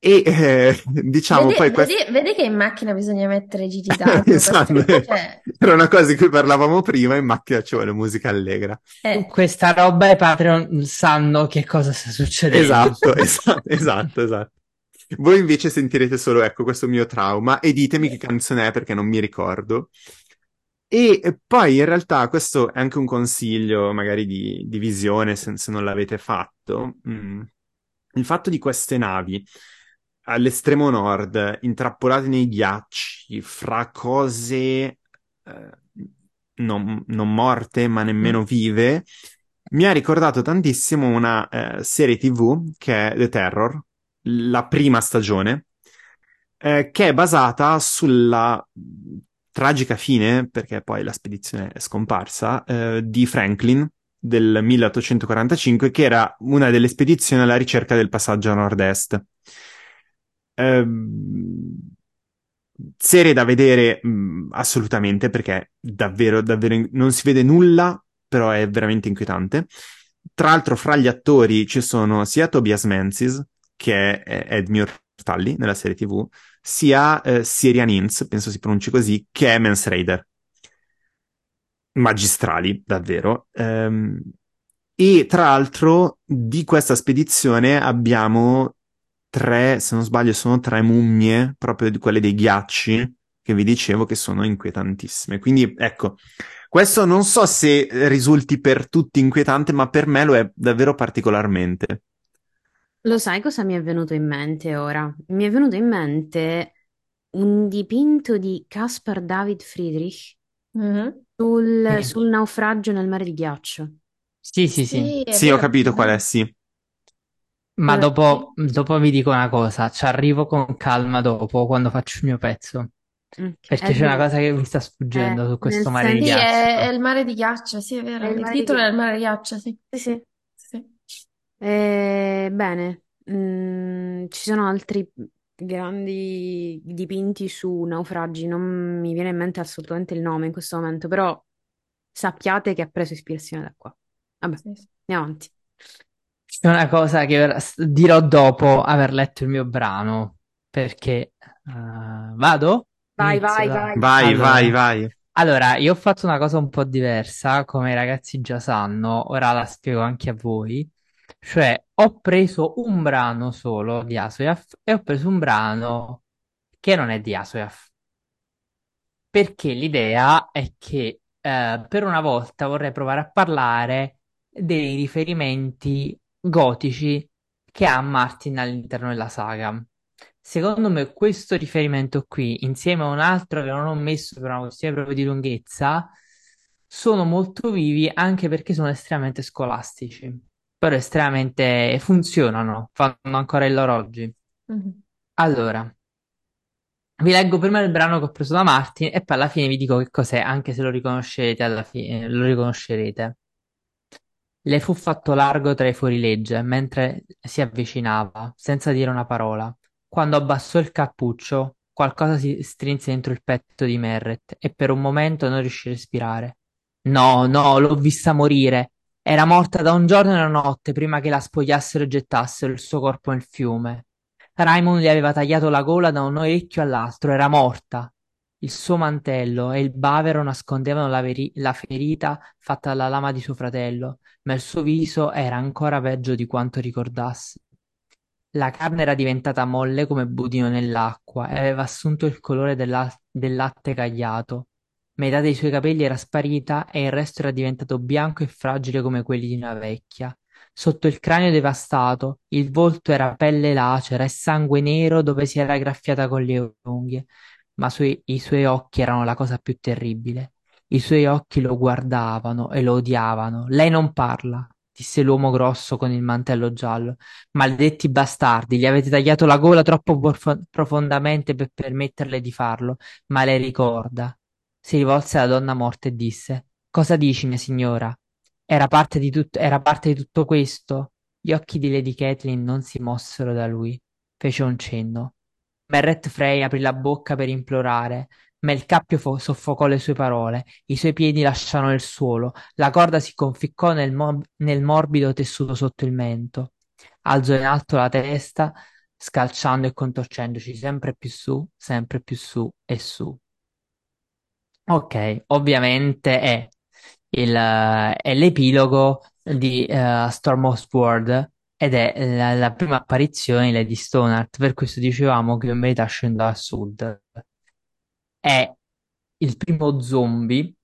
E eh, diciamo Vedi, poi questo... vedi- vedi che in macchina bisogna mettere Gigi D'Altro, Esatto, cioè, era una cosa di cui parlavamo prima, in macchina ci vuole musica allegra. eh, Questa roba i Patreon sanno che cosa sta succedendo. Esatto, esatto, esatto, esatto. Voi invece sentirete solo, ecco, questo mio trauma e ditemi che canzone è perché non mi ricordo. E poi in realtà questo è anche un consiglio magari di, di visione se, se non l'avete fatto. Mm. Il fatto di queste navi all'estremo nord, intrappolate nei ghiacci, fra cose eh, non, non morte ma nemmeno vive, mi ha ricordato tantissimo una eh, serie TV che è The Terror, la prima stagione, eh, che è basata sulla tragica fine, perché poi la spedizione è scomparsa, eh, di Franklin del 1845, che era una delle spedizioni alla ricerca del passaggio a nord-est. Ehm, serie da vedere mh, assolutamente perché davvero, davvero in- non si vede nulla, però è veramente inquietante. tra l'altro, fra gli attori ci sono sia Tobias Menzies, che è Edmure Tully nella serie TV, sia eh, Syrian Ince, penso si pronunci così, che è Mance Raider. Magistrali, davvero. Ehm, e tra l'altro di questa spedizione abbiamo tre, se non sbaglio, sono tre mummie, proprio di quelle dei ghiacci, che vi dicevo che sono inquietantissime. Quindi ecco, questo non so se risulti per tutti inquietante, ma per me lo è davvero particolarmente. Lo sai cosa mi è venuto in mente ora? Mi è venuto in mente un dipinto di Caspar David Friedrich Mhm. sul, sul naufragio nel mare di ghiaccio. Sì, sì, sì. Sì, è Sì, ho vero, capito qual è, sì. Ma Eh, dopo, dopo vi dico una cosa, ci arrivo con calma dopo, quando faccio il mio pezzo. ok. Perché Eh, c'è una cosa che mi sta eh, sfuggendo su nel questo mare di senso... Sì, è, è ghiaccio. il mare di ghiaccio, sì, è È vero. il Il mare di titolo è ghiaccio. il mare di ghiaccio, sì. Sì, sì. Sì. Eh, bene, Mm, ci sono altri grandi dipinti su naufragi, non mi viene in mente assolutamente il nome in questo momento, però sappiate che ha preso ispirazione da qua. Vabbè, Sì, sì. andiamo avanti. C'è una cosa che ora dirò dopo aver letto il mio brano, perché eh, vado? Vai, Inizio, vai, dai. vai. Vai, Allora, vai, vai. allora, io ho fatto una cosa un po' diversa, come i ragazzi già sanno, ora la spiego anche a voi. Cioè, ho preso un brano solo di Asoyaf e ho preso un brano che non è di Asoyaf. Perché l'idea è che eh, per una volta vorrei provare a parlare dei riferimenti gotici che ha Martin all'interno della saga. Secondo me questo riferimento qui, insieme a un altro che non ho messo per una questione proprio di lunghezza, sono molto vivi anche perché sono estremamente scolastici, però estremamente funzionano, fanno ancora il loro oggi. Mhm. Allora, vi leggo prima il brano che ho preso da Martin e poi alla fine vi dico che cos'è, anche se lo riconoscerete alla fine, lo riconoscerete. Le fu fatto largo tra i fuorilegge mentre si avvicinava, senza dire una parola. Quando abbassò il cappuccio, qualcosa si strinse dentro il petto di Merret e per un momento non riuscì a respirare. No, no, l'ho vista morire. Era morta da un giorno e una notte prima che la spogliassero e gettassero il suo corpo nel fiume. Raymond le aveva tagliato la gola da un orecchio all'altro, era morta. Il suo mantello e il bavero nascondevano la, veri- la ferita fatta dalla lama di suo fratello ma il suo viso era ancora peggio di quanto ricordassi. La carne era diventata molle come budino nell'acqua e aveva assunto il colore della- del latte cagliato. Metà dei suoi capelli era sparita e il resto era diventato bianco e fragile come quelli di una vecchia. Sotto il cranio devastato, il volto era pelle lacera e sangue nero dove si era graffiata con le unghie, ma sui- i suoi occhi erano la cosa più terribile. I suoi occhi lo guardavano e lo odiavano. Lei non parla, disse l'uomo grosso con il mantello giallo. Maledetti bastardi, gli avete tagliato la gola troppo profo- profondamente per permetterle di farlo, ma lei ricorda. Si rivolse alla donna morta e disse: Cosa dici, mia signora? Era parte di tut- era parte di tutto questo? Gli occhi di Lady Catelyn non si mossero da lui. Fece un cenno. Merret Frey aprì la bocca per implorare, ma il cappio fo- soffocò le sue parole. I suoi piedi lasciarono il suolo. La corda si conficcò nel, mo- nel morbido tessuto sotto il mento. Alzò in alto la testa, scalciando e contorcendoci sempre più su, sempre più su e su. Ok, ovviamente è, il, è l'epilogo di eh, Storm of Sword ed è la, la prima apparizione di Lady Stoneheart, per questo dicevamo che in verità scende a sud. È il primo zombie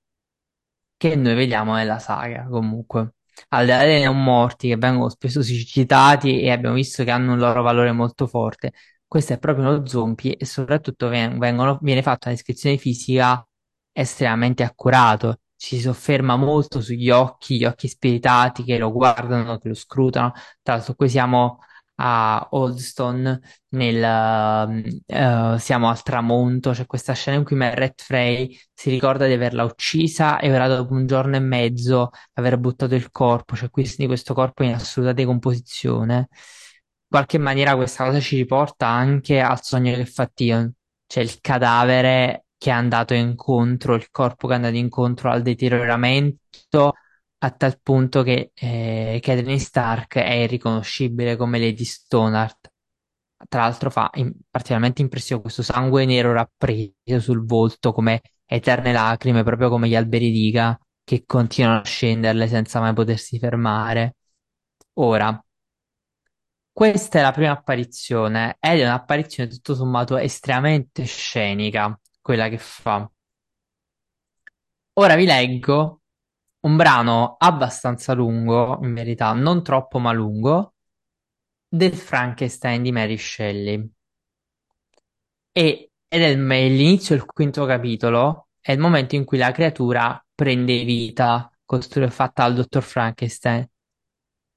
che noi vediamo nella saga, comunque. Al di là dei non morti che vengono spesso citati e abbiamo visto che hanno un loro valore molto forte, questo è proprio uno zombie e soprattutto ven- vengono- viene fatta una descrizione fisica estremamente accurato. Si sofferma molto sugli occhi, gli occhi spiritati che lo guardano, che lo scrutano. Tra l'altro, qui siamo a Oldstone, nel, eh, siamo al tramonto. C'è questa scena in cui Meret Frey si ricorda di averla uccisa e ora, dopo un giorno e mezzo, aver buttato il corpo. Cioè, quindi questo corpo in assoluta decomposizione. In qualche maniera, questa cosa ci riporta anche al sogno che fa Tion c'è il cadavere che è andato incontro, il corpo che è andato incontro al deterioramento a tal punto che eh, Catelyn Stark è irriconoscibile come Lady Stoneheart. Tra l'altro fa in- particolarmente impressione questo sangue nero rappreso sul volto come eterne lacrime, proprio come gli alberi d'Iga che continuano a scenderle senza mai potersi fermare. Ora, questa è la prima apparizione ed è un'apparizione tutto sommato estremamente scenica, quella che fa. Ora vi leggo un brano abbastanza lungo, in verità, non troppo ma lungo, del Frankenstein di Mary Shelley. E, ed è l'inizio del quinto capitolo, è il momento in cui la creatura prende vita, fatta dal dottor Frankenstein.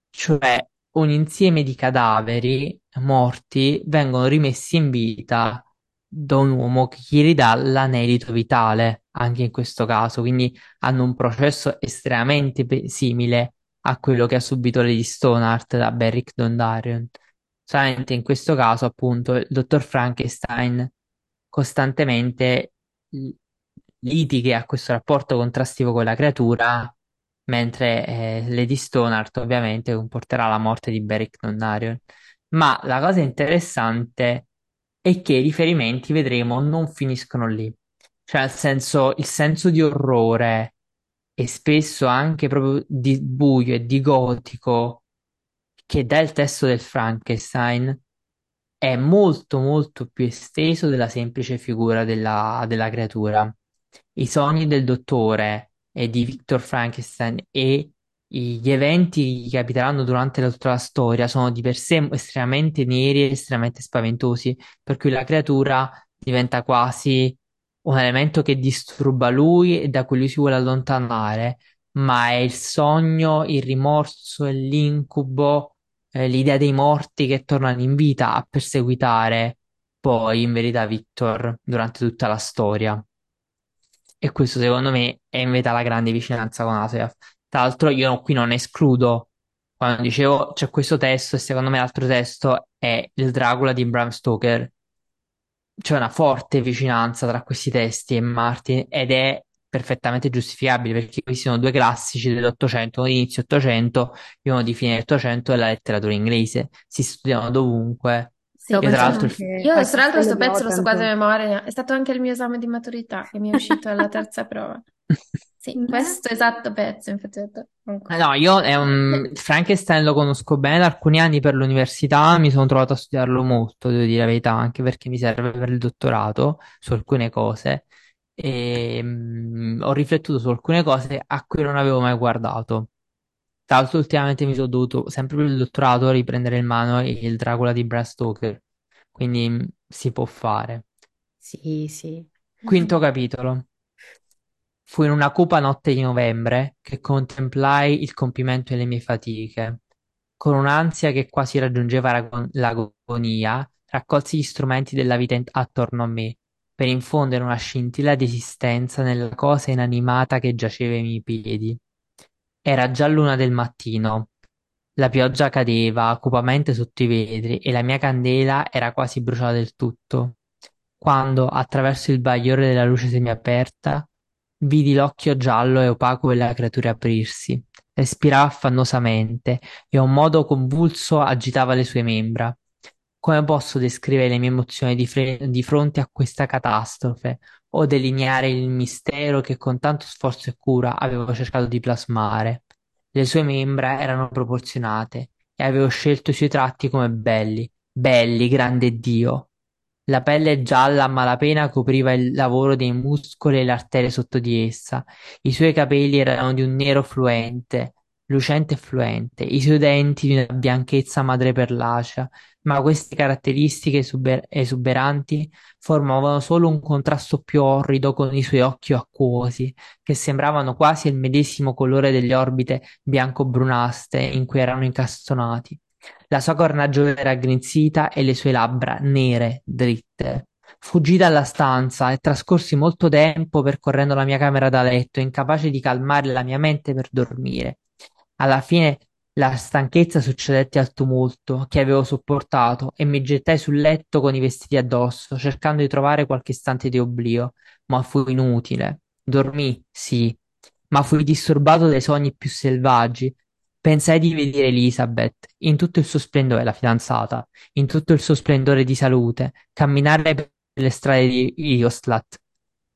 Cioè, un insieme di cadaveri morti vengono rimessi in vita da un uomo che gli ridà l'anelito vitale, anche in questo caso, quindi hanno un processo estremamente pe- simile a quello che ha subito Lady Stoneheart da Beric Dondarrion. Solamente in questo caso, appunto, il dottor Frankenstein costantemente litiga a questo rapporto contrattivo con la creatura mentre eh, Lady Stoneheart ovviamente comporterà la morte di Beric Dondarrion. Ma la cosa interessante è che i riferimenti, vedremo, non finiscono lì. Cioè, nel senso, il senso di orrore e spesso anche proprio di buio e di gotico che dà il testo del Frankenstein è molto molto più esteso della semplice figura della, della creatura. I sogni del dottore e di Victor Frankenstein e gli eventi che capiteranno durante tutta la storia sono di per sé estremamente neri e estremamente spaventosi, per cui la creatura diventa quasi un elemento che disturba lui e da cui lui si vuole allontanare, ma è il sogno, il rimorso l'incubo eh, l'idea dei morti che tornano in vita a perseguitare poi in verità Victor durante tutta la storia. E questo secondo me è in verità la grande vicinanza con Aseaf. Tra l'altro io qui non escludo, quando dicevo c'è questo testo e secondo me l'altro testo è il Dracula di Bram Stoker. C'è una forte vicinanza tra questi testi e Martin ed è perfettamente giustificabile perché questi sono due classici dell'Ottocento, uno di inizio Ottocento e uno di fine Ottocento della letteratura inglese. Si studiano dovunque. Sì, E tra l'altro anche Io tra l'altro questo pezzo lo so quasi a memoria, è stato anche il mio esame di maturità che mi è uscito alla terza prova. Sì, Eh? questo esatto pezzo, infatti. Eh No, io è un... Frankenstein lo conosco bene da alcuni anni per l'università, mi sono trovato a studiarlo molto, devo dire la verità, anche perché mi serve per il dottorato su alcune cose e mm, ho riflettuto su alcune cose a cui non avevo mai guardato. Tra l'altro ultimamente mi sono dovuto, sempre per il dottorato, riprendere in mano il Dracula di Bram Stoker, quindi mm, si può fare. Sì, sì. Quinto capitolo. Fu in una cupa notte di novembre che contemplai il compimento delle mie fatiche. Con un'ansia che quasi raggiungeva l'agon- l'agonia, raccolsi gli strumenti della vita in- attorno a me, per infondere una scintilla di esistenza nella cosa inanimata che giaceva ai miei piedi. Era già l'una del mattino. La pioggia cadeva cupamente sotto i vetri e la mia candela era quasi bruciata del tutto, quando, attraverso il bagliore della luce semiaperta, vidi l'occhio giallo e opaco della creatura aprirsi. Respirava affannosamente e a un modo convulso agitava le sue membra. Come posso descrivere le mie emozioni di, fre- di fronte a questa catastrofe o delineare il mistero che con tanto sforzo e cura avevo cercato di plasmare? Le sue membra erano proporzionate e avevo scelto i suoi tratti come belli, belli, grande Dio. La pelle gialla a malapena copriva il lavoro dei muscoli e le arterie sotto di essa. I suoi capelli erano di un nero fluente, lucente e fluente, i suoi denti di una bianchezza madreperlacea, ma queste caratteristiche esuber- esuberanti formavano solo un contrasto più orrido con i suoi occhi acquosi, che sembravano quasi il medesimo colore delle orbite bianco-brunaste in cui erano incastonati. La sua cornagione era aggrinzita e le sue labbra nere, dritte. Fuggii dalla stanza e trascorsi molto tempo percorrendo la mia camera da letto, incapace di calmare la mia mente per dormire. Alla fine la stanchezza succedette al tumulto che avevo sopportato e mi gettai sul letto con i vestiti addosso, cercando di trovare qualche istante di oblio, ma fu inutile. Dormii, sì, ma fui disturbato dai sogni più selvaggi. Pensai di vedere Elizabeth in tutto il suo splendore, la fidanzata, in tutto il suo splendore di salute, camminare per le strade di Ioslat.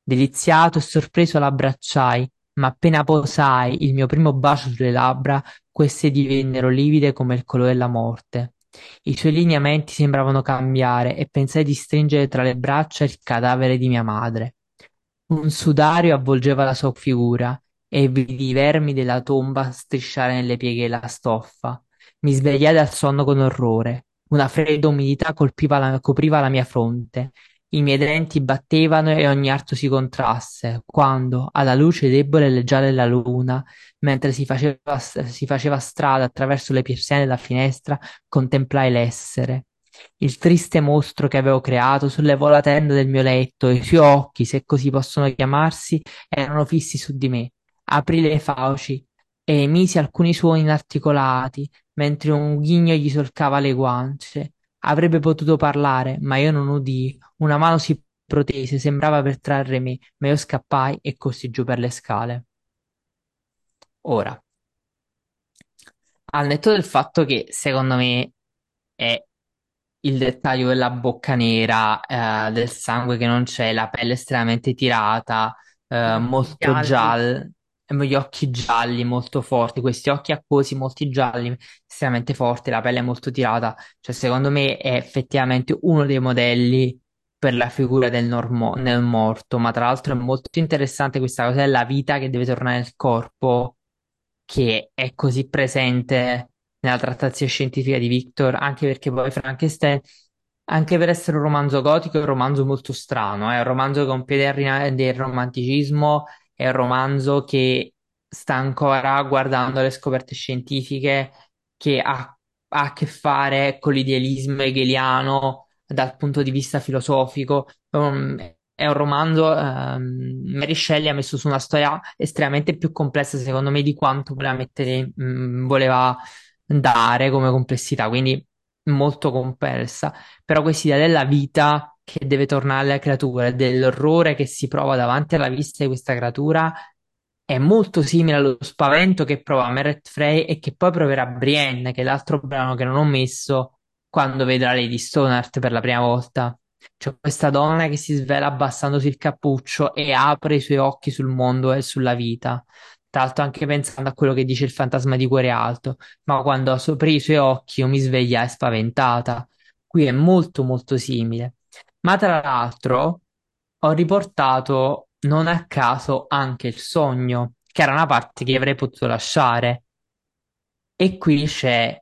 Deliziato e sorpreso l'abbracciai, ma appena posai il mio primo bacio sulle labbra, queste divennero livide come il colore della morte. I suoi lineamenti sembravano cambiare e pensai di stringere tra le braccia il cadavere di mia madre. Un sudario avvolgeva la sua figura e vidi i vermi della tomba strisciare nelle pieghe della stoffa. Mi svegliai dal sonno con orrore. Una fredda umidità la- copriva la mia fronte. I miei denti battevano e ogni arto si contrasse, quando, alla luce debole e leggiadra della luna, mentre si faceva, si faceva strada attraverso le persiane della finestra, contemplai l'essere. Il triste mostro che avevo creato sollevò la tenda del mio letto e i suoi occhi, se così possono chiamarsi, erano fissi su di me. Aprì le fauci e emisi alcuni suoni inarticolati, mentre un ghigno gli solcava le guance. Avrebbe potuto parlare, ma io non udii. Una mano si protese, sembrava per trarre me, ma io scappai e corsi giù per le scale. Ora, al netto del fatto che secondo me è il dettaglio della bocca nera, eh, del sangue che non c'è, la pelle estremamente tirata, eh, molto gialla, gli occhi gialli molto forti, questi occhi acquosi molto gialli, estremamente forti, la pelle molto tirata. Cioè, secondo me è effettivamente uno dei modelli per la figura del, normo- nel morto, ma tra l'altro è molto interessante questa cosa della vita che deve tornare nel corpo, che è così presente nella trattazione scientifica di Victor, anche perché poi Frankenstein, anche per essere un romanzo gotico, è un romanzo molto strano, è un romanzo un piede del romanticismo, è un romanzo che sta ancora guardando le scoperte scientifiche, che ha, ha a che fare con l'idealismo hegeliano dal punto di vista filosofico. Um, è un romanzo, ehm, Mary Shelley ha messo su una storia estremamente più complessa, secondo me, di quanto voleva mettere, mh, voleva dare come complessità, quindi molto complessa. Però questa idea della vita che deve tornare alla creatura, e dell'orrore che si prova davanti alla vista di questa creatura, è molto simile allo spavento che prova Meret Frey e che poi proverà Brienne, che è l'altro brano che non ho messo quando vedrà Lady Stoneheart per la prima volta. C'è questa donna che si svela abbassandosi il cappuccio e apre i suoi occhi sul mondo e sulla vita. Tra l'altro, anche pensando a quello che dice il fantasma di Cuore Alto, ma quando aprì i suoi occhi io mi svegliai spaventata. Qui è molto molto simile. Ma tra l'altro ho riportato non a caso anche il sogno, che era una parte che avrei potuto lasciare. E qui c'è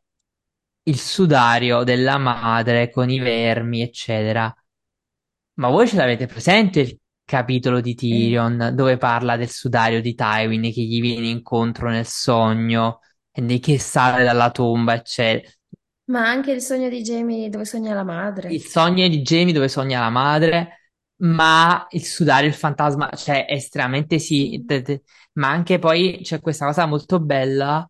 il sudario della madre con i vermi, eccetera. Ma voi ce l'avete presente il capitolo di Tyrion dove parla del sudario di Tywin che gli viene incontro nel sogno e che sale dalla tomba, eccetera. Ma anche il sogno di Jamie dove sogna la madre. Il sogno di Jamie dove sogna la madre, ma il sudario, il fantasma, cioè estremamente sì, ma anche poi c'è questa cosa molto bella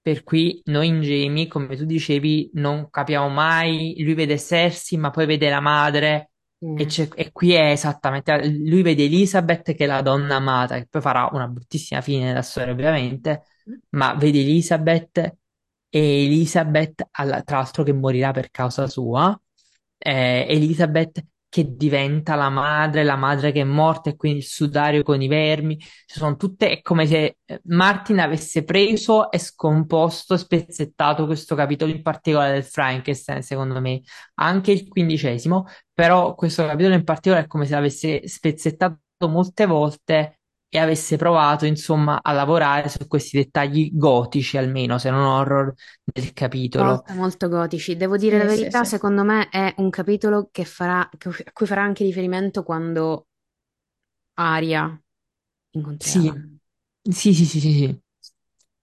per cui noi in Jamie, come tu dicevi, non capiamo mai, lui vede Cersei, ma poi vede la madre e, Sì. c'è- e qui è esattamente, lui vede Elizabeth che è la donna amata, che poi farà una bruttissima fine nella storia ovviamente, ma vede Elizabeth e Elizabeth, tra l'altro che morirà per causa sua, eh, Elizabeth che diventa la madre, la madre che è morta e quindi il sudario con i vermi, ci sono tutte, è come se eh, Martin avesse preso e scomposto, spezzettato questo capitolo in particolare del Frankenstein, secondo me, anche il quindicesimo, però questo capitolo in particolare è come se l'avesse spezzettato molte volte e avesse provato, insomma, a lavorare su questi dettagli gotici, almeno, se non horror, del capitolo. Molto, molto gotici. Devo dire Sì, la sì, verità, sì. secondo me è un capitolo che farà, che- a cui farà anche riferimento quando Aria incontrerà. Sì, sì, sì, sì, sì, sì.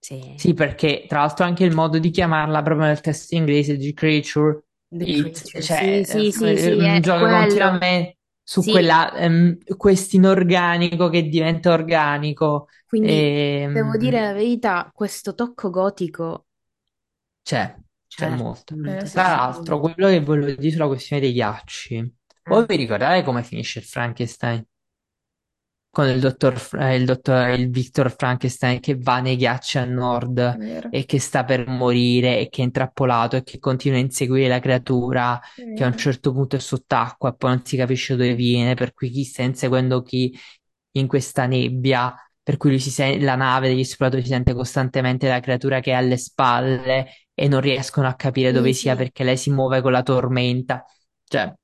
Sì. Sì, perché tra l'altro anche il modo di chiamarla proprio nel testo inglese di creature, The it, Creature. cioè, Sì, sì, sì, eh, sì, è gioca quello. continuamente su Sì. quella, ehm, questo inorganico che diventa organico. Quindi ehm, devo dire la verità, questo tocco gotico c'è, c'è c'è. molto. Eh, Tra l'altro, quello che volevo dire sulla questione dei ghiacci, voi Eh. vi ricordate come finisce il Frankenstein? Con il dottor, Fra- il dottor, il Victor Frankenstein che va nei ghiacci a nord Vero, e che sta per morire e che è intrappolato e che continua a inseguire la creatura che a un certo punto è sott'acqua e poi non si capisce dove viene, per cui chi sta inseguendo chi in questa nebbia, per cui lui si sen- la nave degli esploratori si sente costantemente la creatura che è alle spalle e non riescono a capire Sì, dove sia sì. perché lei si muove con la tormenta. Cioè, Sì.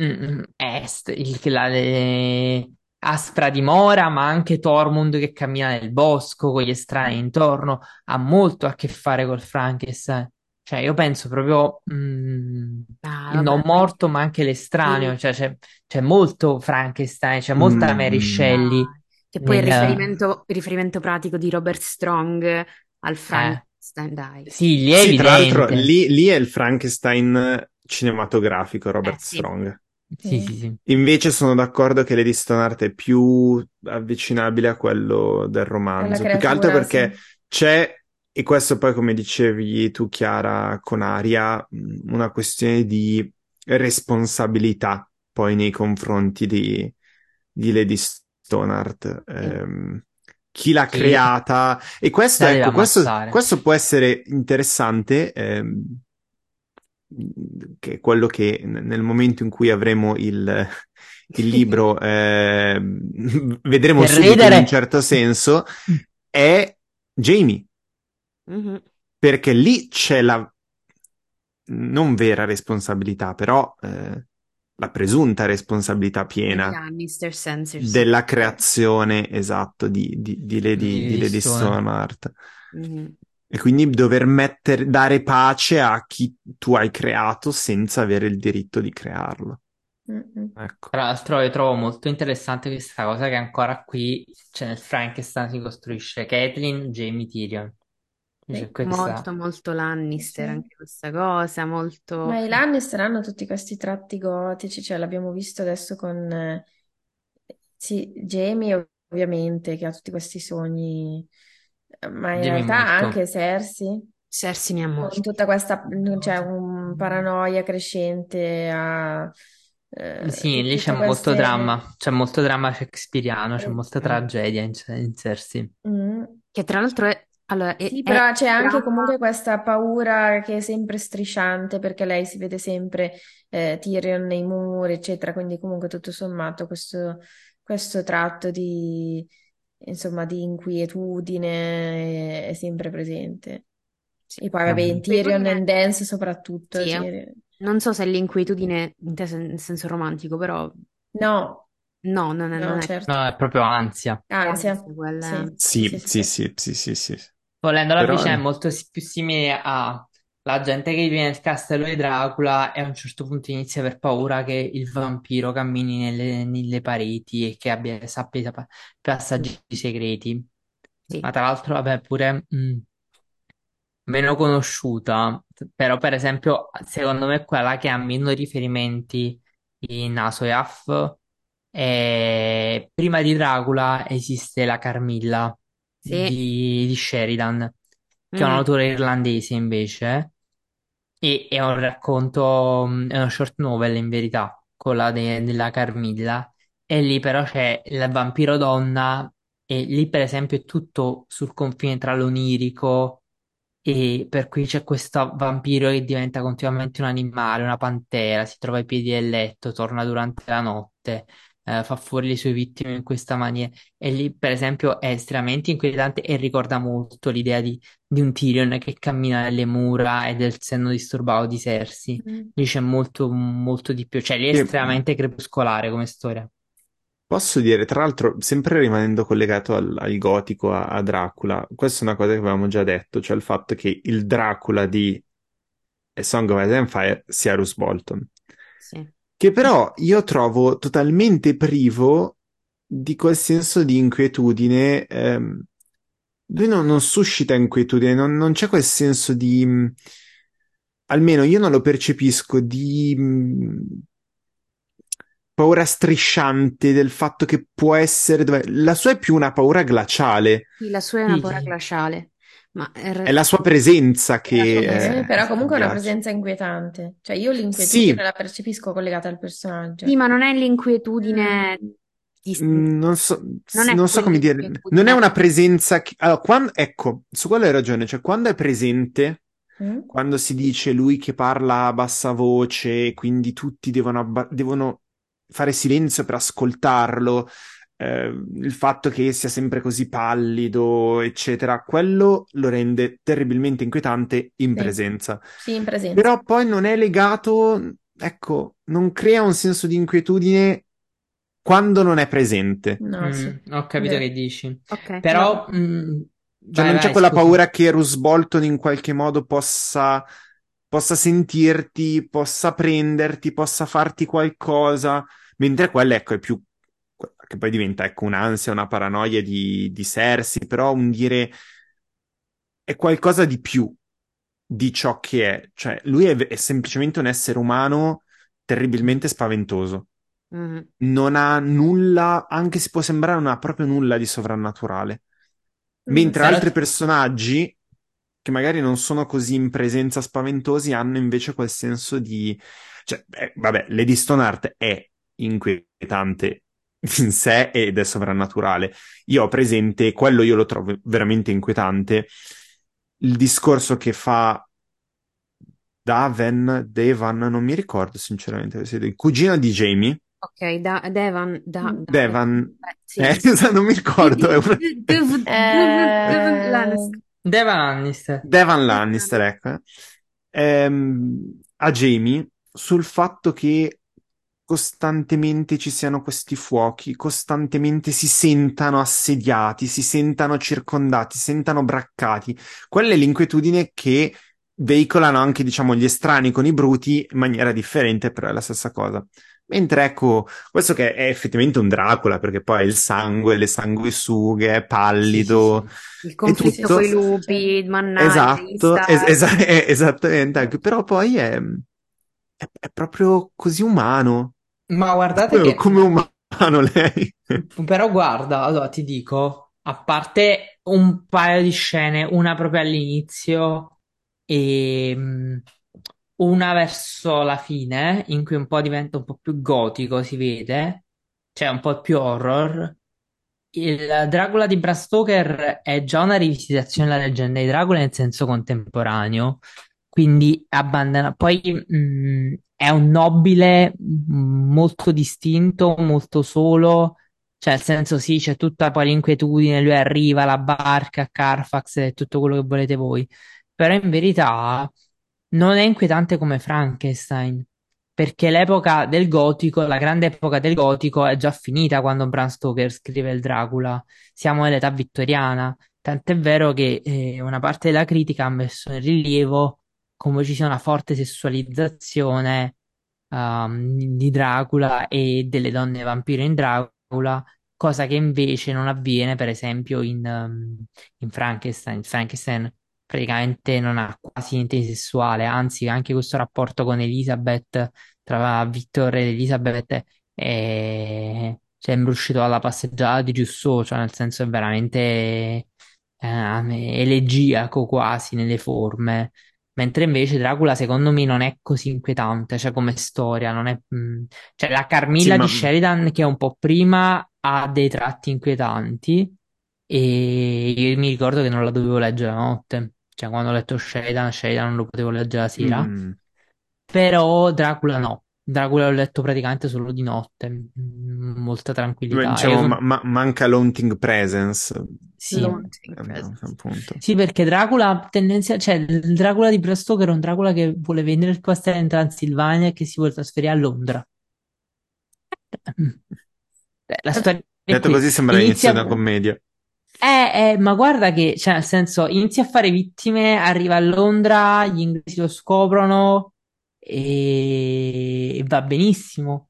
Mm, è st- il- la, le- Aspra dimora, ma anche Tormund che cammina nel bosco con gli estranei intorno, ha molto a che fare col Frankenstein. Cioè, io penso proprio mm, Ah, il non vabbè, morto, ma anche l'estraneo. sì. Cioè, c'è c'è molto Frankenstein, c'è molta Mary Mm. Shelley Dai. Che poi il nel... riferimento, il riferimento pratico di Robert Strong al Eh, Frankenstein, dai. sì, lì è Sì, tra l'altro evidente. lì, lì è il Frankenstein cinematografico, Eh Robert sì. Strong. Sì, Sì. sì. Invece sono d'accordo che Lady Stoneheart è più avvicinabile a quello del romanzo, più che altro creatura, perché sì. c'è, e questo poi come dicevi tu Chiara con Aria, una questione di responsabilità poi nei confronti di, di Lady Stoneheart. Sì. Ehm, chi l'ha Sì, creata, e questo, ecco, questo, questo può essere interessante, ehm, che è quello che nel momento in cui avremo il, il libro eh, vedremo Per subito in un certo senso, è Jamie, Mhm. perché lì c'è la non vera responsabilità, però eh, la presunta responsabilità piena della creazione, esatto, di, di, di Lady, di di Lady Stone. Stoneheart. E quindi dover mettere, dare pace a chi tu hai creato senza avere il diritto di crearlo. Ecco. Tra l'altro io trovo molto interessante questa cosa che ancora qui, cioè nel Frankenstein si costruisce Catelyn, Jamie, Tyrion. Questa... Molto, molto Lannister Sì. anche questa cosa, molto... Ma i Lannister hanno tutti questi tratti gotici, cioè l'abbiamo visto adesso con eh, sì, Jamie ov- ovviamente, che ha tutti questi sogni, ma in Jamie realtà molto. anche Cersei, Cersei ha con molti. tutta questa, cioè, un paranoia crescente, a, eh, Sì, lì c'è tutte molto queste... dramma, c'è molto dramma shakespeariano, c'è eh, molta Mm. tragedia in, in Cersei. mm. Che tra l'altro è... Allora, è, Sì, è però c'è anche dramma... comunque questa paura che è sempre strisciante perché lei si vede sempre eh, Tyrion nei muri, eccetera, quindi comunque tutto sommato questo, questo tratto di, insomma, di inquietudine è, sempre presente. Sì. E poi vabbè, in Tyrion and Dance soprattutto. Sì, è- Tyrion- non so se l'inquietudine in senso romantico, però No, no, non è, no, non è certo. No, è proprio ansia. Ansia. quella Sì, Sì, sì, sì, sì, sì. sì, sì, sì, sì. Volendo la Però vicenda è molto più simile a la gente che vive nel castello di Dracula e a un certo punto inizia per paura che il vampiro cammini nelle, nelle pareti e che abbia, sappia pa- passaggi segreti. Sì. Ma tra l'altro, vabbè, pure mh, meno conosciuta, però per esempio, secondo me quella che ha meno riferimenti in Asoyaf è prima di Dracula esiste la Carmilla Sì. di, di Sheridan, che è un Mm. autore irlandese invece, è un racconto, mh, è uno short novel in verità, quella de- della Carmilla, e lì però c'è il vampiro donna, e lì per esempio è tutto sul confine tra l'onirico e per cui c'è questo vampiro che diventa continuamente un animale, una pantera, si trova ai piedi del letto, torna durante la notte, eh, fa fuori le sue vittime in questa maniera. E lì, per esempio, è estremamente inquietante e ricorda molto l'idea di, di un Tyrion che cammina nelle mura e del senno disturbato di Cersei. Mm. Lì c'è molto, molto di più, cioè lì è estremamente crepuscolare come storia. Posso dire, tra l'altro, sempre rimanendo collegato al, al gotico, a, a Dracula, questa è una cosa che avevamo già detto, cioè il fatto che il Dracula di A Song of Ice and Fire sia Bruce Bolton, Sì. Che però io trovo totalmente privo di quel senso di inquietudine. ehm, lui non, non suscita inquietudine, non, non c'è quel senso di, mh, almeno io non lo percepisco, di mh, paura strisciante del fatto che può essere... La sua è più una paura glaciale, Sì, la sua è una paura glaciale, ma in è la sua presenza che... È la sua Sì, presenza. eh, però comunque è una piace. presenza inquietante. Cioè io l'inquietudine Sì, la percepisco collegata al personaggio. Sì, ma non è l'inquietudine Ti- Mm, Non so, non è non so come dire, non è una presenza che... allora, quando- ecco, su quello hai ragione, cioè quando è presente, Mm? quando si dice lui che parla a bassa voce, quindi tutti devono, abba- devono fare silenzio per ascoltarlo, eh, il fatto che sia sempre così pallido, eccetera, quello lo rende terribilmente inquietante in Sì. presenza. Sì, in presenza. Però poi non è legato, ecco, non crea un senso di inquietudine quando non è presente. No, Mm, sì. ho capito Vero. che dici. Ok. Però, mm, Cioè, vai, non c'è vai, quella scusa. paura che Roose Bolton in qualche modo possa, possa sentirti, possa prenderti, possa farti qualcosa, mentre quella, ecco, è più, che poi diventa, ecco, un'ansia, una paranoia di, di Cersei, però un dire è qualcosa di più di ciò che è. Cioè, lui è, è semplicemente un essere umano terribilmente spaventoso. Mhm. Non ha nulla, anche se può sembrare, non ha proprio nulla di sovrannaturale. Mentre Però- altri personaggi, che magari non sono così in presenza spaventosi, hanno invece quel senso di... Cioè, eh, vabbè, Lady Stoneheart è inquietante in sé ed è sovrannaturale. Io ho presente, quello io lo trovo veramente inquietante, il discorso che fa Daven, Devan, non mi ricordo sinceramente, cugino di Jamie, Ok, da, Devan, da, da- Devan, eh, sì. eh, non mi ricordo, è una- Dev- Dev- Eh, Lannister. Devan Lannister. Devan Lannister, ecco, eh. Ehm, a Jamie sul fatto che costantemente ci siano questi fuochi, costantemente si sentano assediati, si sentano circondati, si sentano braccati. Quella è l'inquietudine che veicolano anche, diciamo, gli estranei con i bruti in maniera differente, però è la stessa cosa. Mentre ecco, questo che è effettivamente un Dracula, perché poi è il sangue, le sanguisughe, è pallido. Il conflitto con i lupi, mannaggia, Esatto, es- eh, esattamente, anche, però poi è, è, è proprio così umano, Ma guardate come, che... come umano lei. Però guarda, allora ti dico, a parte un paio di scene, una proprio all'inizio e mm, una verso la fine, in cui un po' diventa un po' più gotico, si vede, cioè un po' più horror. Il Dracula di Bram Stoker è già una rivisitazione della leggenda di Dracula nel senso contemporaneo, quindi abbandona. Poi mh, è un nobile mh, molto distinto, molto solo, cioè nel senso sì, c'è tutta poi l'inquietudine, lui arriva, la barca, Carfax e tutto quello che volete voi, però in verità non è inquietante come Frankenstein. Perché l'epoca del gotico, la grande epoca del gotico è già finita quando Bram Stoker scrive il Dracula. Siamo nell'età vittoriana. Tant'è vero che eh, una parte della critica ha messo in rilievo come ci sia una forte sessualizzazione ehm, di Dracula e delle donne vampiro in Dracula, cosa che invece non avviene, per esempio, in, ehm, in Frankenstein. Frankenstein praticamente non ha quasi niente di sessuale, anzi, anche questo rapporto con Elizabeth, tra Victor ed Elizabeth, è sembra uscito dalla passeggiata di Rousseau, cioè nel senso è veramente eh, elegiaco quasi nelle forme. Mentre invece Dracula, secondo me, non è così inquietante, cioè come storia, non è... mh, Cioè la Carmilla Sì, ma- di Sheridan, che è un po' prima, ha dei tratti inquietanti e io mi ricordo che non la dovevo leggere la notte. Cioè, quando ho letto Sheridan, Sheridan non lo potevo leggere la sera. Mm. Però Dracula no. Dracula l'ho letto praticamente solo di notte. mm, Molta tranquillità. Diciamo, son- ma- ma- manca l'haunting presence, Sì. Sì, perché Dracula tendenza, cioè il Dracula di Bram Stoker è un Dracula che vuole vendere il castello in Transilvania e che si vuole trasferire a Londra. Eh, La storia Detto così sembra l'inizio di una commedia. Eh, eh, ma guarda che, cioè, nel senso, inizia a fare vittime, arriva a Londra, gli inglesi lo scoprono e, e va benissimo.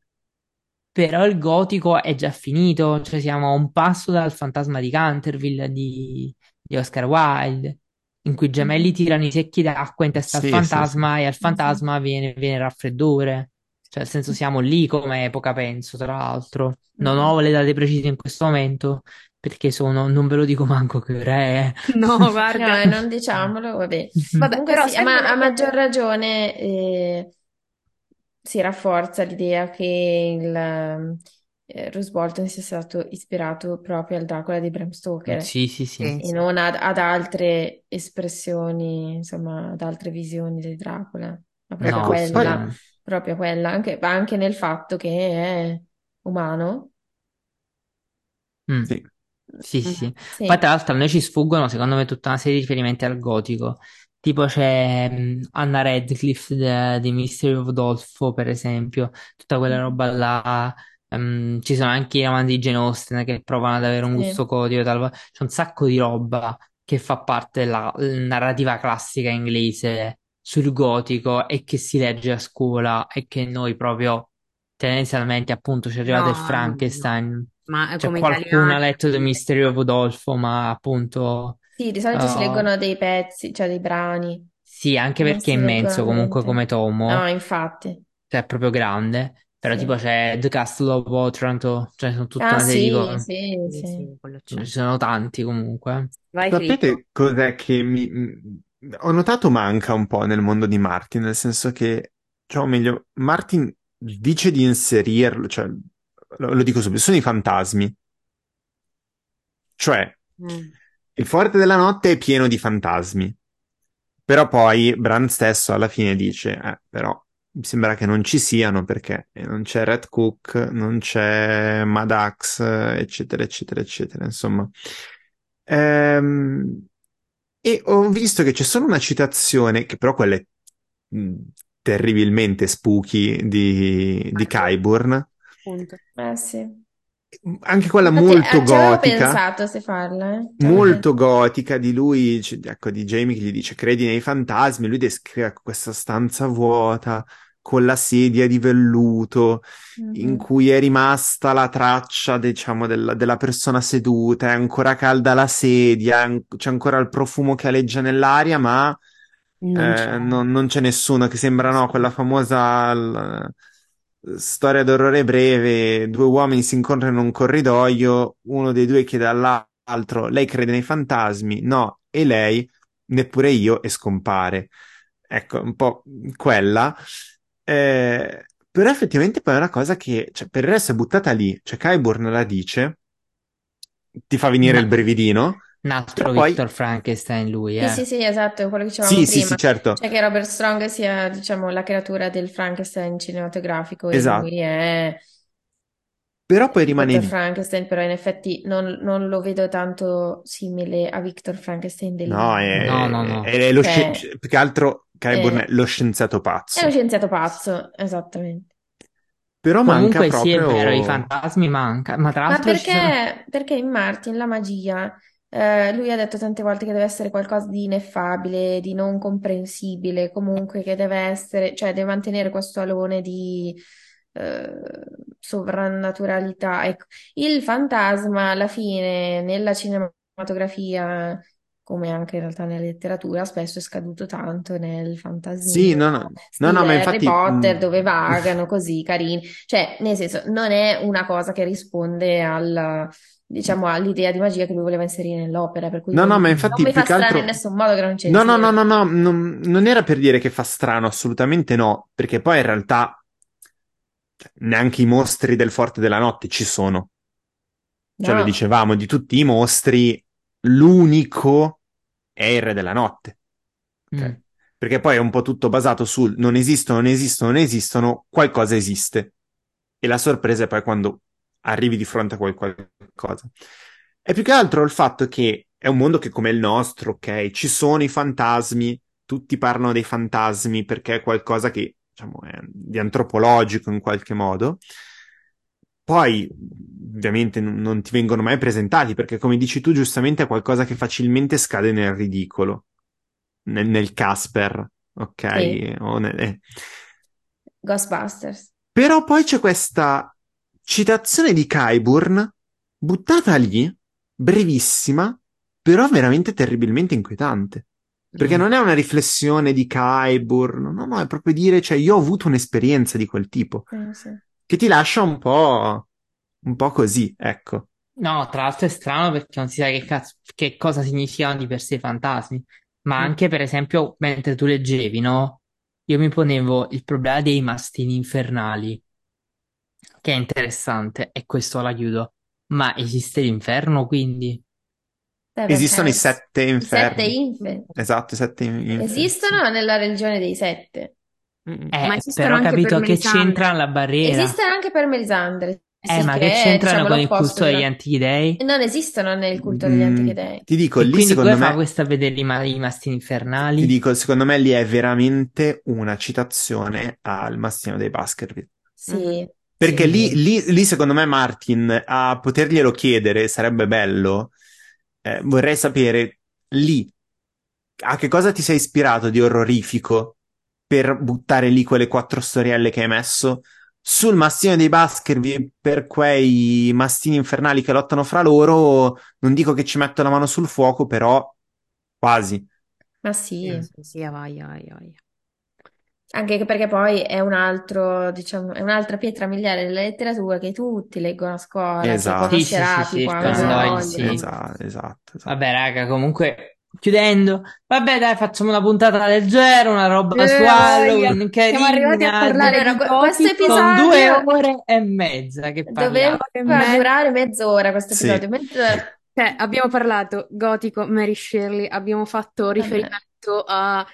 Però il gotico è già finito, cioè siamo a un passo dal fantasma di Canterville di, di Oscar Wilde, in cui i gemelli tirano i secchi d'acqua in testa Sì, al sì, fantasma e al fantasma viene, viene raffreddore. Cioè, nel senso, siamo lì come epoca, penso, tra l'altro. Non ho le date precise in questo momento, perché sono, non ve lo dico manco che ora è. No, No, guarda. eh, non diciamolo, vabbè. Vabbè, Comunque però sì, ma a maggior ragione eh, si rafforza l'idea che il, eh, Bruce Bolton sia stato ispirato proprio al Dracula di Bram Stoker Sì, sì, sì. Sì, e sì. non ad, ad altre espressioni, insomma, ad altre visioni di Dracula, ma proprio No, Ecco, poi quella, proprio quella, anche, ma anche nel fatto che è umano. Mm. sì. Sì, Mm. sì. Sì, Poi tra l'altro a noi ci sfuggono secondo me tutta una serie di riferimenti al gotico. Tipo c'è mh, Anna Radcliffe de- di Mystery of Udolpho, per esempio, tutta quella roba là. Ehm, ci sono anche i romanzi di Jane Austen che provano ad avere un sì, gusto gotico, talvolta- c'è un sacco di roba che fa parte della narrativa classica inglese sul gotico e che si legge a scuola e che noi proprio tendenzialmente appunto ci è arrivato il No, no, no. Frankenstein. Ma Cioè, come qualcuno ha italiani, letto The Mystery of Udolpho, ma appunto, sì, di solito si uh, leggono dei pezzi, cioè dei brani, sì, anche non perché è si leggono immenso comunque come niente. No, tomo, infatti, cioè è proprio grande, però tipo sì. c'è The Castle of Otranto, cioè sono tutta Ah, una serie di sì, cose, sì, sì, sì. sì, quello c'è. ci sono tanti comunque. Vai, Filippo. Sapete cos'è che mi... ho notato manca un po' nel mondo di Martin, nel senso che, cioè, o meglio, Martin dice di inserirlo, cioè, lo, lo dico subito, sono i fantasmi. Cioè, Mm. Il Forte della Notte è pieno di fantasmi, però poi Bran stesso alla fine dice, eh, però mi sembra che non ci siano perché non c'è Red Cook, non c'è Madax, eccetera, eccetera, eccetera, insomma. Ehm, e ho visto che c'è solo una citazione, che però quella è mh, terribilmente spooky, di, di Qyburn, punto. Eh sì. Anche quella Infatti, molto eh, gotica. pensato se farla, eh. Molto gotica di lui, ecco, di Jamie che gli dice credi nei fantasmi, lui descrive questa stanza vuota con la sedia di velluto in Mhm. cui è rimasta la traccia, diciamo, della, della persona seduta, è ancora calda la sedia, c'è ancora il profumo che aleggia nell'aria, ma Non c'è. eh, non, non c'è nessuno che sembra, no, quella famosa l- storia d'orrore breve, due uomini si incontrano in un corridoio, uno dei due chiede all'altro, lei crede nei fantasmi? No, e lei, neppure io, e scompare. Ecco, un po' quella. Eh, però effettivamente poi è una cosa che, cioè, per il resto è buttata lì, cioè Qyburn la dice, ti fa venire il Un, brividino, un altro poi... Victor Frankenstein lui, Sì, sì, eh. sì, esatto, è quello che dicevamo Sì, sì, sì, prima. certo, Cioè che Robert Strong sia, diciamo, la creatura del Frankenstein cinematografico e esatto. lui è Però poi rimane lì. Frankenstein, però in effetti non, non lo vedo tanto simile a Victor Frankenstein del No, libro. No, no, è, no. è lo sci- Cioè, più che altro Qyburn è è, lo scienziato è lo pazzo. scienziato pazzo, esattamente. Però manca Comunque sì, è vero, i proprio... fantasmi manca, ma tra Ma l'altro sono... perché, perché in Martin la magia, eh, lui ha detto tante volte che deve essere qualcosa di ineffabile, di non comprensibile, comunque che deve essere, cioè deve mantenere questo alone di eh, sovrannaturalità. Ecco, il fantasma alla fine nella cinematografia, come anche in realtà nella letteratura, spesso è scaduto tanto nel Sì, fantasmino. no, no, no, no, Stile ma Harry infatti... Potter, mh, dove vagano così carini. Cioè, nel senso, non è una cosa che risponde al, diciamo, all'idea di magia che lui voleva inserire nell'opera, per cui No, no, non, ma non infatti mi più fa che strano in altro... nessun modo che non ne No, no, no, no, no, non, non era per dire che fa strano, assolutamente no, perché poi in realtà cioè, neanche i mostri del Forte della Notte ci sono. Cioè, lo No, dicevamo, di tutti i mostri, l'unico è il Re della Notte. Ok? Mm. Perché poi è un po' tutto basato sul non esistono, non esistono, non esistono, qualcosa esiste. E la sorpresa è poi quando arrivi di fronte a quel qualcosa. E più che altro il fatto che è un mondo che come il nostro, ok, ci sono i fantasmi, tutti parlano dei fantasmi perché è qualcosa che, diciamo, è di antropologico in qualche modo. Poi, ovviamente, non ti vengono mai presentati perché, come dici tu, giustamente è qualcosa che facilmente scade nel ridicolo, nel, nel Casper, ok? sì, O nel- eh. Ghostbusters. Però poi c'è questa citazione di Qyburn buttata lì, brevissima, però veramente terribilmente inquietante. Perché Mm. non è una riflessione di Qyburn, no, no, è proprio dire, cioè, io ho avuto un'esperienza di quel tipo, Sì, sì. che ti lascia un po', un po' così, ecco. No, tra l'altro è strano perché non si sa che, cazzo- che cosa significano di per sé i fantasmi, ma Mm. anche per esempio mentre tu leggevi, no? Io mi ponevo il problema dei mastini infernali. Che è interessante, e questo la chiudo. Ma esiste l'inferno, quindi? Eh, perché Esistono i sette i sette inferni. inferni Esatto, i sette in- inferni. sì. esistono nella religione dei sette. Mm, Eh, Ma esistono però ho anche per capito che Melisandre. c'entra la barriera. Esiste anche per Melisandre, Eh, sì, ma che che è, c'entrano diciamo, con il l'opposto culto degli antichi dei? Non esistono nel culto degli antichi Mm, dei. ti dico, E lì quindi secondo come fa me, questa a vedere i, ma- i mastini ti infernali? dico, secondo me lì è veramente una citazione al Mastino dei Baskerville. Sì, Perché sì. lì, lì, lì, secondo me, Martin, a poterglielo chiedere sarebbe bello. Eh, vorrei sapere lì a che cosa ti sei ispirato di orrorifico per buttare lì quelle quattro storielle che hai messo sul mastino dei Baskerville per quei mastini infernali che lottano fra loro. Non dico che ci metto la mano sul fuoco, però quasi. Ma sì, Sì, sì, vai, vai, vai. Anche che- perché poi è un altro, diciamo, è un'altra pietra miliare della letteratura che tutti leggono a scuola, si Esatto. Sì, sì, conoscerà sì, sì, Conan Doyle, memoria. sì. Esatto, esatto, esatto. Vabbè, raga, comunque, chiudendo. Vabbè, dai, facciamo una puntata leggera, una roba Eh, su. Halloween, Siamo arrivati a carina, parlare di que- questo con due episodio ore e mezza che parliamo. doveva e mezza. durare mezz'ora questo Sì. episodio, mezz'ora. Cioè, abbiamo parlato gotico, Mary Shelley, abbiamo fatto riferimento a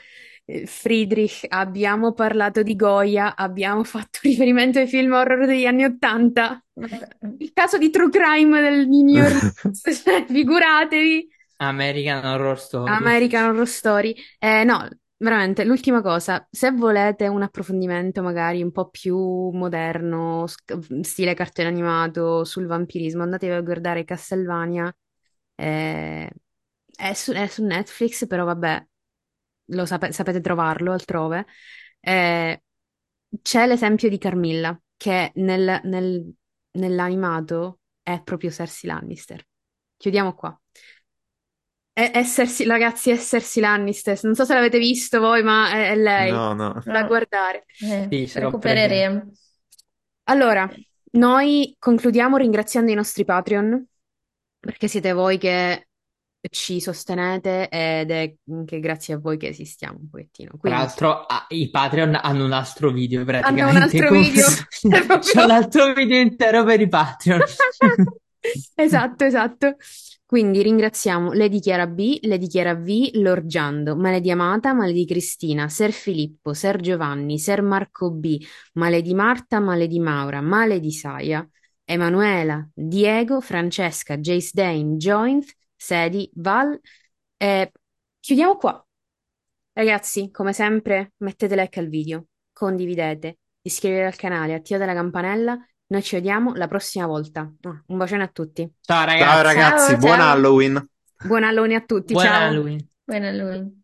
Friedrich, abbiamo parlato di Goya, abbiamo fatto riferimento ai film horror degli anni Ottanta. Il caso di True Crime del New York, cioè, figuratevi. American Horror Story. American Horror Story. Eh, no, veramente, l'ultima cosa, se volete un approfondimento magari un po' più moderno, stile cartone animato sul vampirismo, andatevi a guardare Castlevania. Eh, è su, è su Netflix, però vabbè, lo sape- sapete trovarlo altrove. Eh, c'è l'esempio di Carmilla, che nel- nel- nell'animato è proprio Cersei Lannister. Chiudiamo qua. È, è Cersei- ragazzi, è Cersei Lannister. Non so se l'avete visto voi, ma è, è lei. No, no. Da No. guardare. Eh, Sì, recupereremo. Allora, noi concludiamo ringraziando i nostri Patreon, perché siete voi che ci sostenete ed è anche grazie a voi che esistiamo un pochettino. Tra Quindi, l'altro, ah, i Patreon hanno un altro video Hanno un praticamente. altro con- video. Proprio- C'è un altro video intero per i Patreon. Esatto, esatto. Quindi ringraziamo Lady Chiara B, Lady Chiara V, Lorgiando, Maledi Amata, Maledi Cristina, Ser Filippo, Ser Giovanni, Ser Marco B, Maledi Marta, Maledi Maura, Maledi Saia, Emanuela, Diego, Francesca, Jace Dane, Jointh, Sedi, Val. Eh, chiudiamo qua. Ragazzi, come sempre, mettete like al video, condividete, iscrivetevi al canale, attivate la campanella. Noi ci vediamo la prossima volta. Ah, Un bacione a tutti. Ciao Ciao ragazzi, ragazzi, Ciao, buon ciao. Halloween. Buon Halloween a tutti. buon Ciao. Halloween. Buona lui.